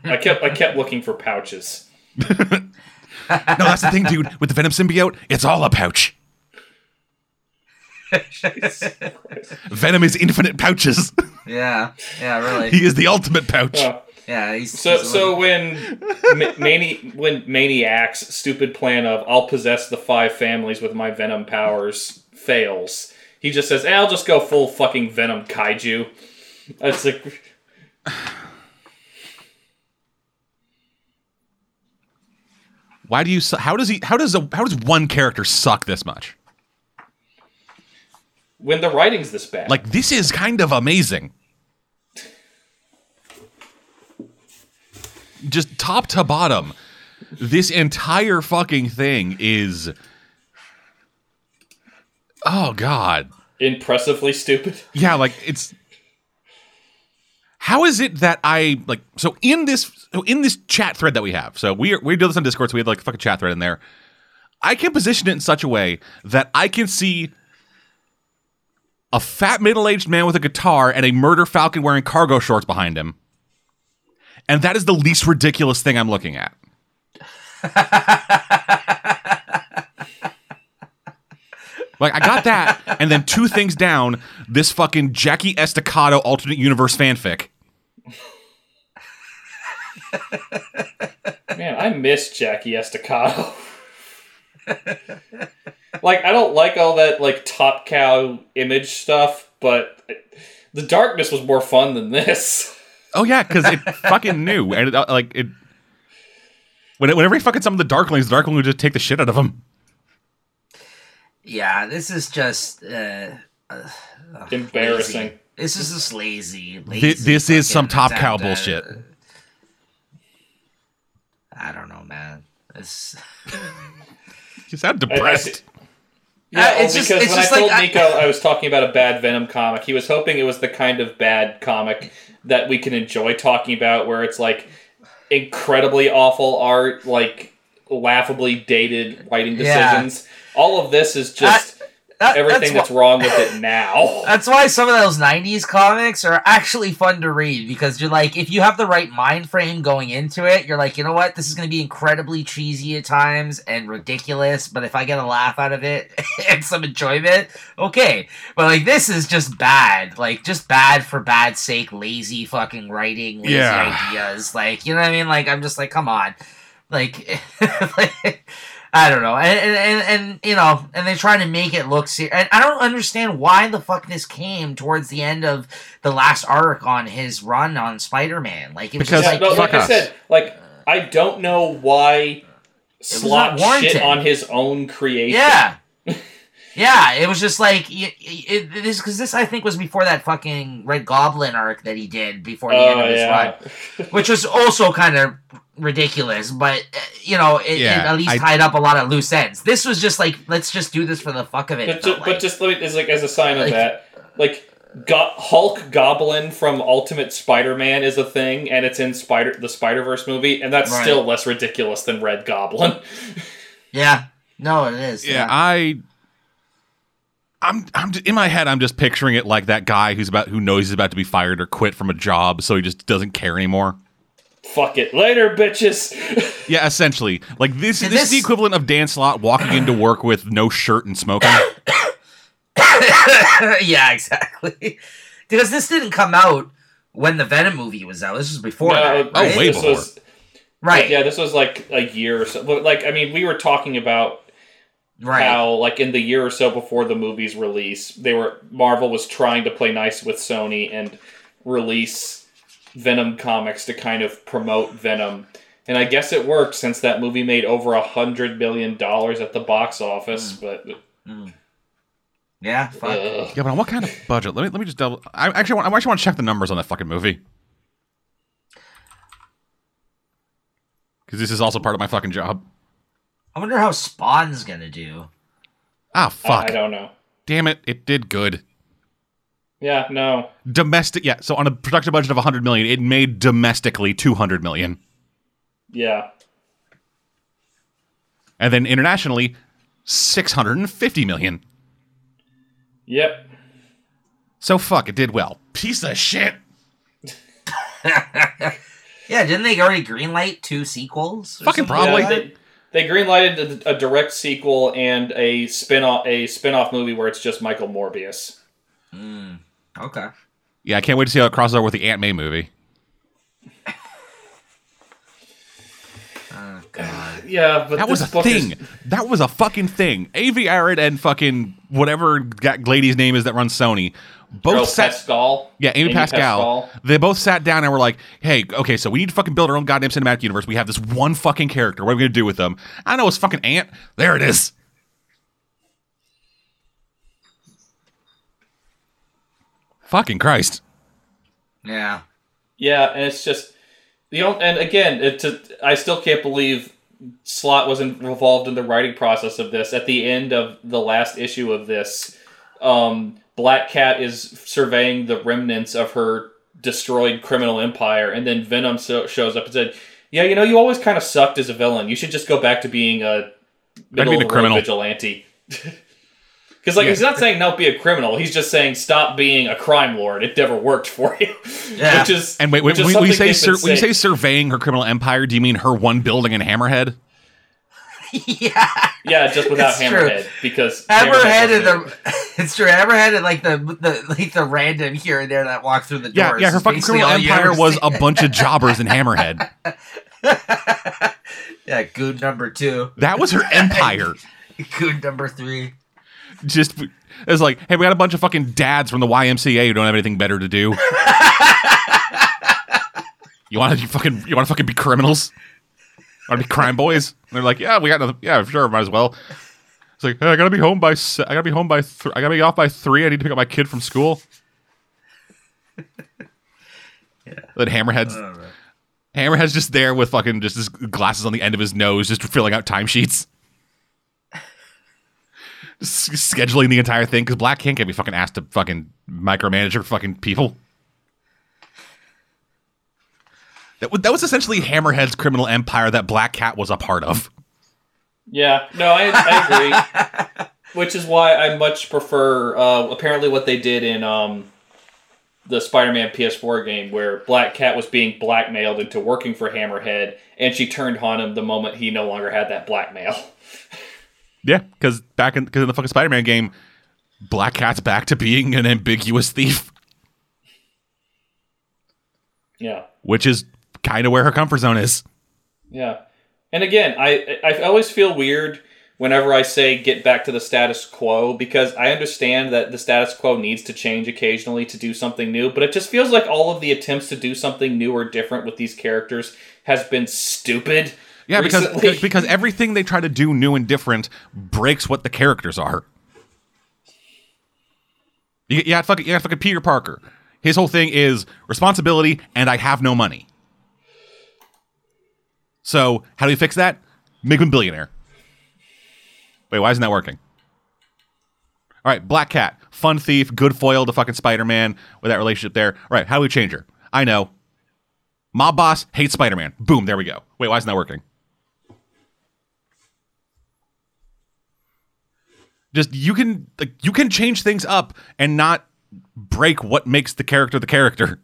I kept I kept looking for pouches. No, that's the thing, dude. With the Venom symbiote, it's all a pouch. Venom is infinite pouches. Yeah. Yeah. Really. he is the ultimate pouch. Yeah. He's, So he's so when Ma- Mani- when Maniac's stupid plan of I'll possess the five families with my venom powers fails, he just says, eh, "I'll just go full fucking venom kaiju." It's like Why do you? su- How does he? How does a? How does one character suck this much? When the writing's this bad. Like this is kind of amazing. Just top to bottom, this entire fucking thing is. Oh God. Impressively stupid. Yeah, like it's how is it that I like so in this so in this chat thread that we have, so we are, we do this on Discord, so we have like a fucking chat thread in there. I can position it in such a way that I can see a fat middle-aged man with a guitar and a murder falcon wearing cargo shorts behind him. And that is the least ridiculous thing I'm looking at. like I got that, and then two things down, this fucking Jackie Estacado alternate universe fanfic. Man, I miss Jackie Estacado. like, I don't like all that like top cow image stuff, but the darkness was more fun than this. Oh yeah, because it fucking knew, and it, uh, like it. When it, whenever he fucking summoned the Darklings, the Darkling would just take the shit out of him. Yeah, this is just uh, uh, Embarrassing. lazy. This is just lazy. lazy Thi- this is some top cow attempt bullshit. at- I don't know, man. It's You sound I- I depressed. see- Yeah, Uh, well, it's just- because it's when I just like told I- Nico I was talking about a bad Venom comic, he was hoping it was the kind of bad comic that we can enjoy talking about, where it's like incredibly awful art, like laughably dated writing Yeah. decisions. All of this is just that- everything that's, wh- wrong with it now. That's why some of those '90s comics are actually fun to read because you're like, if you have the right mind frame going into it, you're like, you know what, this is going to be incredibly cheesy at times and ridiculous, but if I get a laugh out of it and some enjoyment, okay. But like, this is just bad, like just bad for bad sake, lazy fucking writing, lazy Yeah. ideas. Like, you know what I mean? Like, I'm just like, come on, like. like I don't know, and, and and and you know, and they try to make it look serious. And I don't understand why the fuck this came towards the end of the last arc on his run on Spider-Man. Like it was Because- just like, no, like I said, like I don't know why Slott shit on his own creation. yeah, yeah. It was just like it, it, this because this I think was before that fucking Red Goblin arc that he did before the end Oh of his run. which was also kind of ridiculous, but uh, you know, it, it at least I- tied up a lot of loose ends. This was just like, let's just do this for the fuck of it. But, it ju- but like. just like, as like as a sign of Like- that, like Go- Hulk Goblin from Ultimate Spider-Man is a thing, and it's in Spider the Spider Verse movie, and that's Right. still less ridiculous than Red Goblin. yeah, no, it is. Yeah, I. I'm, I'm in my head. I'm just picturing it like that guy who's about who knows he's about to be fired or quit from a job, so he just doesn't care anymore. Fuck it, later, bitches. Yeah, essentially, like this. And This, is the equivalent of Dan Slott walking into work with no shirt and smoking. yeah, exactly. Because this didn't come out when the Venom movie was out. This was before No, that, Oh, right? way this before. was right, yeah, this was like a year or so. But like, I mean, we were talking about right. how like in the year or so before the movie's release, they were Marvel was trying to play nice with Sony and release Venom comics to kind of promote Venom. And I guess it worked since that movie made over a hundred million dollars at the box office. But Yeah, fuck. ugh. yeah, but on what kind of budget? Let me let me just double. I actually want. I actually want to check the numbers on that fucking movie because this is also part of my fucking job. I wonder how Spawn's gonna do. Ah, I, fuck! I don't know. Damn it! It did good. Yeah, no. Domestic, yeah. So on a production budget of 100 million, it made domestically 200 million, Yeah. and then internationally, 650 million. Yep. So fuck, it did well. Piece of shit. Yeah, didn't they already greenlight two sequels? Fucking something Probably. Yeah, they, they greenlighted a, a direct sequel and a spin-off a spin-off movie where it's just Michael Morbius. Hmm. Okay. Yeah, I can't wait to see how it crosses over with the Aunt May movie. Oh god. Yeah, but That was a book thing. is- That was a fucking thing. Avi Arad and fucking whatever ga- lady's name is that runs Sony. Both Earl sat. Pascal. Yeah, Amy, Pascal, They both sat down and were like, "Hey, okay, so we need to fucking build our own goddamn cinematic universe. We have this one fucking character. What are we gonna do with them? I know it's fucking Ant. There it is. Fucking Christ. Yeah. Yeah, and it's just the only, and again, it's a, I still can't believe Slott was in, involved in the writing process of this. At the end of the last issue of this, um, Black Cat is surveying the remnants of her destroyed criminal empire, and then Venom so- shows up and said, "Yeah, you know, you always kind of sucked as a villain. You should just go back to being a middle of a the criminal." vigilante." Because like he's not saying don't be a criminal. He's just saying stop being a crime lord. It never worked for you. Yeah. Which is And wait, wait which is when, when you say they've sur- when you say surveying her criminal empire, do you mean her one building in Hammerhead? yeah. yeah, just without It's true. Hammerhead because Hammerhead and the it's true. Hammerhead and like the the like the random here and there that walk through the doors. yeah. yeah. Her fucking criminal empire was a bunch of jobbers in Hammerhead. yeah, goon number two, That was her empire. goon number three. Just it's like, hey, we got a bunch of fucking dads from the YMCA who don't have anything better to do. you want to fucking you want to fucking be criminals? Want to be crime boys? And they're like, yeah, we got nothing. Yeah, sure, might as well. It's like, hey, I gotta be home by. Se- I gotta be home by. Th- I gotta be off by three. I need to pick up my kid from school. Then Hammerhead's Hammerhead's just there with fucking just his glasses on the end of his nose, just filling out timesheets. Just scheduling the entire thing because Black King can't be fucking asked to fucking micromanage her fucking people. That, wa- that was essentially Hammerhead's criminal empire that Black Cat was a part of. Yeah, no, I, I agree. Which is why I much prefer uh, apparently what they did in um, the Spider-Man PS4 game, where Black Cat was being blackmailed into working for Hammerhead, and she turned on him the moment he no longer had that blackmail. Yeah, because back in because in the fucking Spider-Man game, Black Cat's back to being an ambiguous thief, Yeah, which is kind of where her comfort zone is. yeah. And again, I I always feel weird whenever I say get back to the status quo because I understand that the status quo needs to change occasionally to do something new, but it just feels like all of the attempts to do something new or different with these characters has been stupid. Yeah, because, recently. because because everything they try to do new and different breaks what the characters are. You, you got fucking you got fucking Peter Parker. His whole thing is responsibility, and I have no money. So how do we fix that? Make him billionaire. Wait, why isn't that working? All right, Black Cat, fun thief, good foil to fucking Spider Man with that relationship there. All right, how do we change her? I know. Mob boss hates Spider Man. Boom, there we go. Wait, why isn't that working? Just you can like you can change things up and not break what makes the character the character.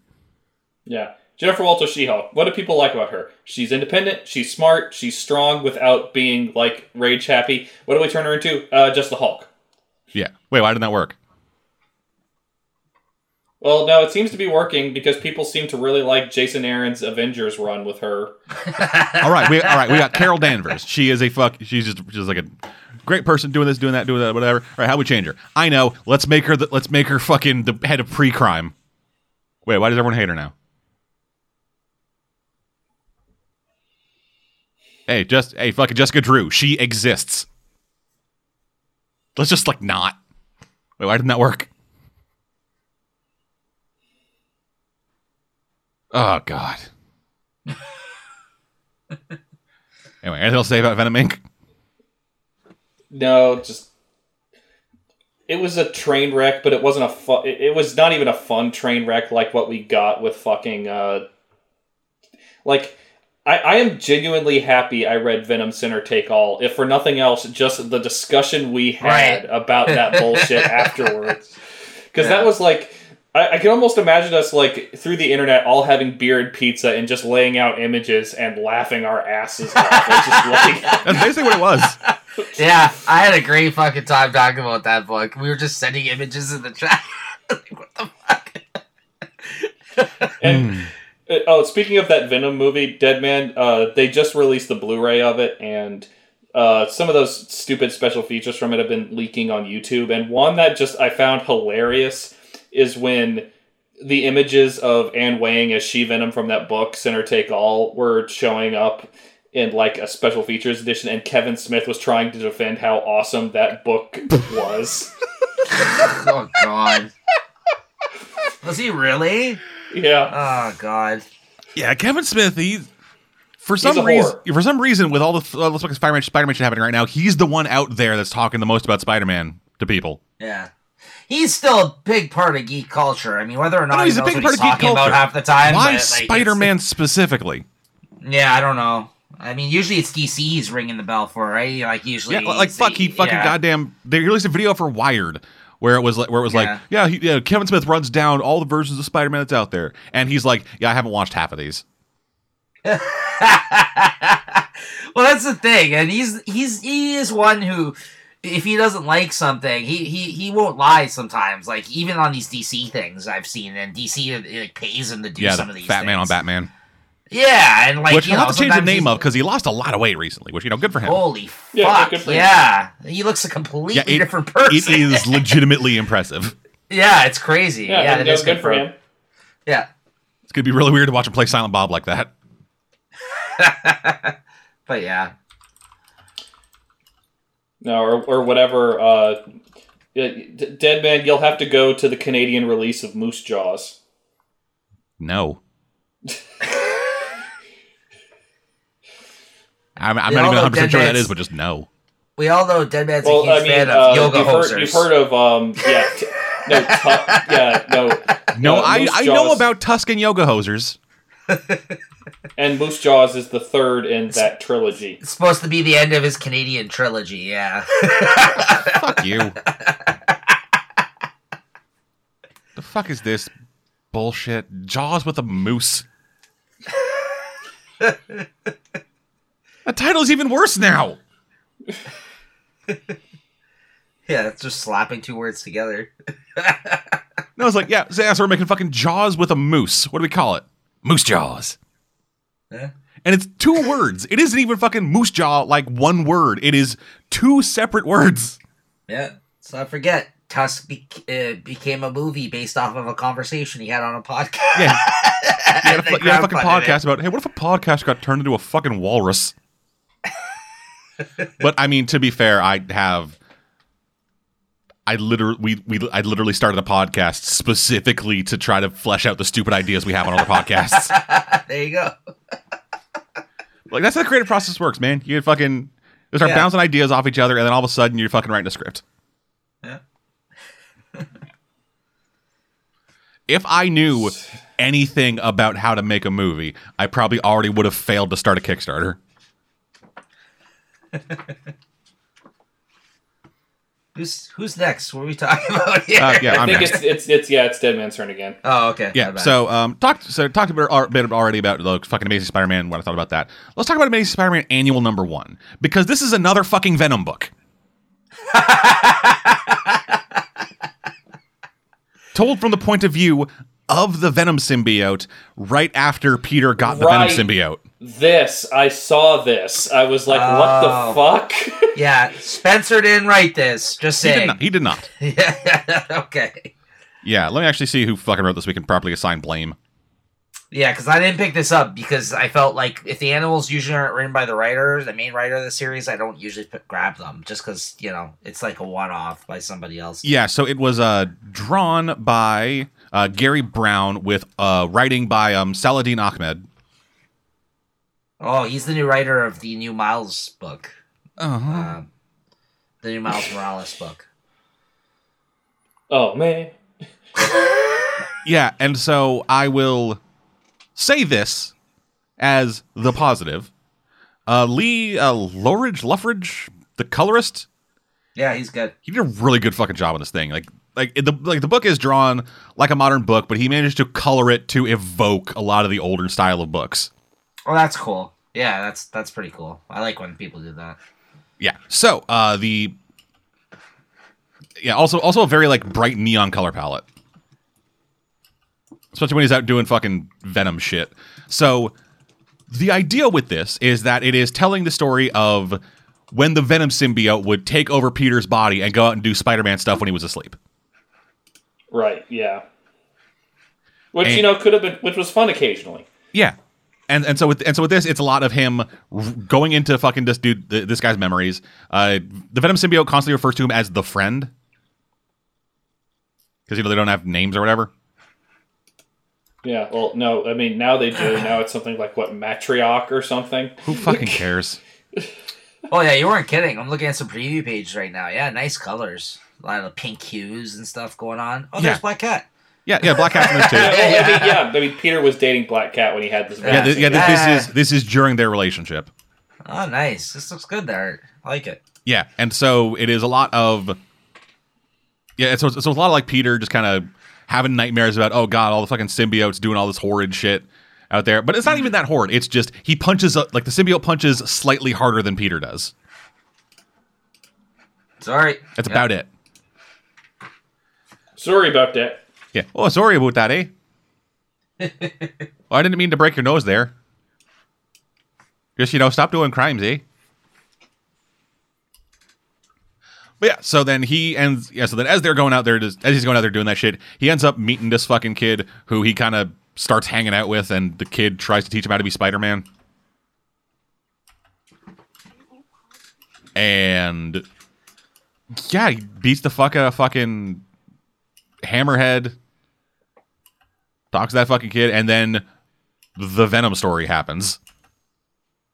Yeah. Jennifer Walter She-Hulk. What do people like about her? She's independent, she's smart, she's strong without being like rage happy. What do we turn her into? Uh, just the Hulk. Yeah. Wait, why didn't that work? Well, no, it seems to be working because people seem to really like Jason Aaron's Avengers run with her. all right, we all right. We got Carol Danvers. She is a fuck. She's just just like a great person doing this, doing that, doing that, whatever. All right, how we change her? I know. Let's make her. The, let's make her fucking the head of pre-crime. Wait, why does everyone hate her now? Hey, just hey, fucking Jessica Drew. She exists. Let's just like not. Wait, why didn't that work? Oh God. Anyway, anything else to say about Venom Inc? No, just it was a train wreck, but it wasn't a fun. It, it was not even a fun train wreck like what we got with fucking uh, like. I, I am genuinely happy I read Venom Sinner Take All. If for nothing else, just the discussion we had Right. about that bullshit afterwards. Because Yeah. that was like, I, I can almost imagine us like through the internet all having beer and pizza and just laying out images and laughing our asses off. Just looking at That's basically what it was. Yeah, I had a great fucking time talking about that book. We were just sending images in the chat. like, what the fuck? And uh, oh, speaking of that Venom movie, Dead Man, uh, they just released the Blu-ray of it, and uh, some of those stupid special features from it have been leaking on YouTube. And one that just I found hilarious is when the images of Ann Weying as She Venom from that book, Sinner Take All, were showing up in like a special features edition, and Kevin Smith was trying to defend how awesome that book was. oh god. Was he really? yeah. Oh god. Yeah, Kevin Smith. He for some reason, whore. for some reason, with all the all the fucking Spider-Man, Spider-Man shit happening right now, he's the one out there that's talking the most about Spider-Man to people. Yeah. he's still a big part of geek culture. I mean, whether or not know he he's a big what part he's of geek talking about culture. half the time. Why but, like, Spider-Man specifically? Yeah, I don't know. I mean, usually it's DC he's ringing the bell for, right? Like usually, Yeah, like fuck, he fucking yeah. goddamn. They released a video for Wired where it was like, where it was Yeah. like, yeah, he, yeah, Kevin Smith runs down all the versions of Spider-Man that's out there, and he's like, yeah, I haven't watched half of these. well, that's the thing, and he's he's he is one who, if he doesn't like something, he he he won't lie. Sometimes, like even on these DC things I've seen, and DC it pays him to do yeah, some of these. Fat Man on. Batman, Yeah, and like which you he'll know, have to change the name of because he lost a lot of weight recently, which you know, good for him. Holy Yeah, fuck! good him. Yeah, he looks a completely Yeah, it- different person. It is legitimately impressive. yeah, it's crazy. Yeah, Yeah, and it no, good for him. Yeah, It's gonna be really weird to watch him play Silent Bob like that. but yeah, No, or, or whatever. Uh, Dead Man, you'll have to go to the Canadian release of Moose Jaws. No. I'm, I'm not even 100 percent sure what that but just no. we all know Dead Man's Well, a huge I mean, fan uh, of yoga you've, heard, you've heard of um, yeah, t- no, tu- yeah, no, No, uh, I, I know about Tusk and Yoga Hosers. and Moose Jaws is the third in that trilogy. It's supposed to be the end of his Canadian trilogy. Yeah. Fuck you. the fuck is this bullshit? Jaws with a moose. The title's even worse now. yeah, it's just slapping two words together. No, it's like, yeah, so, yeah, we're making fucking Jaws with a moose. What do we call it? Moose Jaws. Yeah. And it's two words. It isn't even fucking moose jaw like one word. It is two separate words. Yeah. So I forget. Tusk be- uh, became a movie based off of a conversation he had on a podcast. Yeah. Had a, And fu- they you had a fucking podcast about, hey, what if a podcast got turned into a fucking walrus? But I mean, to be fair, I have. I literally, we, we, I literally started a podcast specifically to try to flesh out the stupid ideas we have on other podcasts. there you go. like that's how the creative process works, man. You fucking you start Yeah. bouncing ideas off each other, and then all of a sudden you're fucking writing a script. Yeah. if I knew anything about how to make a movie, I probably already would have failed to start a Kickstarter. Who's who's next? What are we talking about here? Uh, yeah, I I'm think next. it's it's it's yeah, it's Dead Man's turn again. Oh, okay. Yeah. So, um, talked so talked a bit, a bit already about the fucking Amazing Spider-Man. What I thought about that. Let's talk about Amazing Spider-Man Annual Number One because this is another fucking Venom book. Told from the point of view of the Venom symbiote right after Peter got the Right. Venom symbiote. This I saw this. I was like, what Oh. the fuck? yeah, Spencer didn't write this. Just He did saying. not. He did not. yeah. okay. Yeah. Let me actually see who fucking wrote this. We can properly assign blame. Yeah, because I didn't pick this up because I felt like if the annuals usually aren't written by the writer, the main writer of the series, I don't usually pick, grab them just because you know it's like a one-off by somebody else. Yeah, so it was uh, drawn by uh, Garry Brown with uh, writing by um, Saladin Ahmed. Oh, he's the new writer of the new Miles book, Uh-huh. um, the new Miles Morales book. oh man. Yeah, and so I will say this as the positive. Uh, Lee uh, Loridge, Loughridge, the colorist, Yeah, he's good. he did a really good fucking job on this thing. Like, like the like the book is drawn like a modern book, but he managed to color it to evoke a lot of the older style of books. Oh, that's cool. Yeah, that's that's pretty cool. I like when people do that. Yeah. So uh, the yeah also also a very like bright neon color palette, especially when he's out doing fucking Venom shit. So the idea with this is that it is telling the story of when the Venom symbiote would take over Peter's body and go out and do Spider-Man stuff when he was asleep. Right, yeah. Which And- you know could have been which was fun occasionally. Yeah. And, and so with and so with this, it's a lot of him going into fucking this dude, this guy's memories. Uh, the Venom symbiote constantly refers to him as the friend because you know they don't have names or whatever. Yeah, well no, I mean now they do. Now it's something like what, matriarch or something? Who fucking cares? Oh yeah, you weren't kidding. I'm looking at some preview pages right now. Yeah, nice colors. A lot of pink hues and stuff going on. Oh, Yeah. there's Black Cat. Yeah, yeah, Black Cat's in this too. Yeah, yeah, I mean, yeah, I mean, Peter was dating Black Cat when he had this. Yeah. th- yeah, Yeah. this is this is during their relationship. Oh, nice. This looks good there. I like it. Yeah, and so it is a lot of yeah. So so a lot of like Peter just kind of having nightmares about oh god, all the fucking symbiotes doing all this horrid shit out there. But it's not even that horrid. It's just he punches uh, like the symbiote punches slightly harder than Peter does. Sorry. That's about it. Sorry about that. Yeah. Oh, sorry about that, eh? well, I didn't mean to break your nose there. Just you know, stop doing crimes, eh? But yeah, so then he ends. Yeah, so then as they're going out there, just, as he's going out there doing that shit, he ends up meeting this fucking kid who he kind of starts hanging out with, and the kid tries to teach him how to be Spider Man. And yeah, he beats the fuck out of fucking Hammerhead. Talks to that fucking kid, and then the Venom story happens.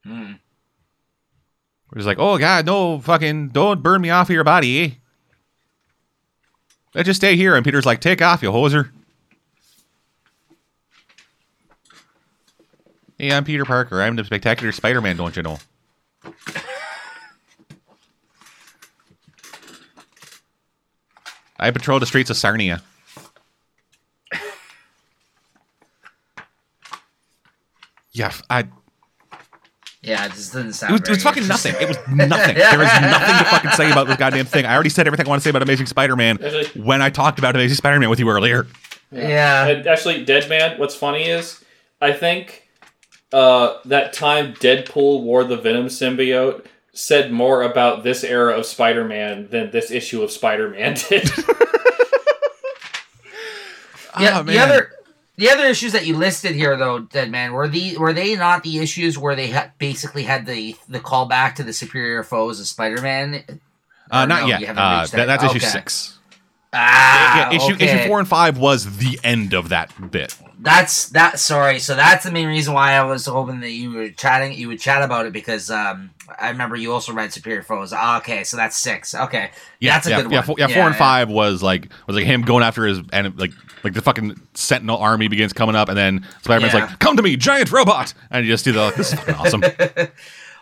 Hmm. He's like, oh god, no fucking don't burn me off of your body? Let's just stay here. And Peter's like, take off, you hoser. Hey, I'm Peter Parker. I'm the spectacular Spider-Man, don't you know? I patrol the streets of Sarnia. Yeah, I Yeah, it just doesn't it sound. was, it was very fucking nothing. It was nothing. there is nothing to fucking say about this goddamn thing. I already said everything I want to say about Amazing Spider-Man Actually- when I talked about Amazing Spider-Man with you earlier. Yeah. And actually, Dead Man. What's funny is, I think uh, that time Deadpool wore the Venom symbiote said more about this era of Spider-Man than this issue of Spider-Man did. Yeah, Oh, the other the other issues that you listed here, though, Dead Man, were the were they not the issues where they ha- basically had the the callback to the superior foes of Spider Man? Uh, not no, yet. Uh, that, that. that's issue Okay. six. Ah, yeah, issue okay. issue four and five was the end of that bit. That's that. Sorry, so that's the main reason why I was hoping that you were chatting. You would chat about it because um, I remember you also read Superior Foes. Ah, okay, so that's six. Okay, Yeah, that's a yeah, good yeah, one. four, yeah, four and five was like was like him going after his and like like the fucking Sentinel army begins coming up, and then Spider-Man's Yeah. like, "Come to me, giant robot!" And you just do the like, this is fucking awesome.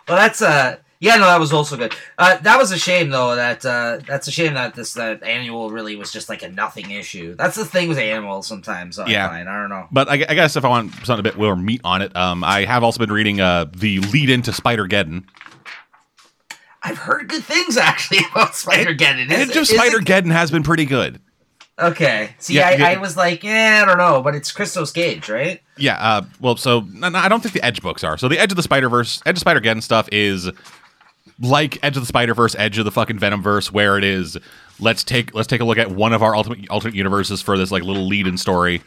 Well, that's uh, yeah, no, that was also good. Uh, that was a shame though. That uh, that's a shame that this that annual really was just like a nothing issue. That's the thing with annuals sometimes. I Yeah. find. I don't know. But I, I guess if I want something a bit more meat on it, um, I have also been reading uh the lead into Spider Geddon. I've heard good things actually about Spider Geddon. Edge of Spider Geddon has been pretty good. Okay. See, Yeah, I, yeah. I was like, eh, I don't know, but it's Christos Gage, right? Yeah, uh, well, so no, no, I don't think the Edge books are. So the Edge of the Spider Verse, Edge of Spider Geddon stuff is like Edge of the Spider Verse, Edge of the fucking Venom Verse, where it is. Let's take let's take a look at one of our ultimate alternate universes for this like little lead-in story.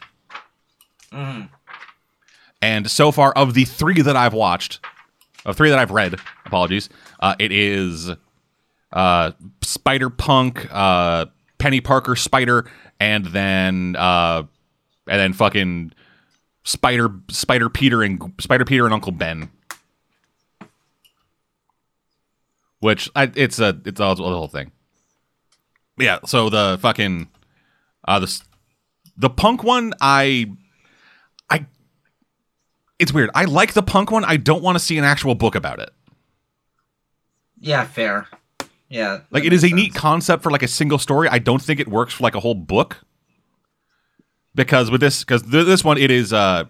And so far, of the three that I've watched, of three that I've read, apologies, uh, it is uh, Spider Punk, uh, Peni Parker, Spider, and then uh, and then fucking Spider Spider Peter and Spider Peter and Uncle Ben. Which I, it's a it's all the whole thing. Yeah, so the fucking uh the the punk one I I it's weird. I like the punk one. I don't want to see an actual book about it. Yeah, fair. Yeah. Like it is a neat concept for like a single story. I don't think it works for like a whole book. Because with this cuz th- this one it is uh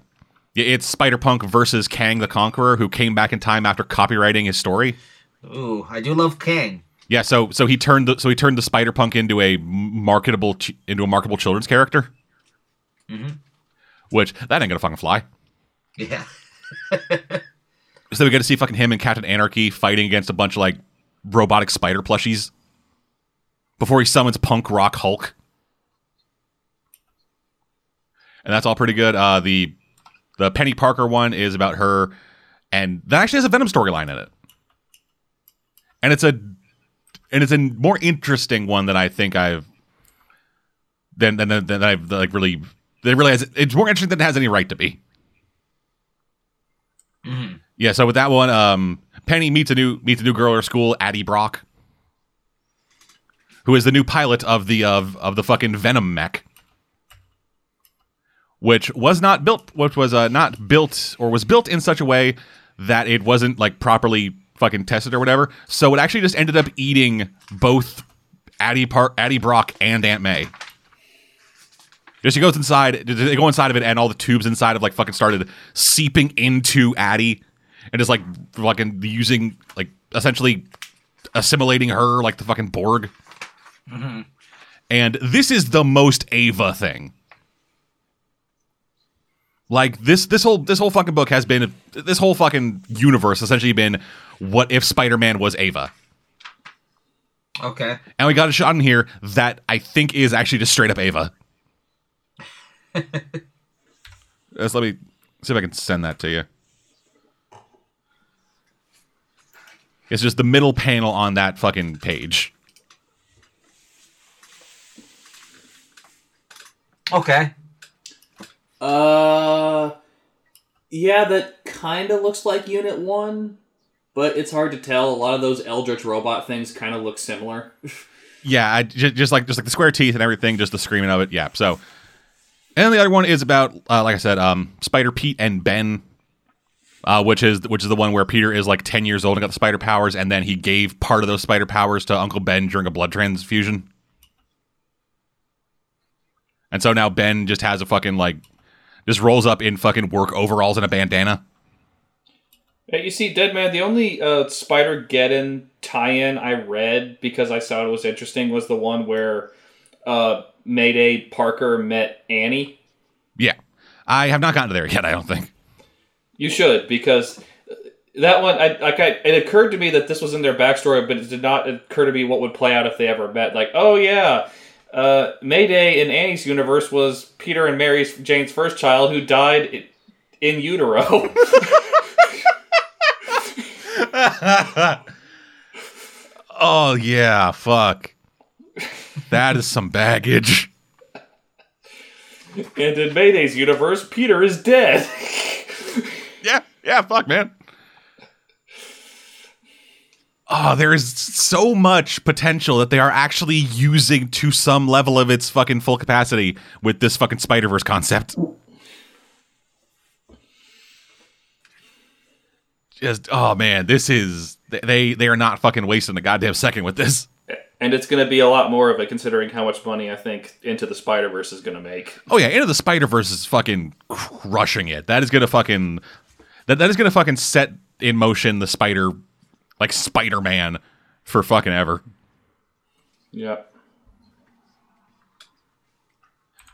it's Spider-Punk versus Kang the Conqueror who came back in time after copywriting his story. Ooh, I do love King. Yeah, so so he turned the, so he turned the Spider Punk into a marketable ch- into a marketable children's character. Mm-hmm. Which that ain't gonna fucking fly. Yeah. So we get to see fucking him and Captain Anarchy fighting against a bunch of like robotic spider plushies before he summons Punk Rock Hulk. And that's all pretty good. Uh, the the Peni Parker one is about her, and that actually has a Venom storyline in it. And it's a and it's a more interesting one than I think I've than than, than, I've like really they realize it's more interesting than it has any right to be. hmm Yeah, so with that one, um, Peni meets a new meets a new girl at her school, Addy Brock. who is the new pilot of the of of the fucking Venom mech, which was not built, which was uh, not built or was built in such a way that it wasn't like properly fucking tested or whatever. So it actually just ended up eating both Addy Par- Addy Brock and Aunt May. Just she goes inside, they go inside of it, and all the tubes inside of like fucking started seeping into Addy, and just like fucking using like essentially assimilating her like the fucking Borg. Mm-hmm. And this is the most Ava thing. Like this, this whole this whole fucking book has been this whole fucking universe essentially been what if Spider Man was Ava. Okay. And we got a shot in here that I think is actually just straight up Ava. Let's let me see if I can send that to you. It's just the middle panel on that fucking page. Okay. Uh, yeah, that kind of looks like Unit One, but it's hard to tell. A lot of those Eldritch robot things kind of look similar. Yeah, I, just, just like just like the square teeth and everything, just the screaming of it. Yeah. So, and the other one is about, uh, like I said, um, Spider Pete and Ben, uh, which is which is the one where Peter is like ten years old and got the spider powers, and then he gave part of those spider powers to Uncle Ben during a blood transfusion. And so now Ben just has a fucking like, just rolls up in fucking work overalls and a bandana. Yeah, you see, Dead Man, the only uh, Spider Geddon tie-in I read because I thought it was interesting was the one where uh, Mayday Parker met Annie. Yeah, I have not gotten to there yet. I don't think. You should because that one, I, like, I, it occurred to me that this was in their backstory, but it did not occur to me what would play out if they ever met. Like, oh yeah, uh, Mayday in Annie's universe was Peter and Mary Jane's first child who died in utero. Oh yeah, fuck. That is some baggage. and in Mayday's universe, Peter is dead. Yeah, yeah, fuck, man. Oh, there is so much potential that they are actually using to some level of its fucking full capacity with this fucking Spider Verse concept. Just oh man, this is they they are not fucking wasting a goddamn second with this. and it's going to be a lot more of it considering how much money I think Into the Spider Verse is going to make. Oh yeah, Into the Spider Verse is fucking crushing it. That is gonna fucking that that is gonna fucking set in motion the Spider like Spider Man for fucking ever. Yeah.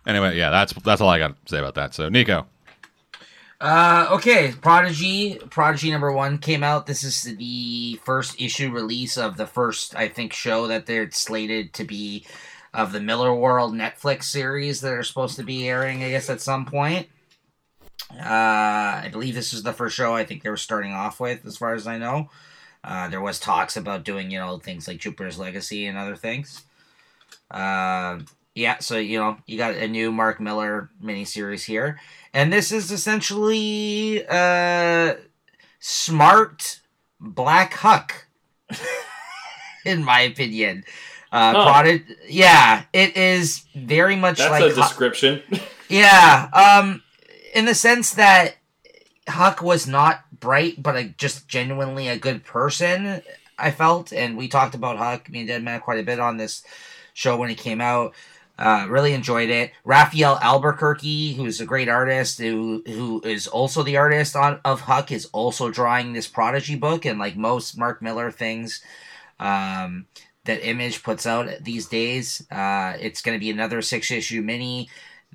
Anyway, yeah, that's that's all I got to say about that. So Nico, Uh, okay, Prodigy, Prodigy number one came out. This is the first issue release of the first, I think, show that they're slated to be of the Millarworld Netflix series that are supposed to be airing, I guess, at some point. Uh, I believe this is the first show I think they were starting off with, as far as I know. Uh, there was talks about doing, you know, things like Jupiter's Legacy and other things. Uh, yeah, so you know, you got a new Mark Millar miniseries here, and this is essentially uh smart Black Huck, in my opinion. Uh, Huh. Prodi- yeah, it is very much That's like a Huck- description. yeah, um, in the sense that Huck was not bright, but a, just genuinely a good person. I felt, and we talked about Huck, me and Dead Man, quite a bit on this show when it came out. Uh, really enjoyed it. Rafael Albuquerque, who's a great artist, who who is also the artist on of Huck, is also drawing this Prodigy book, and like most Mark Millar things, um, that Image puts out these days, uh, it's going to be another six issue mini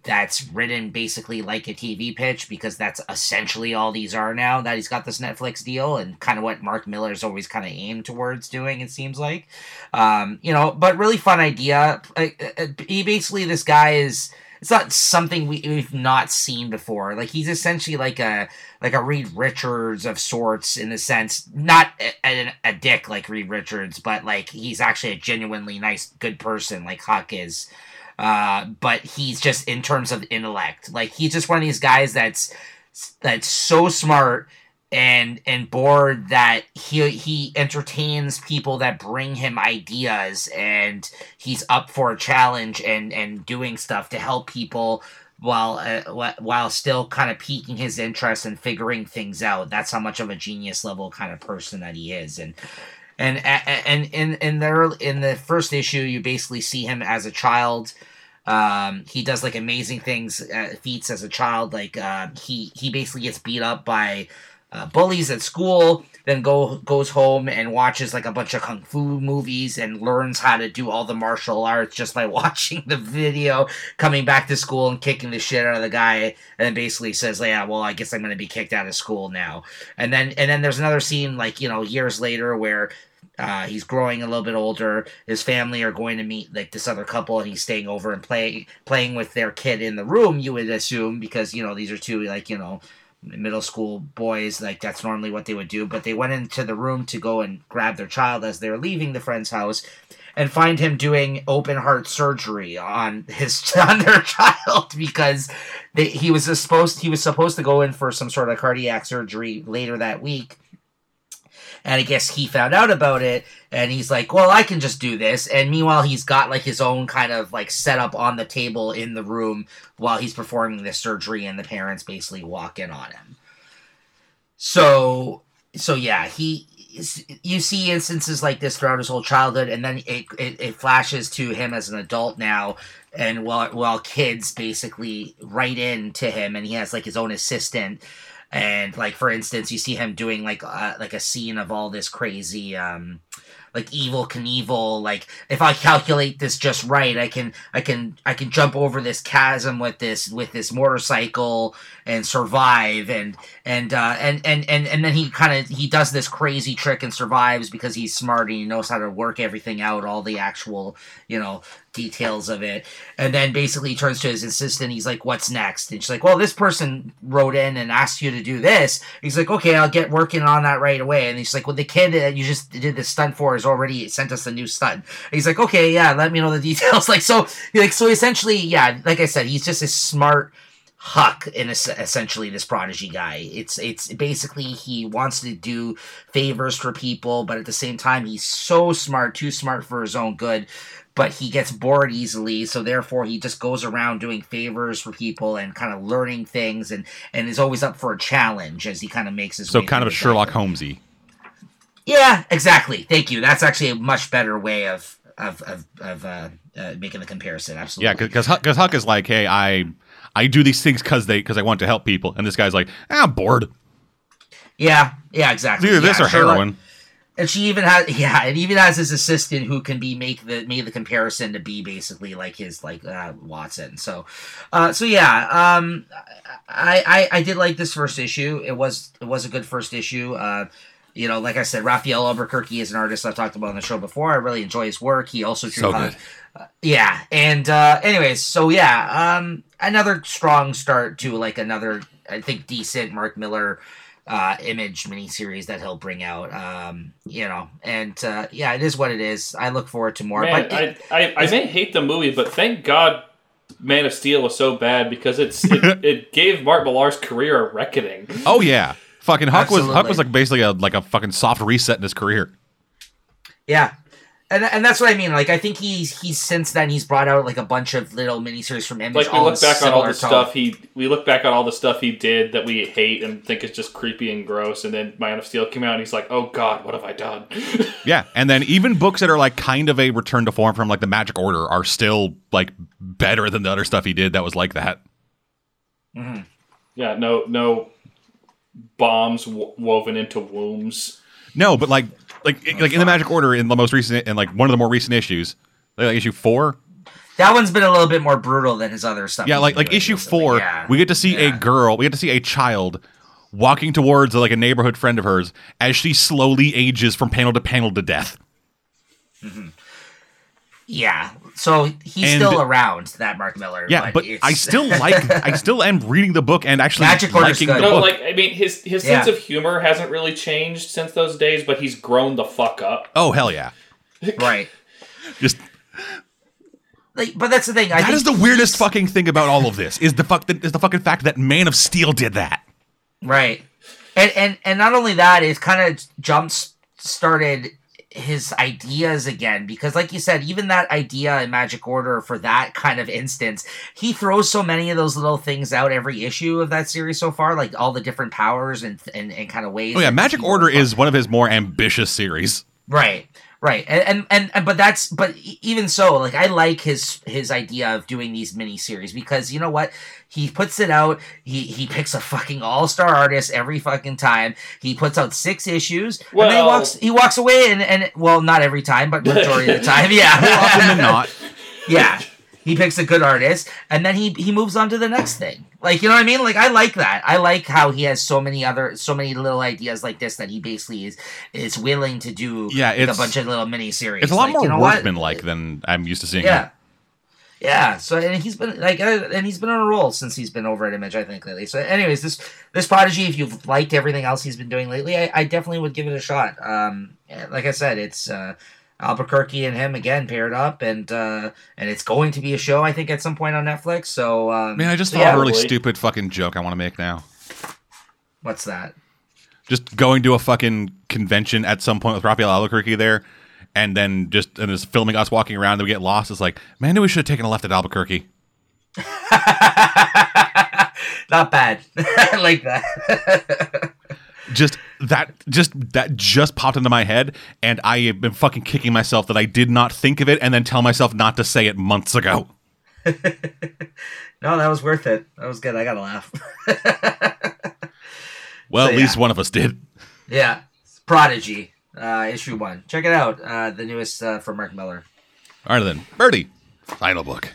that's written basically like a TV pitch because that's essentially all these are now that he's got this Netflix deal and kind of what Mark Millar's always kind of aimed towards doing, it seems like. Um, you know, but really fun idea. He basically, this guy is. It's not something we, we've not seen before. Like he's essentially like a like a Reed Richards of sorts in the sense, not a, a dick like Reed Richards, but like he's actually a genuinely nice, good person like Huck is. Uh, but he's just in terms of intellect, like he's just one of these guys that's that's so smart and and bored that he he entertains people that bring him ideas and he's up for a challenge and and doing stuff to help people while uh, while still kind of piquing his interest and figuring things out. That's how much of a genius level kind of person that he is. And and and in in there in the first issue you basically see him as a child um, he does like amazing things uh, feats as a child like uh, he he basically gets beat up by uh, bullies at school, then go goes home and watches like a bunch of kung fu movies and learns how to do all the martial arts just by watching the video. Coming back to school and kicking the shit out of the guy, and then basically says, "Yeah, well, I guess I'm to be kicked out of school now." And then and then there's another scene like you know years later where. Uh, he's growing a little bit older. His family are going to meet like this other couple, and he's staying over and play playing with their kid in the room. You would assume because you know these are two like you know middle school boys like that's normally what they would do but they went into the room to go and grab their child as they're leaving the friend's house and find him doing open heart surgery on his on their child because they, he was supposed he was supposed to go in for some sort of cardiac surgery later that week and I guess he found out about it and he's like, well, I can just do this. And meanwhile, he's got like his own kind of like setup on the table in the room while he's performing this surgery and the parents basically walk in on him. So, so yeah, he, you see instances like this throughout his whole childhood and then it, it, it flashes to him as an adult now and while while kids basically write in to him and he has like his own assistant and like for instance you see him doing like uh, like a scene of all this crazy um like Evel Knievel like if i calculate this just right i can i can i can jump over this chasm with this with this motorcycle and survive. And and uh and and and, and then he kind of he does this crazy trick and survives because he's smart and he knows how to work everything out all the actual you know details of it. And then basically turns to his assistant. He's like, "What's next?" And she's like, "Well, this person wrote in and asked you to do this." He's like, "Okay, I'll get working on that right away." And he's like, "Well, the kid that you just did the stunt for has already sent us a new stunt." And he's like, "Okay, yeah, let me know the details." like so, like so. Essentially, yeah, like I said, he's just a smart. Huck in a, essentially this prodigy guy. It's it's basically he wants to do favors for people, but at the same time he's so smart, too smart for his own good but he gets bored easily so therefore he just goes around doing favors for people and kind of learning things and and is always up for a challenge as he kind of makes his so kind of a Sherlock Holmesy. Yeah, exactly. Thank you. That's actually a much better way of of of, of uh, uh, making the comparison. Absolutely. Yeah, because because Huck is like, hey, I I do these things because they because I want to help people, and this guy's like, ah, I'm bored. Yeah, yeah, exactly. either yeah, this or Sherlock, heroin and she even has yeah and even has his assistant who can be make the made the comparison to be basically like his like uh, watson so uh so yeah um I, I i did like this first issue it was it was a good first issue uh you know, like I said, Rafael Albuquerque is an artist I've talked about on the show before. I really enjoy his work. He also drew, so good. Uh, yeah, and uh, anyways, so yeah, um, another strong start to like another, I think, decent Mark Millar uh, image miniseries that he'll bring out. Um, you know, and uh, yeah, it is what it is. I look forward to more. Man, but it, I, I, I may hate the movie, but thank God Man of Steel was so bad because it's it, it gave Mark Millar's career a reckoning. Oh yeah, fucking Huck Absolutely. was Huck was like basically a like a fucking soft reset in his career. Yeah, and and that's what I mean. Like I think he's he's since then he's brought out like a bunch of little miniseries from Image. Like we look back on all the tone. stuff he we look back on all the stuff he did that we hate and think is just creepy and gross, and then Man of Steel came out and he's like, oh god, what have I done? yeah, and then even books that are like kind of a return to form from like the Magic Order are still like better than the other stuff he did that was like that. Mm-hmm. Yeah, no no bombs w- woven into wombs. No, but like like oh, like in the Magic Order in the most recent in like one of the more recent issues, like issue four. That one's been a little bit more brutal than his other stuff. Yeah, like like issue recently. four, yeah. we get to see yeah. a girl, we get to see a child walking towards like a neighborhood friend of hers as she slowly ages from panel to panel to death. Mm-hmm. Yeah, so he's and, still around that Mark Millar. Yeah, but, but I still like I still am reading the book and actually Magic liking the no, book. like I mean his his sense yeah. of humor hasn't really changed since those days, but he's grown the fuck up. Oh hell yeah. right. Just like, but that's the thing. I that is the weirdest fucking thing about all of this. Is the fuck is the fucking fact that Man of Steel did that. Right. and and and not only that, it kind of jumps started his ideas again because like you said even that idea in magic order for that kind of instance he throws so many of those little things out every issue of that series so far like all the different powers and and, and kind of ways Oh yeah, Magic Order is one of his more ambitious series. right right and, and and and but that's but even so like i like his his idea of doing these mini series because you know what he puts it out. He he picks a fucking all-star artist every fucking time. He puts out six issues and then he Well- walks he walks away and and well not every time but majority of the time yeah. Often than not. yeah. He picks a good artist and then he he moves on to the next thing. Like you know what i mean? Like i like that. I like how he has so many other so many little ideas like this that he basically is is willing to do Yeah, like it's- a bunch of little mini series. It's a lot like, more you know what? workmanlike than I'm used to seeing. yeah yeah so and he's been like uh, and he's been on a roll since he's been over at image i think lately so anyways this this prodigy if you've liked everything else he's been doing lately i, I definitely would give it a shot um like i said it's uh Albuquerque and him again paired up, and uh, and it's going to be a show I think at some point on Netflix. So um, Man, I just thought yeah, of a really Probably. stupid fucking joke I want to make now. what's that? Just going to a fucking convention at some point with Rafael Albuquerque there, and then just and is filming us walking around, then we get lost. It's like, man, we should have taken a left at Albuquerque. Not bad. I like that. Just that, just that, just popped into my head, and I have been fucking kicking myself that I did not think of it, and then tell myself not to say it months ago. no, that was worth it. That was good. I got to laugh. Well, So, at least yeah. one of us did. yeah, Prodigy, uh, issue one. Check it out. Uh, the newest uh, from Mark Millar. All right, then, Birdie, final book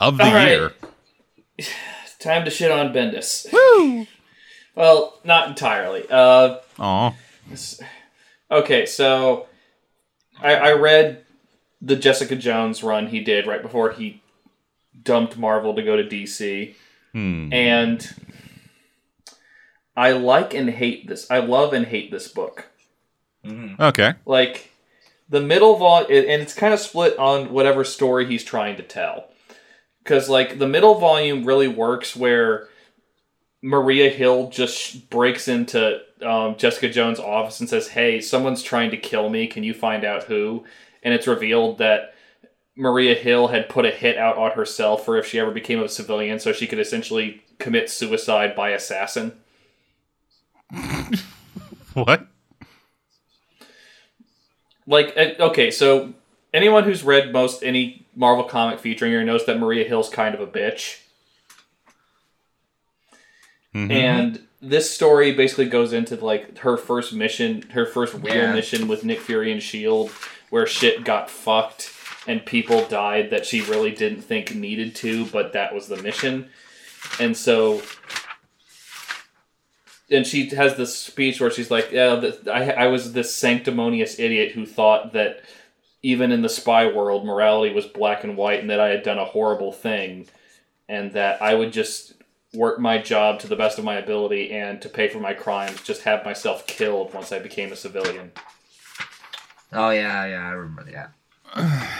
of the All right. year. Time to shit on Bendis. Woo! Well, not entirely. Uh, Aw, okay, so I, I read the Jessica Jones run he did right before he dumped Marvel to go to DC, hmm. and I like and hate this. I love and hate this book. Okay. like the middle volume, and it's kind of split on whatever story he's trying to tell. Because like the middle volume really works where maria hill just breaks into um, jessica jones office and says hey someone's trying to kill me. Can you find out who? And it's revealed that maria hill had put a hit out on herself for if she ever became a civilian so she could essentially commit suicide by assassin. What? Like uh, okay so anyone who's read most any marvel comic featuring her knows that maria hill's kind of a bitch Mhm. and this story basically goes into like her first mission her first real Yeah. mission with nick fury and shield where shit got fucked and people died that she really didn't think needed to but that was the mission and so and she has this speech where she's like, "Yeah, I, I was this sanctimonious idiot who thought that even in the spy world, morality was black and white, and that I had done a horrible thing, and that I would just work my job to the best of my ability, and to pay for my crimes, just have myself killed once I became a civilian." Oh yeah, yeah, I remember that.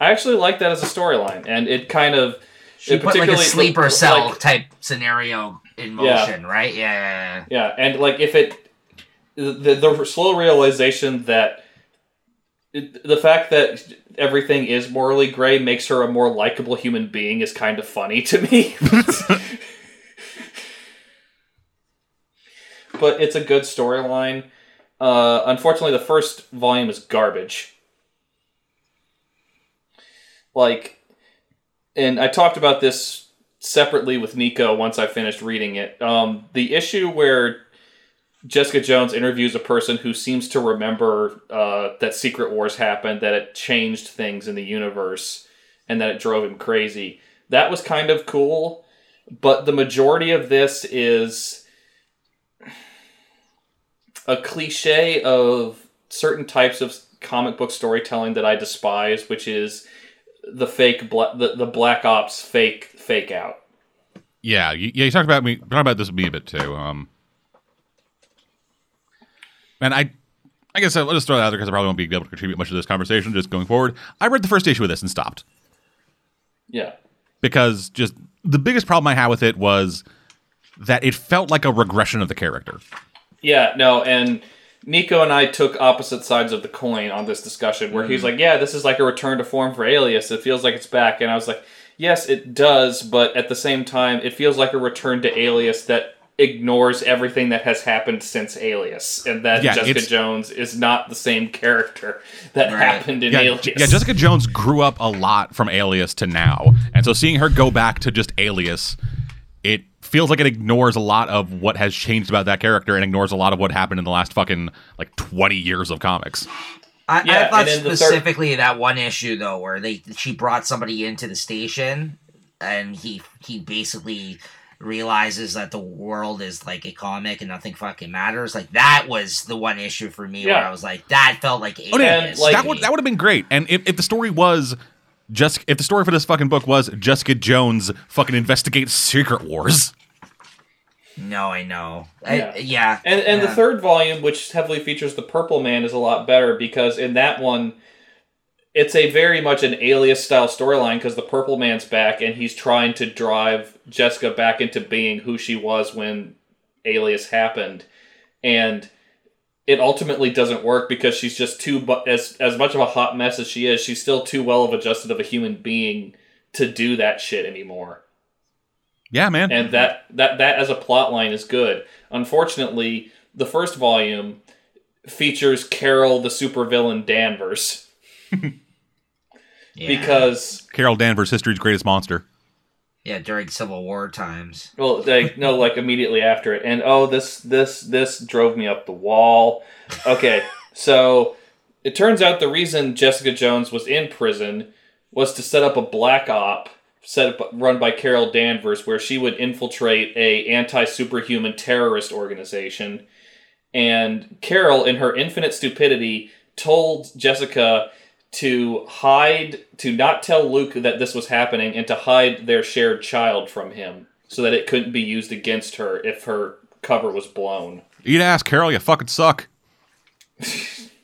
I actually like that as a storyline, and it kind of She it put like a sleeper like- cell type scenario in motion, right? Yeah, yeah, yeah. Yeah, and like if it, the the slow realization that it, the fact that everything is morally gray makes her a more likable human being is kind of funny to me. but it's a good storyline. Uh, unfortunately, the first volume is garbage. Like, and I talked about this separately with Nico once I finished reading it. Um, the issue where Jessica Jones interviews a person who seems to remember uh, that Secret Wars happened, that it changed things in the universe, and that it drove him crazy. That was kind of cool, but the majority of this is a cliche of certain types of comic book storytelling that I despise, which is the fake, bla- the, the Black Ops fake fake out. Yeah, you, yeah. You talked about me. Talked about this with me a bit too. Um, and I, I guess I'll just throw that out there because I probably won't be able to contribute much to this conversation just going forward. I read the first issue of this and stopped Yeah. because just the biggest problem I had with it was that it felt like a regression of the character. Yeah, no, and Nico and I took opposite sides of the coin on this discussion where he's like, Yeah, this is like a return to form for Alias. It feels like it's back. And I was like, Yes, it does, but at the same time, it feels like a return to Alias that ignores everything that has happened since Alias. And that Yeah, Jessica Jones is not the same character that Right. happened in Yeah, Alias. yeah, Jessica Jones grew up a lot from Alias to now, and so seeing her go back to just Alias, it feels like it ignores a lot of what has changed about that character and ignores a lot of what happened in the last fucking like twenty years of comics. I, Yeah, I thought and then third- specifically that one issue though, where they she brought somebody into the station, and he he basically realizes that the world is like a comic and nothing fucking matters. Like that was the one issue for me where I was like, that felt like Oh, yeah, like- that would that would have been great. And if, if the story was just if the story for this fucking book was Jessica Jones fucking investigates Secret Wars. No, I know. Yeah. I, yeah. And and the third volume, which heavily features the Purple Man, is a lot better because in that one, it's a very much an Alias style storyline because the Purple Man's back and he's trying to drive Jessica back into being who she was when Alias happened, and it ultimately doesn't work because she's just too as as much of a hot mess as she is, she's still too well of adjusted of a human being to do that shit anymore Yeah, man. and that that that as a plot line is good. Unfortunately, the first volume features Carol the supervillain Danvers yeah. because Carol Danvers, history's greatest monster. yeah, during Civil War times. well, like no, like immediately after it, and oh, this this this drove me up the wall. Okay, so it turns out the reason Jessica Jones was in prison was to set up a black op set up run by Carol Danvers where she would infiltrate a anti-superhuman terrorist organization and Carol in her infinite stupidity told Jessica to hide to not tell Luke that this was happening and to hide their shared child from him so that it couldn't be used against her if her cover was blown. Eat ass, Carol. You fucking suck.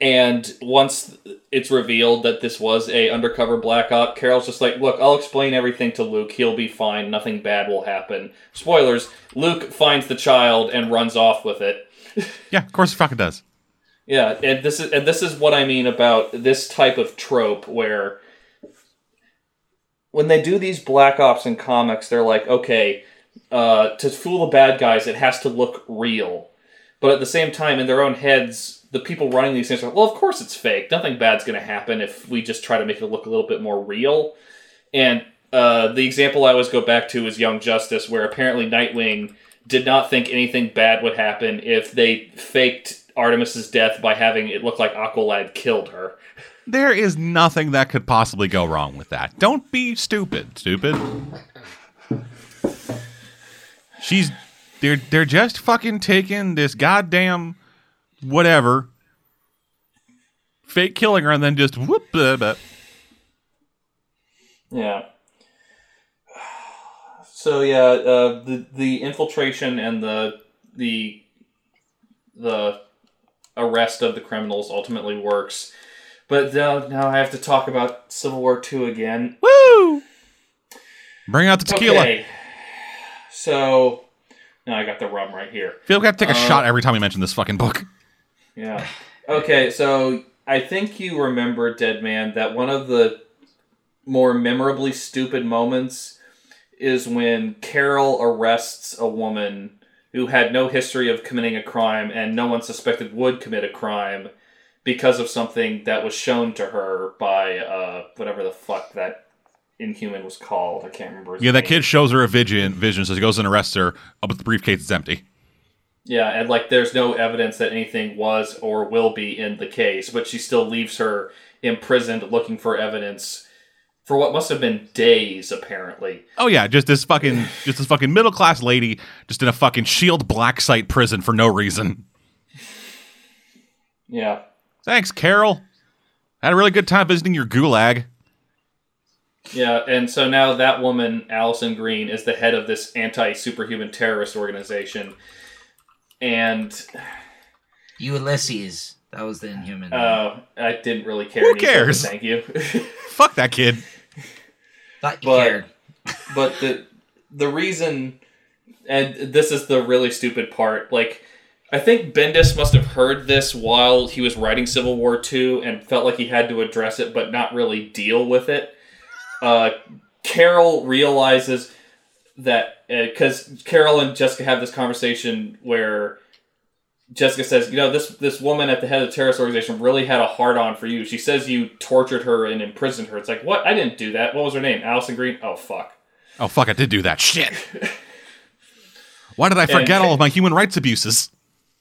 And once it's revealed that this was a undercover black op, Carol's just like, "Look, I'll explain everything to Luke. He'll be fine. Nothing bad will happen." Spoilers: Luke finds the child and runs off with it. Yeah, of course it fucking does. Yeah, and this is and this is what I mean about this type of trope where when they do these black ops in comics, they're like, okay, uh, to fool the bad guys, it has to look real. But at the same time, in their own heads, the people running these things are, like, well, of course it's fake. Nothing bad's going to happen if we just try to make it look a little bit more real. And uh, the example I always go back to is Young Justice, where apparently Nightwing did not think anything bad would happen if they faked Artemis's death by having it look like Aqualad killed her. There is nothing that could possibly go wrong with that. Don't be stupid, stupid. She's they're they're just fucking taking this goddamn whatever fake killing her and then just whoop blah, blah. Yeah. So yeah, uh, the the infiltration and the the the arrest of the criminals ultimately works, but now now I have to talk about Civil War Two again. Woo! Bring out the tequila. Okay. So now I got the rum right here. Feel like I have to take a Uh, shot every time we mention this fucking book. Yeah. Okay, so I think you remember, Dead Man, that one of the more memorably stupid moments is when Carol arrests a woman who had no history of committing a crime and no one suspected would commit a crime because of something that was shown to her by uh, whatever the fuck that inhuman was called. I can't remember. His Yeah, that kid shows her a vision, vision, so he goes and arrests her, oh, but the briefcase is empty. Yeah, and like there's no evidence that anything was or will be in the case, but she still leaves her imprisoned looking for evidence for what must have been days, apparently. Oh yeah, just this fucking just this fucking middle class lady just in a fucking shield black site prison for no reason. Yeah. Thanks, Carol. Had a really good time visiting your gulag. Yeah, and so now that woman, Allison Green, is the head of this anti superhuman terrorist organization. And Ulysses. That was the Inhuman. uh, I didn't really care. Who Nico, but cares? Thank you. Fuck that kid. Thought you but- cared. but the the reason, and this is the really stupid part, like. I think Bendis must have heard this while he was writing Civil War Two and felt like he had to address it, but not really deal with it. Uh, Carol realizes that because uh, Carol and Jessica have this conversation where Jessica says, "You know, this this woman at the head of the terrorist organization really had a hard on for you. She says you tortured her and imprisoned her. It's like, what? I didn't do that. What was her name? Allison Green. Oh fuck. Oh fuck! I did do that. Shit. Why did I forget and, all of my human rights abuses?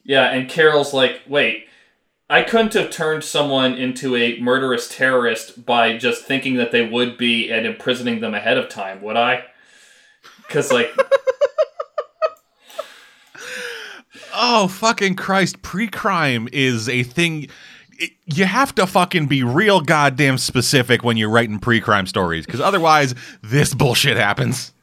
Yeah, and Carol's like, wait, I couldn't have turned someone into a murderous terrorist by just thinking that they would be and imprisoning them ahead of time, would I? Because, like. oh, fucking Christ. Pre crime is a thing. you have to fucking be real goddamn specific when you're writing pre crime stories, because otherwise, this bullshit happens.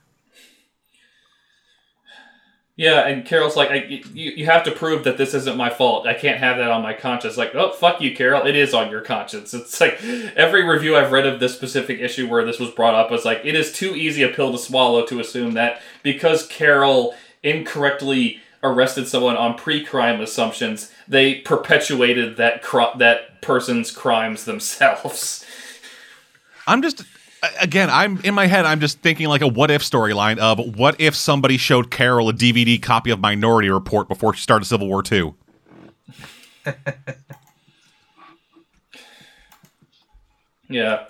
Yeah, and Carol's like, I, you, you have to prove that this isn't my fault. I can't have that on my conscience. Like, oh, fuck you, Carol. It is on your conscience. It's like every review I've read of this specific issue where this was brought up was like, it is too easy a pill to swallow to assume that because Carol incorrectly arrested someone on pre-crime assumptions, they perpetuated that that person's crimes themselves. I'm just again, I'm in my head. I'm just thinking like a what if storyline of what if somebody showed Carol a DVD copy of Minority Report before she started Civil War Two. yeah,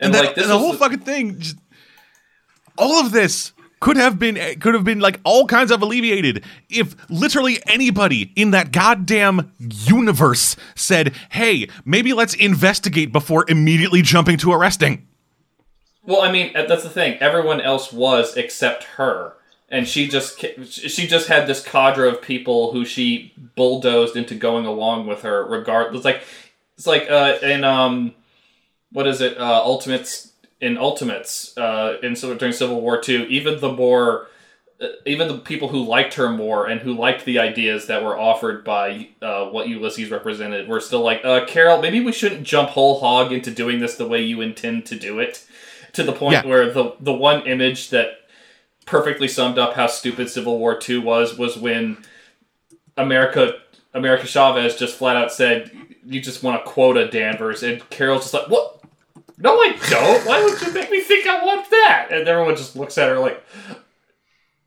and, and like this and the whole the- fucking thing, just, all of this could have been could have been like all kinds of alleviated if literally anybody in that goddamn universe said, "Hey, maybe let's investigate before immediately jumping to arresting." Well, I mean, that's the thing. Everyone else was except her, and she just she just had this cadre of people who she bulldozed into going along with her. Regardless, like it's like uh, in um, what is it? Uh, Ultimates in Ultimates uh, in during Civil War Two. Even the more uh, even the people who liked her more and who liked the ideas that were offered by uh, what Ulysses represented were still like, uh, Carol, maybe we shouldn't jump whole hog into doing this the way you intend to do it to the point yeah. where the the one image that perfectly summed up how stupid Civil War II was was when America America Chavez just flat out said, "You just want a quota, Danvers," and Carol's just like, "What? No, I don't. Why would you make me think I want that?" And everyone just looks at her like,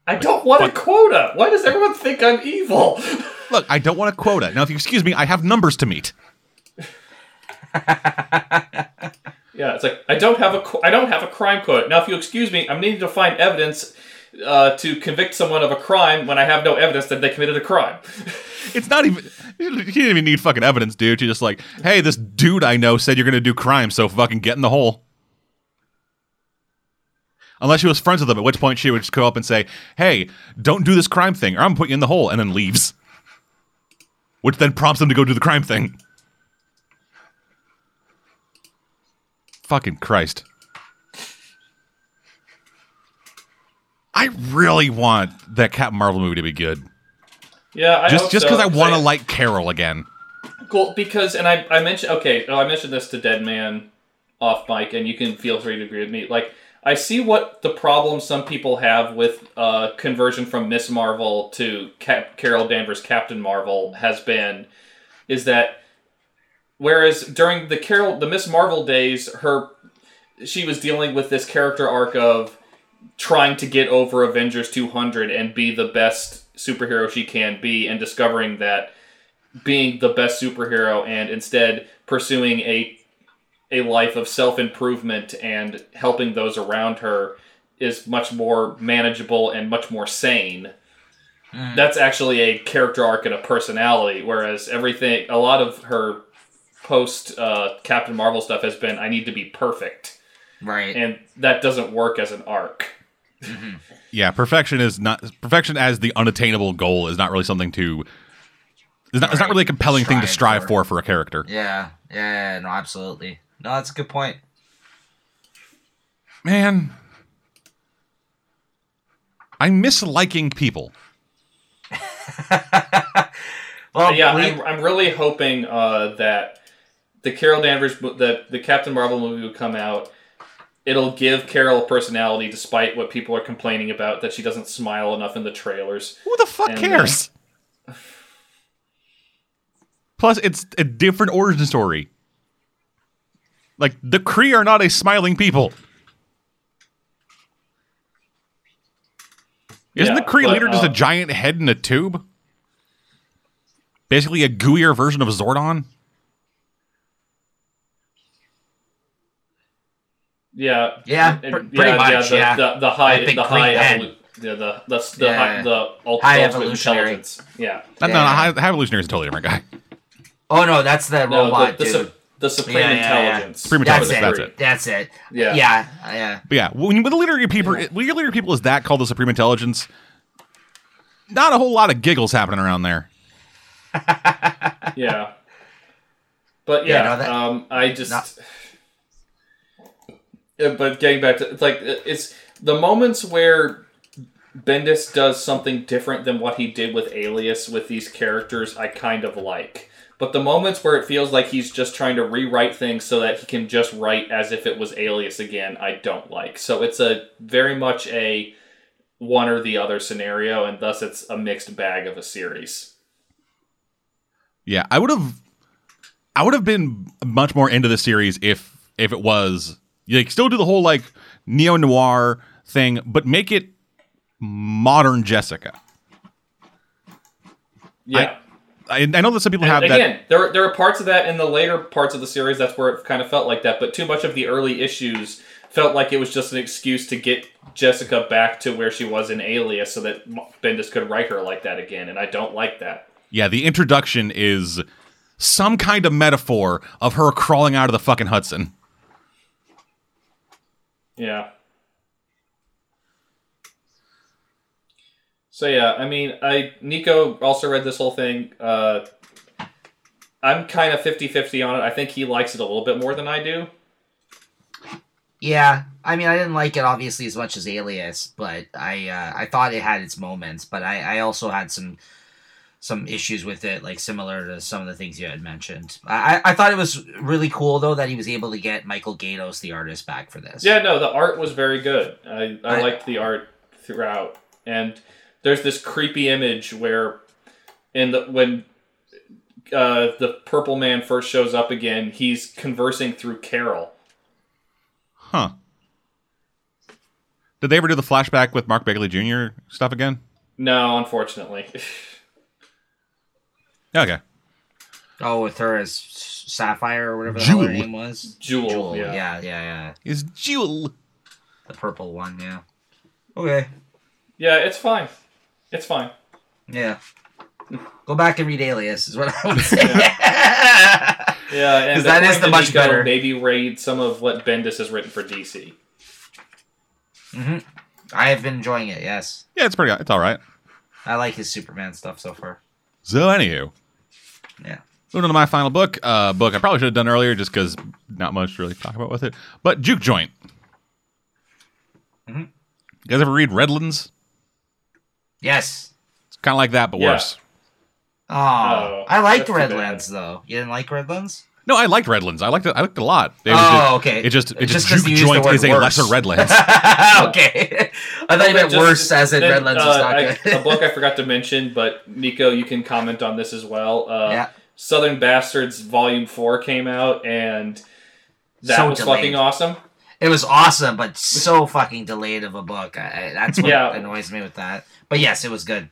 "I don't want a quota. Why does everyone think I'm evil?" Look, I don't want a quota. Now, if you excuse me, I have numbers to meet. Yeah, it's like I don't have a I don't have a crime quote. Now, if you excuse me, I'm needing to find evidence uh, to convict someone of a crime when I have no evidence that they committed a crime. it's not even you didn't even need fucking evidence, dude. You're just like, hey, this dude I know said you're gonna do crime, so fucking get in the hole. Unless she was friends with them, at which point she would just go up and say, "Hey, don't do this crime thing, or I'm gonna you in the hole," and then leaves. Which then prompts them to go do the crime thing. Fucking Christ. I really want that Captain Marvel movie to be good. Yeah, I just just because so. I want to like Carol again. Cool, because and I I mentioned okay, oh, I mentioned this to Dead Man off mic, and you can feel free to agree with me. Like I see what the problem some people have with uh, conversion from Miss Marvel to Cap- Carol Danvers Captain Marvel has been, is that Whereas during the Carol, the Miss Marvel days, her she was dealing with this character arc of trying to get over Avengers 200 and be the best superhero she can be, and discovering that being the best superhero and instead pursuing a a life of self improvement and helping those around her is much more manageable and much more sane. Mm. That's actually a character arc and a personality, whereas everything, a lot of her post uh, Captain Marvel stuff has been I need to be perfect. Right. And that doesn't work as an arc. Mm-hmm. Yeah, perfection is not perfection as the unattainable goal is not really something to it's not, right. it's not really a compelling strive thing to strive for. for. for a character. Yeah. Yeah, no, absolutely. No, that's a good point. Man, I miss liking people. well, yeah, we... I'm, I'm really hoping uh, that the Carol Danvers, the the Captain Marvel movie would come out, it'll give Carol a personality, despite what people are complaining about that she doesn't smile enough in the trailers. Who the fuck And, cares? Plus, it's a different origin story. Like the Kree are not a smiling people. Isn't Yeah, the Kree but, leader just a uh, giant head in a tube? Basically, a gooier version of Zordon. Yeah, Yeah, And- pr- pretty much, the, yeah. The, the high, I think the high, evolu- yeah, the the the, Yeah. high, the ult- High ultimate evolutionary. intelligence. Yeah, No, no, Yeah. High, High Evolutionary is a totally different guy. Oh no, that's the no, robot the, the, dude. su- the supreme Yeah, yeah, yeah. intelligence. Supreme that's intelligence, it. that's That's it. it. Yeah. Yeah. Yeah. But yeah, when, you- when the leader of your people, when your leader of people is that called the Supreme Intelligence, not a whole lot of giggles happening around there. Yeah. But Yeah, yeah, no, that- um, I just. Not- Yeah, but getting back to it's like it's the moments where Bendis does something different than what he did with Alias with these characters, I kind of like. But the moments where it feels like he's just trying to rewrite things so that he can just write as if it was Alias again, I don't like. So it's a very much a one or the other scenario, and thus it's a mixed bag of a series. Yeah, I would have, I would have been much more into the series if if it was like still do the whole like neo noir thing, but make it modern Jessica. Yeah. I, I know that some people And have that. again, there there are parts of that in the later parts of the series. That's where it kind of felt like that. But too much of the early issues felt like it was just an excuse to get Jessica back to where she was in Alias, so that Bendis could write her like that again. And I don't like that. Yeah, the introduction is some kind of metaphor of her crawling out of the fucking Hudson. Yeah. So yeah, I mean, I Nico also read this whole thing. Uh, I'm kind of 50-50 on it. I think he likes it a little bit more than I do. Yeah, I mean, I didn't like it obviously as much as Alias, but I uh, I thought it had its moments. But I, I also had some some issues with it, like similar to some of the things you had mentioned. I, I- I thought it was really cool though that he was able to get Michael Gaydos, the artist, back for this. Yeah, no, the art was very good. I, I, I- liked the art throughout. And there's this creepy image where in the when uh, the purple man first shows up again, he's conversing through Carol. Huh. Did they ever do the flashback with Mark Bagley Jr. stuff again? No, unfortunately. Okay. Oh, with her as Sapphire or whatever the hell her Jewel. name was. Jewel, yeah. yeah, yeah, yeah. Is Jewel. The purple one, yeah. Okay. yeah, it's fine. It's fine. Yeah. Go back and read Alias is what I would say. Yeah, and 'Cause that is the much Nico, better. Maybe read some of what Bendis has written for DC. Mm-hmm. I have been enjoying it. Yes, Yeah, it's pretty. It's all right. I like his Superman stuff so far. So, anywho, Yeah. moving on to my final book. Uh, book I probably should have done earlier, just because not much to really talk about with it. But Juke Joint. Mhm. You guys ever read Redlands? Yes. It's kind of like that, but Yeah. worse. Oh, Oh, I liked that's too bad. Redlands though. You didn't like Redlands? No, I liked Redlands. I liked it. I liked it a lot. It was Oh, just- okay. It just, it It's just, just 'cause Juke you Joint word is a worse. lesser Redlands. okay. I thought you meant Just- worse, as in then, Redlands was uh, not I- good. a book I forgot to mention, but Nico, you can comment on this as well. Uh, yeah. Southern Bastards Volume Four came out, and that So was delayed. fucking awesome. It was awesome, but so fucking delayed of a book. I, I- that's what Yeah. annoys me with that. But yes, it was good.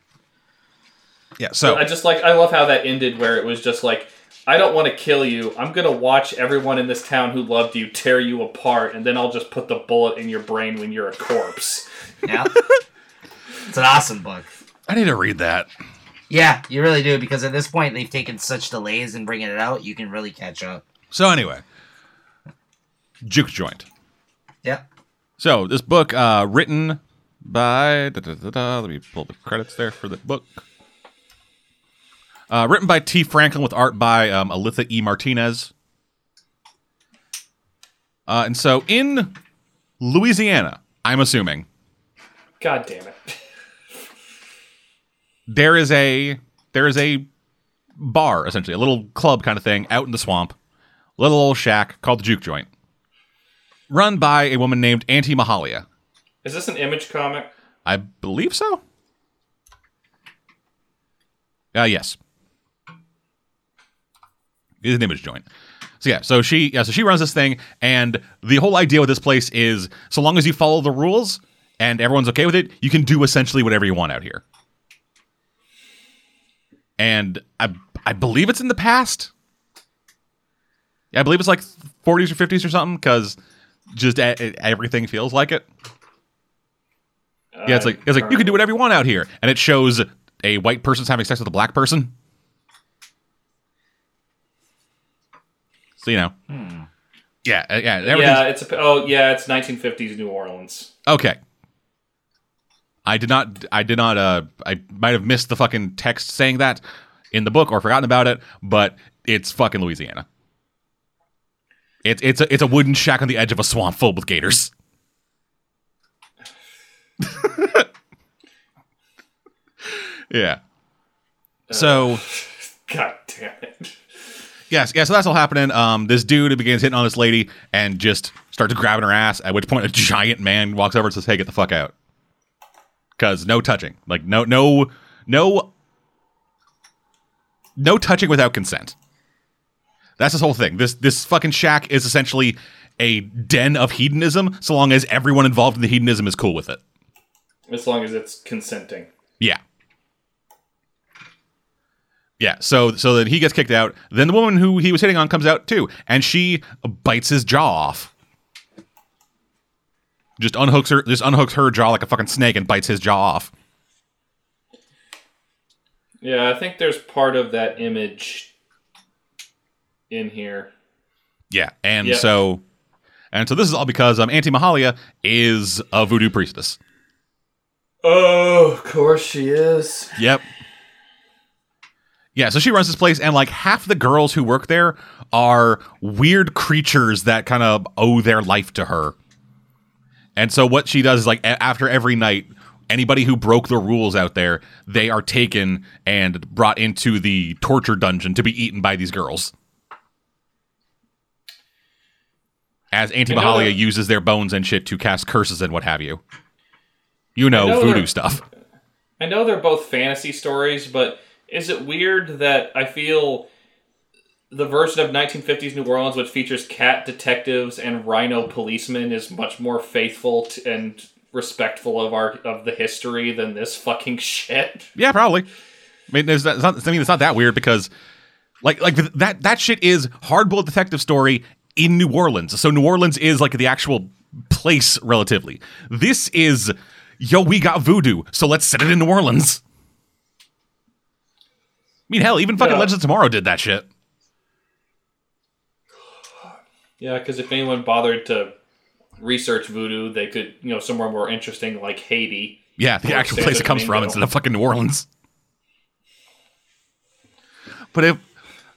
yeah. So I just like I love how that ended, where it was just like, I don't want to kill you. I'm gonna watch everyone in this town who loved you tear you apart, and then I'll just put the bullet in your brain when you're a corpse. Yeah. it's an awesome book. I need to read that. Yeah, you really do because at this point they've taken such delays in bringing it out. You can really catch up. So anyway, Juke Joint. Yeah. So this book, uh, written by da, da, da, da, let me pull the credits there for the book. Uh, written by Tee Franklin with art by um, Alitha E. Martinez. Uh, and so in Louisiana, I'm assuming God damn it! there is a there is a bar essentially, a little club kind of thing out in the swamp, little old shack called the Juke Joint. run by a woman named Auntie Mahalia. Is this an image comic? I believe so. Uh, yes. It's an image joint. So yeah, so she yeah, so she runs this thing, and the whole idea with this place is so long as you follow the rules and everyone's okay with it, you can do essentially whatever you want out here. And I I believe it's in the past. Yeah, I believe it's like 40s or 50s or something, because just a- everything feels like it. Yeah, it's uh, like it's like you can do whatever you want out here, and it shows a white person's having sex with a black person. So you know, yeah, uh, yeah, Yeah, it's a, oh yeah, it's 1950s New Orleans. Okay. I did not. I did not. Uh, I might have missed the fucking text saying that in the book or forgotten about it, but it's fucking Louisiana. It's it's a it's a wooden shack on the edge of a swamp filled with gators. yeah. So God damn it. Yes, yeah. So that's all happening. Um, this dude begins hitting on this lady and just starts grabbing her ass. At which point, a giant man walks over and says, "Hey, get the fuck out." Because no touching, like no, no, no, no touching without consent. That's this whole thing. This this fucking shack is essentially a den of hedonism, so long as everyone involved in the hedonism is cool with it. As long as it's consenting. Yeah. Yeah, so so then he gets kicked out. Then the woman who he was hitting on comes out too, and she bites his jaw off. Just unhooks her, just unhooks her jaw like a fucking snake and bites his jaw off. Yeah, I think there's part of that image in here. Yeah, and Yeah. so, and so this is all because um, Auntie Mahalia is a voodoo priestess. Oh, of course she is. Yep. Yeah, so she runs this place, and like half the girls who work there are weird creatures that kind of owe their life to her. And so what she does is like after every night, anybody who broke the rules out there, they are taken and brought into the torture dungeon to be eaten by these girls. As Auntie I know Mahalia that- uses their bones and shit to cast curses and what have you. You know, know voodoo stuff. I know they're both fantasy stories, but is it weird that I feel the version of 1950s New Orleans, which features cat detectives and rhino policemen, is much more faithful and respectful of our of the history than this fucking shit? Yeah, probably. I mean, there's it's not, I mean, it's not that weird because, like, like that that shit is hard bullet detective story in New Orleans. So New Orleans is like the actual place relatively. This is, yo, we got voodoo, so let's set it in New Orleans. I mean, hell, even fucking Yeah. Legends of Tomorrow did that shit. Yeah, because if anyone bothered to research voodoo, they could, you know, somewhere more interesting like Haiti. Yeah, the actual place it comes from instead of fucking New Orleans. But if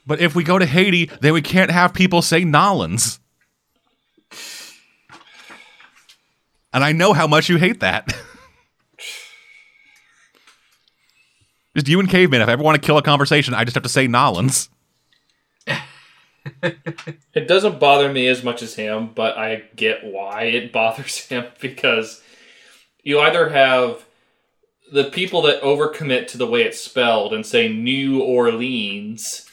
but if we go to Haiti, then we can't have people say Nolans. And I know how much you hate that. just you and caveman. If I ever want to kill a conversation, I just have to say Nolans. It doesn't bother me as much as him, but I get why it bothers him because you either have the people that overcommit to the way it's spelled and say New Orleans,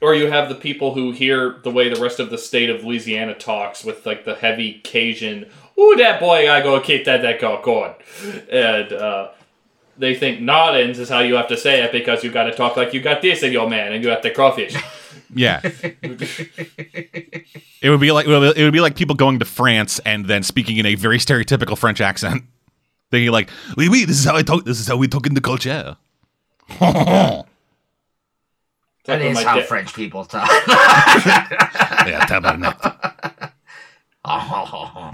or you have the people who hear the way the rest of the state of Louisiana talks with like the heavy Cajun, ooh, that boy, I go keep that, that go good. And, uh, they think Nolans is how you have to say it because you got to talk like you got this in your man and you have the crawfish. Yeah. it would be like it would be like people going to France and then speaking in a very stereotypical French accent. Thinking like, oui, oui, this is how I talk. This is how we talk in the culture. that is like That when is my how da- French people talk. yeah, tabarnak. Ah,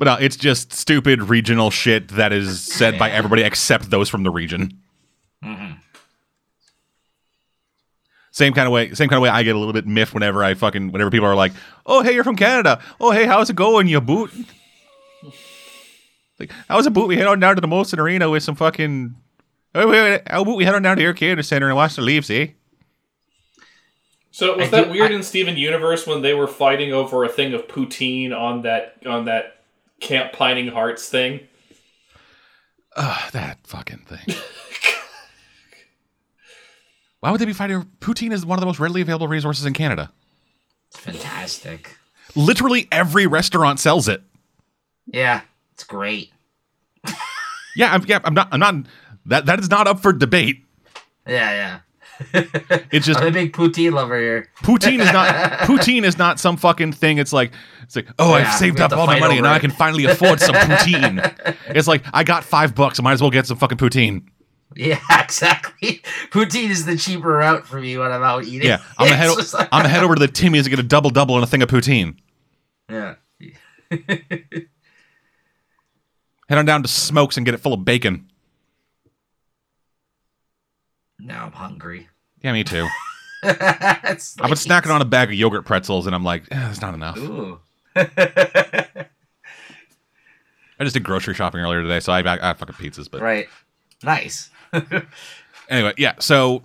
But no, it's just stupid regional shit that is said by everybody except those from the region. Same kind of way. Same kind of way. I get a little bit miffed whenever I fucking whenever people are like, "Oh, hey, you're from Canada. Oh, hey, how's it going, you boot?" Like, how's it boot? We head on down to the Molson Arena with some fucking. Oh, wait, wait, how about we head on down to Air Canada Center and watch the Leafs, eh? So was I that do- weird I- in Steven Universe when they were fighting over a thing of poutine on that on that Camp Pining Hearts thing? Ugh, that fucking thing. Why would they be fighting? Poutine is one of the most readily available resources in Canada. Fantastic. Literally every restaurant sells it. Yeah, it's great. Yeah, I'm, yeah, I'm not. I'm not. That that is not up for debate. Yeah, yeah. It's just I'm a big poutine lover here. poutine is not poutine is not some fucking thing. It's like it's like oh, I've saved up all my money and now I can finally afford some poutine. it's like I got five bucks. I might as well get some fucking poutine. Yeah, exactly. Poutine is the cheaper route for me when I'm out eating. Yeah, I'm gonna head. Like- I'm gonna head over to the Timmy's and get a double double and a thing of poutine. yeah. Head on down to Smokes and get it full of bacon. Now I'm hungry. Yeah, me too. it's I've been snacking on a bag of yogurt pretzels and I'm like, eh, that's not enough. Ooh. I just did grocery shopping earlier today, so I, I, I had fucking pizzas. But right. Nice. anyway, yeah. So,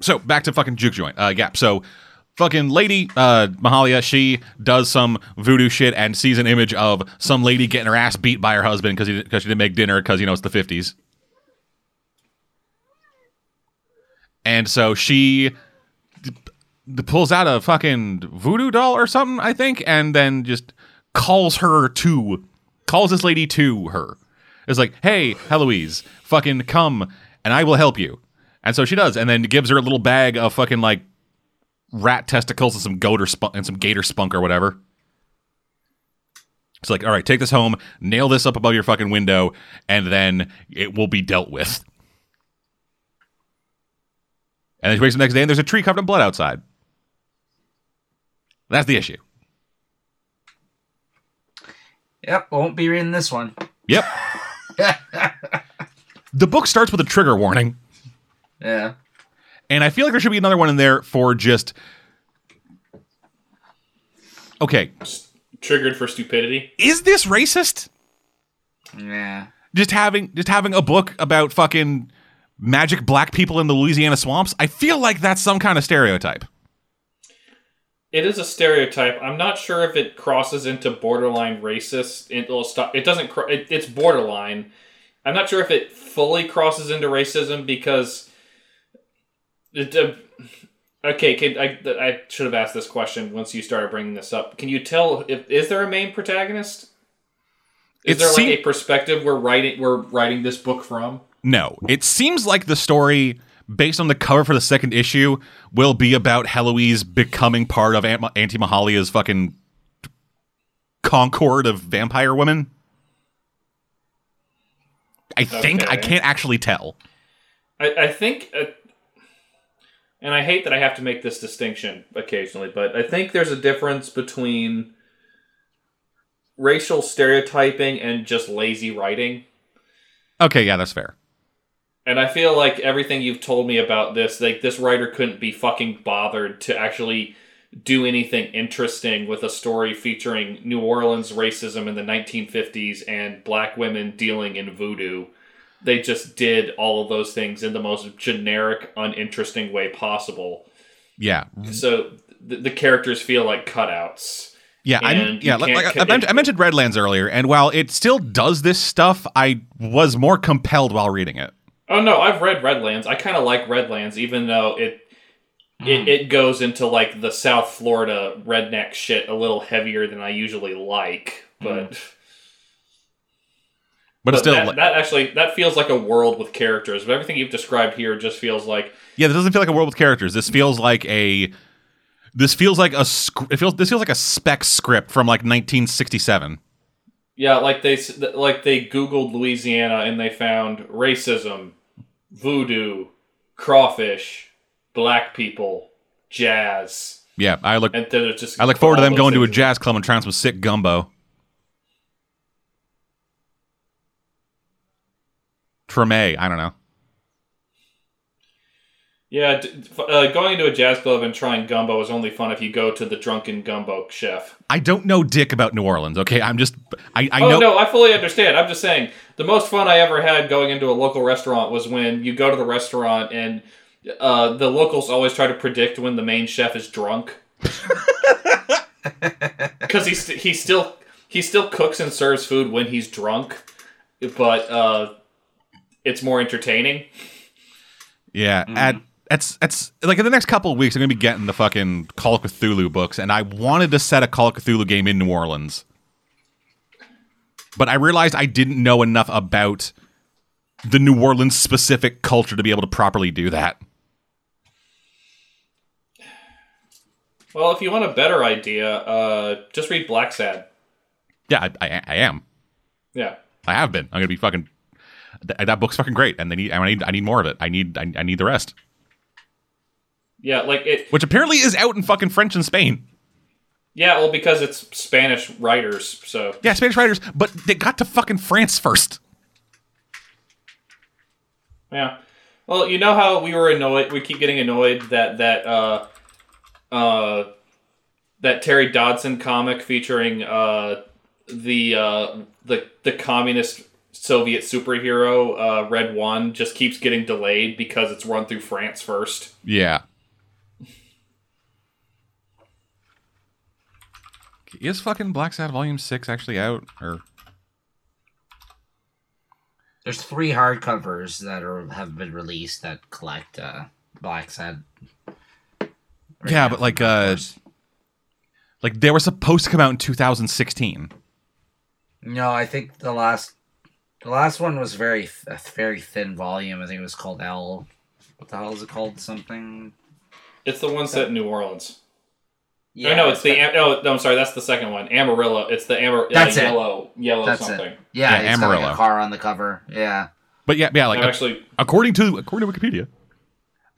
so back to fucking juke joint. Uh, yeah. So, fucking lady, uh, Mahalia, she does some voodoo shit and sees an image of some lady getting her ass beat by her husband because because she didn't make dinner because you know it's the fifties. And so she d- pulls out a fucking voodoo doll or something, I think, and then just calls her to, calls this lady to her. It's like, hey, Heloise, fucking come and I will help you. And so she does, and then gives her a little bag of fucking like rat testicles and some goat or spunk and some gator spunk or whatever. It's like, all right, take this home, nail this up above your fucking window, and then it will be dealt with. And then she wakes up the next day and there's a tree covered in blood outside. That's the issue. Yep, won't be reading this one. Yep. the book starts with a trigger warning. Yeah. And I feel like there should be another one in there for just. Okay, Triggered for stupidity. is this racist? Yeah. Just having just having a book about fucking magic black people in the Louisiana swamps? I feel like that's some kind of stereotype. It is a stereotype. I'm not sure if it crosses into borderline racist. It will stop. It doesn't. cro- It, it's borderline. I'm not sure if it fully crosses into racism because. It, uh, okay, can, I, I should have asked this question once you started bringing this up. Can you tell if is there a main protagonist? Is It there like a perspective we're writing we're writing this book from? No, it seems like the story, based on the cover for the second issue, will be about Heloise becoming part of Aunt, Auntie Mahalia's fucking concord of vampire women. I think I can't actually tell. I, I think, uh, and I hate that I have to make this distinction occasionally, but I think there's a difference between racial stereotyping and just lazy writing. Okay, yeah, that's fair. And I feel like everything you've told me about this, like this writer couldn't be fucking bothered to actually do anything interesting with a story featuring New Orleans racism in the 1950s and black women dealing in voodoo. They just did all of those things in the most generic, uninteresting way possible. Yeah, So the, the characters feel like cutouts. yeah, I yeah. Like, like, I, I mentioned Redlands earlier, and while it still does this stuff, I was more compelled while reading it. Oh no, I've read Redlands. I kind of like Redlands, even though it it, hmm. it goes into like the South Florida redneck shit a little heavier than I usually like. Hmm. But, But, but still, that, like- that actually that feels like a world with characters. But everything you've described here just feels like Yeah, this doesn't feel like a world with characters. This feels like a this feels like a it feels this feels like a spec script from like 1967. Yeah, like they like they Googled Louisiana and they found racism, voodoo, crawfish, black people, jazz, Yeah, I look and then just I look forward to them going to a jazz club and trying some sick gumbo. Treme, I don't know. Yeah, uh, going into a jazz club and trying gumbo is only fun if you go to the drunken gumbo chef. I don't know dick about New Orleans. Okay, I'm just I, I oh know. no, I fully understand. I'm just saying the most fun I ever had going into a local restaurant was when you go to the restaurant and uh, the locals always try to predict when the main chef is drunk because he st- he still he still cooks and serves food when he's drunk, but uh, it's more entertaining. Yeah, at it's it's like in the next couple of weeks, I'm gonna be getting the fucking Call of Cthulhu books, and I wanted to set a Call of Cthulhu game in New Orleans, but I realized I didn't know enough about the New Orleans specific culture to be able to properly do that. Well, if you want a better idea, uh, just read Blacksad. Yeah, I, I, I am. Yeah. I have been. I'm gonna be fucking. Th- that book's fucking great, and they need. I need. I need more of it. I need. I, I need the rest. Yeah, like it. Which apparently is out in fucking French and Spain. Yeah, well, because it's Spanish writers, so Yeah, Spanish writers, but they got to fucking France first. yeah. Well, you know how we were annoyed. We keep getting annoyed that that uh, uh, that Terry Dodson comic featuring uh, the uh, the the communist Soviet superhero uh, Red One just keeps getting delayed because it's run through France first. Yeah. Is fucking Blacksad Volume Six actually out? Or There's three hardcovers that are have been released that collect uh, Blacksad. right Yeah, now but like, uh, like they were supposed to come out in 2016. no, I think the last the last one was very a very thin volume. I think it was called L. What the hell is it called? Something. It's the one set in New Orleans. Yeah, oh, no, it's the got- Am- no, no. I'm sorry, that's the second one. Amarillo. It's the Amar- That's it. yellow, yellow That's something. it. Yeah, Yeah, it's got like Amarillo. a car on the cover. Yeah. But yeah, yeah, like I'm actually according to according to Wikipedia,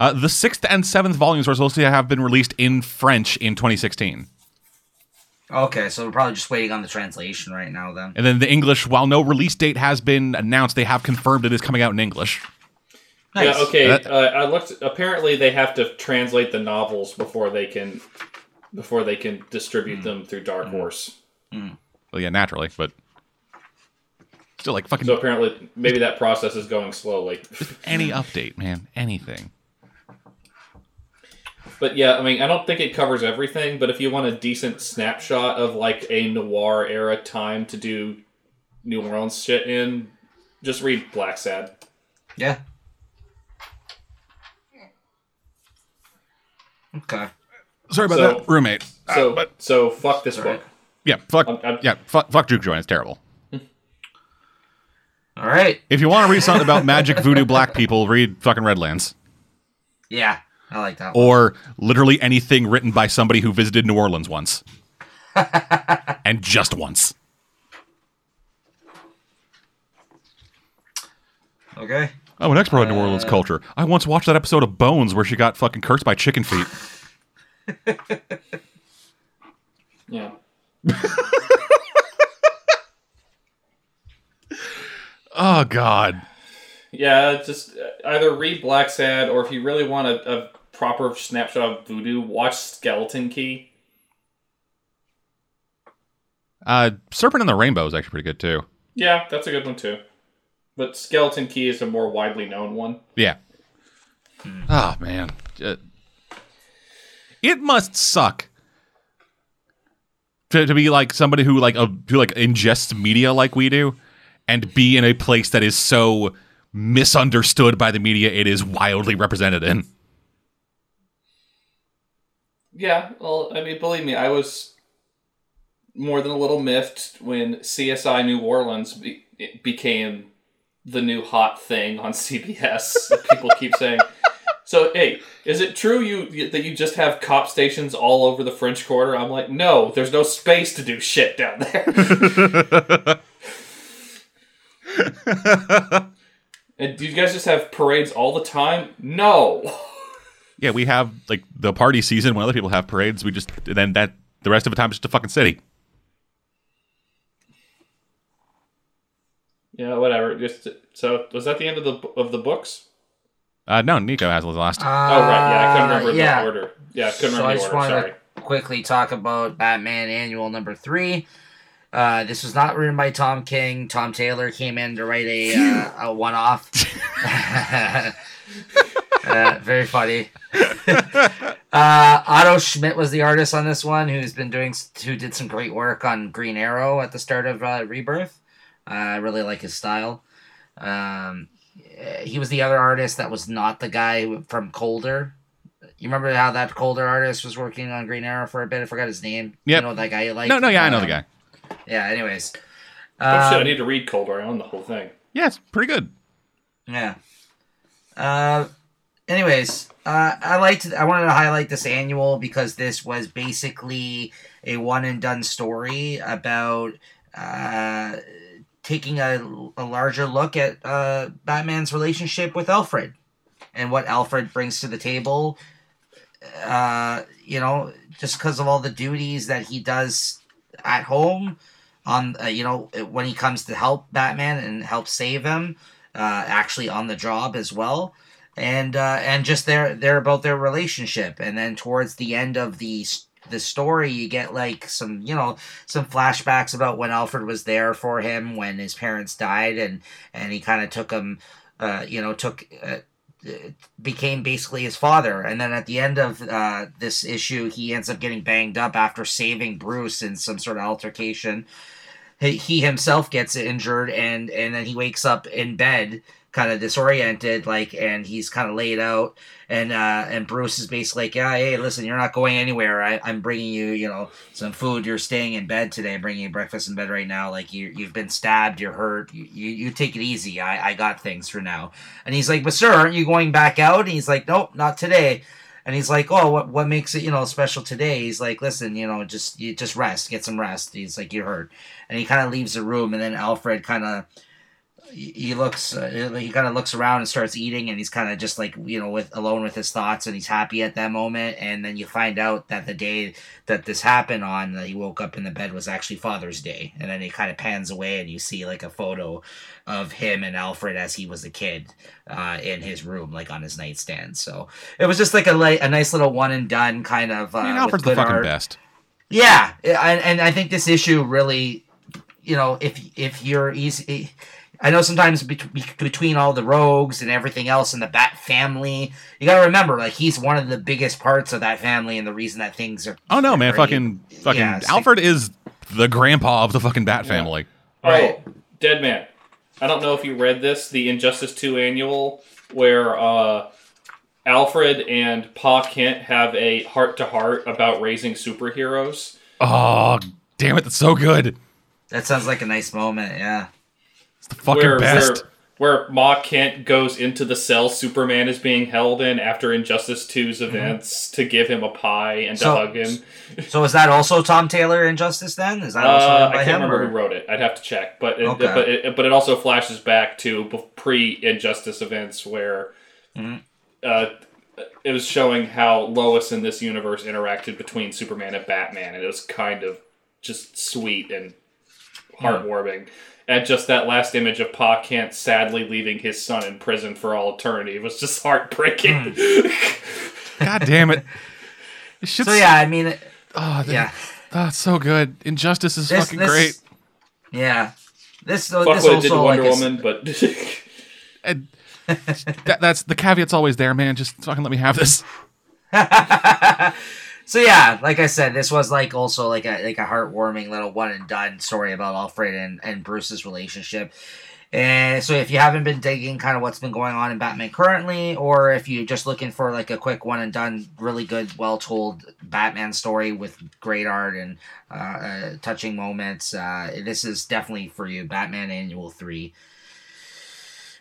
uh, the sixth and seventh volumes were supposed to have been released in French in 2016, Okay, so we're probably just waiting on the translation right now. Then. and then the English, while no release date has been announced, they have confirmed it is coming out in English. Nice. Yeah, okay. That- uh, I looked. Apparently, they have to translate the novels before they can before they can distribute hmm. them through Dark hmm. Horse. Hmm. Well, yeah, naturally, but still, like fucking So apparently, maybe that process is going slowly. any update, man, anything. But yeah, I mean, I don't think it covers everything. But if you want a decent snapshot of like a noir era time to do New Orleans shit in, just read Blacksad. Yeah. Okay. Sorry about So- that, roommate. So, Uh, but so fuck this Alright. book. yeah, fuck, I'm- I'm- yeah, fuck, fuck Juke Joint. It's terrible. All right. If you want to read something about magic voodoo black people, read fucking Redlands. Yeah, I like that. One. Or literally anything written by somebody who visited New Orleans once. and just once. Okay. Oh, an expert on New Orleans culture. I once watched that episode of Bones where she got fucking cursed by chicken feet. Yeah. Oh God. Yeah, just uh, either read Blacksad or if you really want a, a proper snapshot of voodoo, watch Skeleton Key. Uh, Serpent in the Rainbow is actually pretty good too. Yeah, that's a good one too. But Skeleton Key is a more widely known one. Yeah. Oh man, Uh, it must suck to, to be like somebody who like uh, who like ingests media like we do, and be in a place that is so misunderstood by the media it is wildly represented in. Yeah, well, I mean, believe me, I was more than a little miffed when CSI New Orleans be- became the new hot thing on CBS. People keep saying. So, hey, is it true you that you just have cop stations all over the French Quarter? I'm like, no, there's no space to do shit down there. and do you guys just have parades all the time? No. Yeah, we have like the party season when other people have parades. We just then that the rest of the time is just a fucking city. Yeah, whatever. Just so was that the end of the of the books? Uh, no, Nico has the last. Uh, Oh right, yeah, I couldn't remember yeah. the order. Yeah, I couldn't So I remember the just order. wanted Sorry. to quickly talk about Batman Annual number three. Uh, this was not written by Tom King. Tom Taylor came in to write a uh, a one off. uh, very funny. uh, Otto Schmidt was the artist on this one, who's been doing, who did some great work on Green Arrow at the start of uh, Rebirth. Uh, I really like his style. Um, he was the other artist that was not the guy from Colder. You remember how that Colder artist was working on Green Arrow for a bit? I forgot his name. Yeah, You know that guy you like? No, no, yeah, I know the Um, guy. Yeah. Anyways. oh shit! I Um, need to read Colder. I own the whole thing. Yeah, it's pretty good. Yeah. Uh, anyways, uh, I liked. I wanted to highlight this annual because this was basically a one and done story about uh, taking a, a larger look at uh, Batman's relationship with Alfred and what Alfred brings to the table. Uh, you know, just because of all the duties that he does at home, on uh, you know when he comes to help Batman and help save him uh, actually on the job as well, and uh, and just their they're about their relationship, and then towards the end of the the story, you get like some you know some flashbacks about when Alfred was there for him when his parents died, and and he kind of took him, uh, you know, took. Uh, became basically his father and then at the end of uh, this issue he ends up getting banged up after saving bruce in some sort of altercation he, he himself gets injured and and then he wakes up in bed kind of disoriented like and he's kind of laid out. And uh and bruce is basically like yeah hey listen you're not going anywhere. I, i'm bringing you you know some food. You're staying in bed today. I'm bringing you breakfast in bed right now. Like you, you've been stabbed. You're hurt. You, you, you take it easy. I, I got things for now. And he's like but sir aren't you going back out? And he's like nope not today. And he's like, "Oh, what what makes it you know special today?" He's like, "Listen, you know, just you just rest, get some rest." He's like, "You're hurt," and he kind of leaves the room, and then Alfred kind of he he looks uh, he kind of looks around and starts eating and he's kind of just like you know with alone with his thoughts and he's happy at that moment and then you find out that the day that this happened on that he woke up in the bed was actually father's day and then he kind of pans away and you see like a photo of him and alfred as he was a kid uh, in his room like on his nightstand so it was just like a, like a nice little one and done kind of uh, I mean, with Alfred's the fucking art. best. Yeah, and, and I think this issue really, you know, if if you're easy, I know sometimes be- between all the rogues and everything else in the Bat family, you got to remember like he's one of the biggest parts of that family and the reason that things are. Oh no, man! great. Fucking, fucking Yeah, it's like- Alfred is the grandpa of the fucking Bat family. Right. Oh, Dead Man. I don't know if you read this, the Injustice 2 annual, where uh, Alfred and Pa Kent have a heart to heart about raising superheroes. Oh, damn it! That's so good. That sounds like a nice moment. Yeah. It's the fucking where, best. Where, where Ma Kent goes into the cell Superman is being held in after Injustice 2's events to give him a pie and to So- hug him. So is that also Tom Taylor Injustice then? Is that also Uh, I can't remember or- who wrote it. I'd have to check, but it, Okay. but it, but it also flashes back to pre Injustice events where Mhm. uh, it was showing how Lois in this universe interacted between Superman and Batman, and it was kind of just sweet and heartwarming. And just that last image of Pa Kent sadly leaving his son in prison for all eternity was just heartbreaking. Hmm. God damn it! This shit's- So yeah, I mean, it- Oh, that- yeah, oh, so good. Injustice is This- fucking this- great. yeah. This Fuck this what it did to also Wonder like is- Woman, but And that, that's the caveat's always there, man. Just fucking let me have this. So yeah, like I said, this was like also like a like a heartwarming little one and done story about Alfred and, and Bruce's relationship. And so if you haven't been digging kind of what's been going on in Batman currently, or if you're just looking for like a quick one and done, really good, well told Batman story with great art and uh, uh, touching moments, uh, this is definitely for you. Batman Annual Three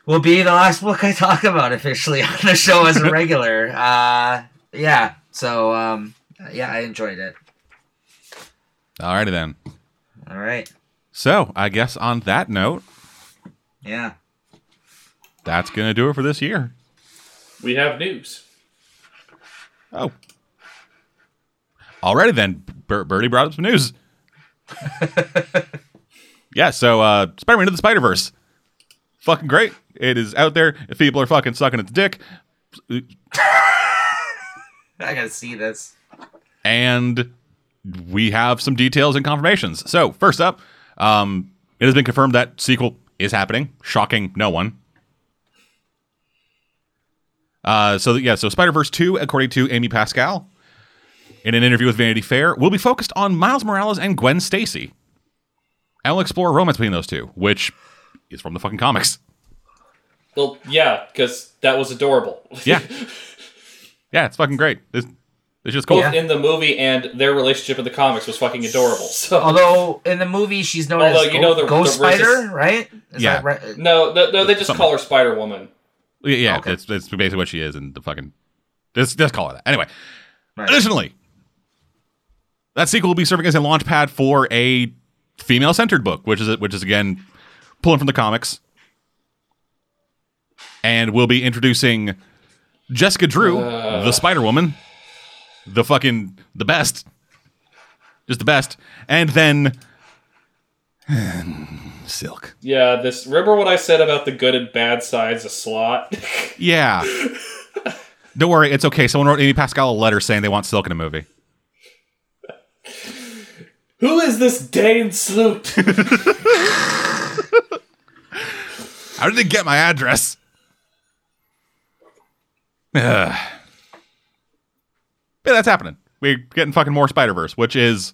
will be the last book I talk about officially on the show as a regular. uh, yeah, so um, yeah, I enjoyed it. Alrighty then. All right, So I guess on that note, yeah. that's gonna do it for this year. we have news. Oh. Alrighty then. Bir- Birdie brought up some news. yeah, so uh Spider-Man into the Spider-Verse. Fucking great. It is out there. If people are fucking sucking its dick. I gotta see this. And we have some details and confirmations. So, first up, um, it has been confirmed that sequel is happening, shocking no one. Uh, so yeah, so Spider Verse two, according to Amy Pascal, in an interview with Vanity Fair, will be focused on Miles Morales and Gwen Stacy. And will explore romance between those two, which is from the fucking comics. Well, yeah, because that was adorable. Yeah, yeah, it's fucking great. It's, it's just Both cool. in the movie and their relationship in the comics was fucking adorable. So Although in the movie she's known Although as you Go- know the- Ghost the racist- Spider, right? Is Yeah. that right? no, no, no, they just Something. call her Spider Woman. Yeah, yeah Okay. that's, that's basically what she is, and the fucking just just call it that. Anyway, Right. additionally, that sequel will be serving as a launch pad for a female-centered book, which is which is again pulling from the comics, and we'll be introducing Jessica Drew, uh. the Spider Woman, the fucking the best, just the best, and then Silk. Yeah, this. Remember what I said about the good and bad sides of Slott? Yeah. Don't worry, it's okay. Someone wrote Amy Pascal a letter saying they want Silk in a movie. Who is this Dan Slott? How did they get my address? Ugh. Yeah, that's happening. We're getting fucking more Spider Verse, which is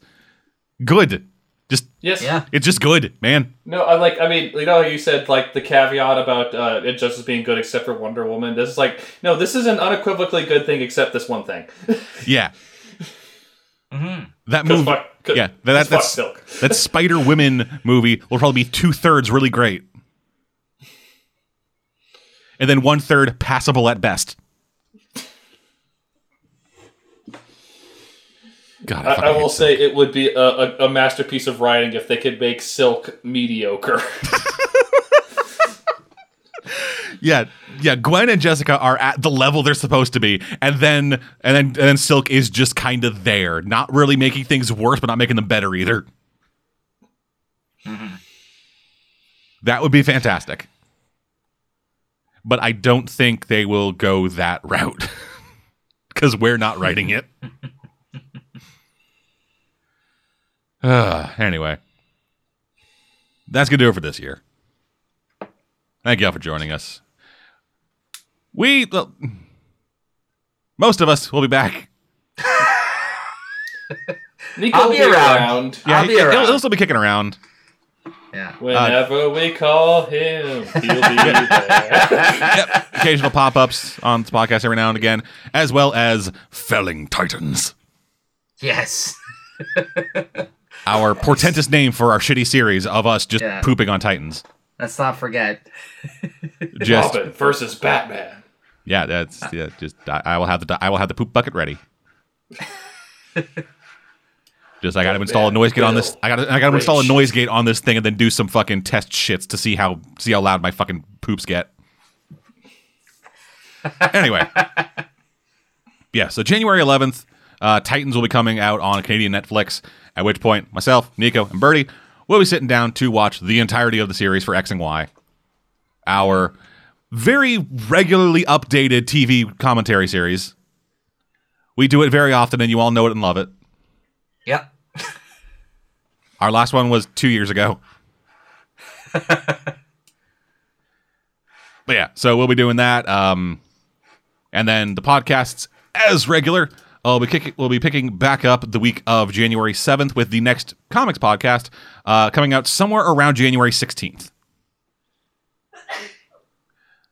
good. Just yes. Yeah. it's just good, man. No, I like. I mean, you know, you said like the caveat about uh, it just as being good except for Wonder Woman. This is like, no, this is an unequivocally good thing except this one thing. Yeah. Mm-hmm. That movie, fuck, 'cause- yeah, that, 'cause fuck that's Silk. that Spider Women movie will probably be two thirds really great, and then one third passable at best. God, I, fucking I will hate say it would be a, a, a masterpiece of writing if they could make Silk mediocre. Yeah, yeah. Gwen and Jessica are at the level they're supposed to be, and then and then and then Silk is just kind of there, not really making things worse, but not making them better either. Mm-hmm. That would be fantastic, but I don't think they will go that route because we're not writing it. uh, anyway, that's gonna do it for this year. Thank you all for joining us. We, well, most of us will be back. Nico I'll be be around. around. Yeah, I'll be he, will he'll still be kicking around. Yeah. Whenever we call him, he'll be there. Yep. Occasional pop ups on the podcast every now and again, as well as Felling Titans, Yes. our portentous name for our shitty series of us just Yeah. pooping on Titans. Let's not forget. Just Robin versus Batman. yeah, that's yeah. Just I, I will have the I will have the poop bucket ready. Just I got to install a noise gate on this. I got I got to install a noise gate on this thing and then do some fucking test shits to see how see how loud my fucking poops get. anyway, yeah. So January 11th, uh, Titans will be coming out on Canadian Netflix. At which point, myself, Nico, and Birdie will be sitting down to watch the entirety of the series for X and Y. Our very regularly updated TV commentary series. We do it very often, and you all know it and love it. Yep. Our last one was two years ago. but yeah, so we'll be doing that. Um, and then the podcasts, as regular, I'll be kicking, we'll be picking back up the week of January 7th with the next comics podcast uh, coming out somewhere around January 16th.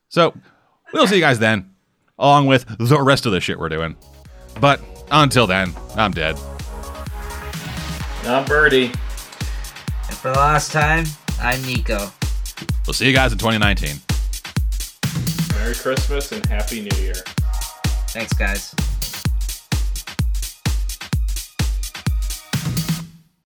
So we'll see you guys then, along with the rest of the shit we're doing. But until then, I'm dead. I'm Birdie. And for the last time, I'm Nico. We'll see you guys in 2019. Merry Christmas and Happy New Year. Thanks, guys.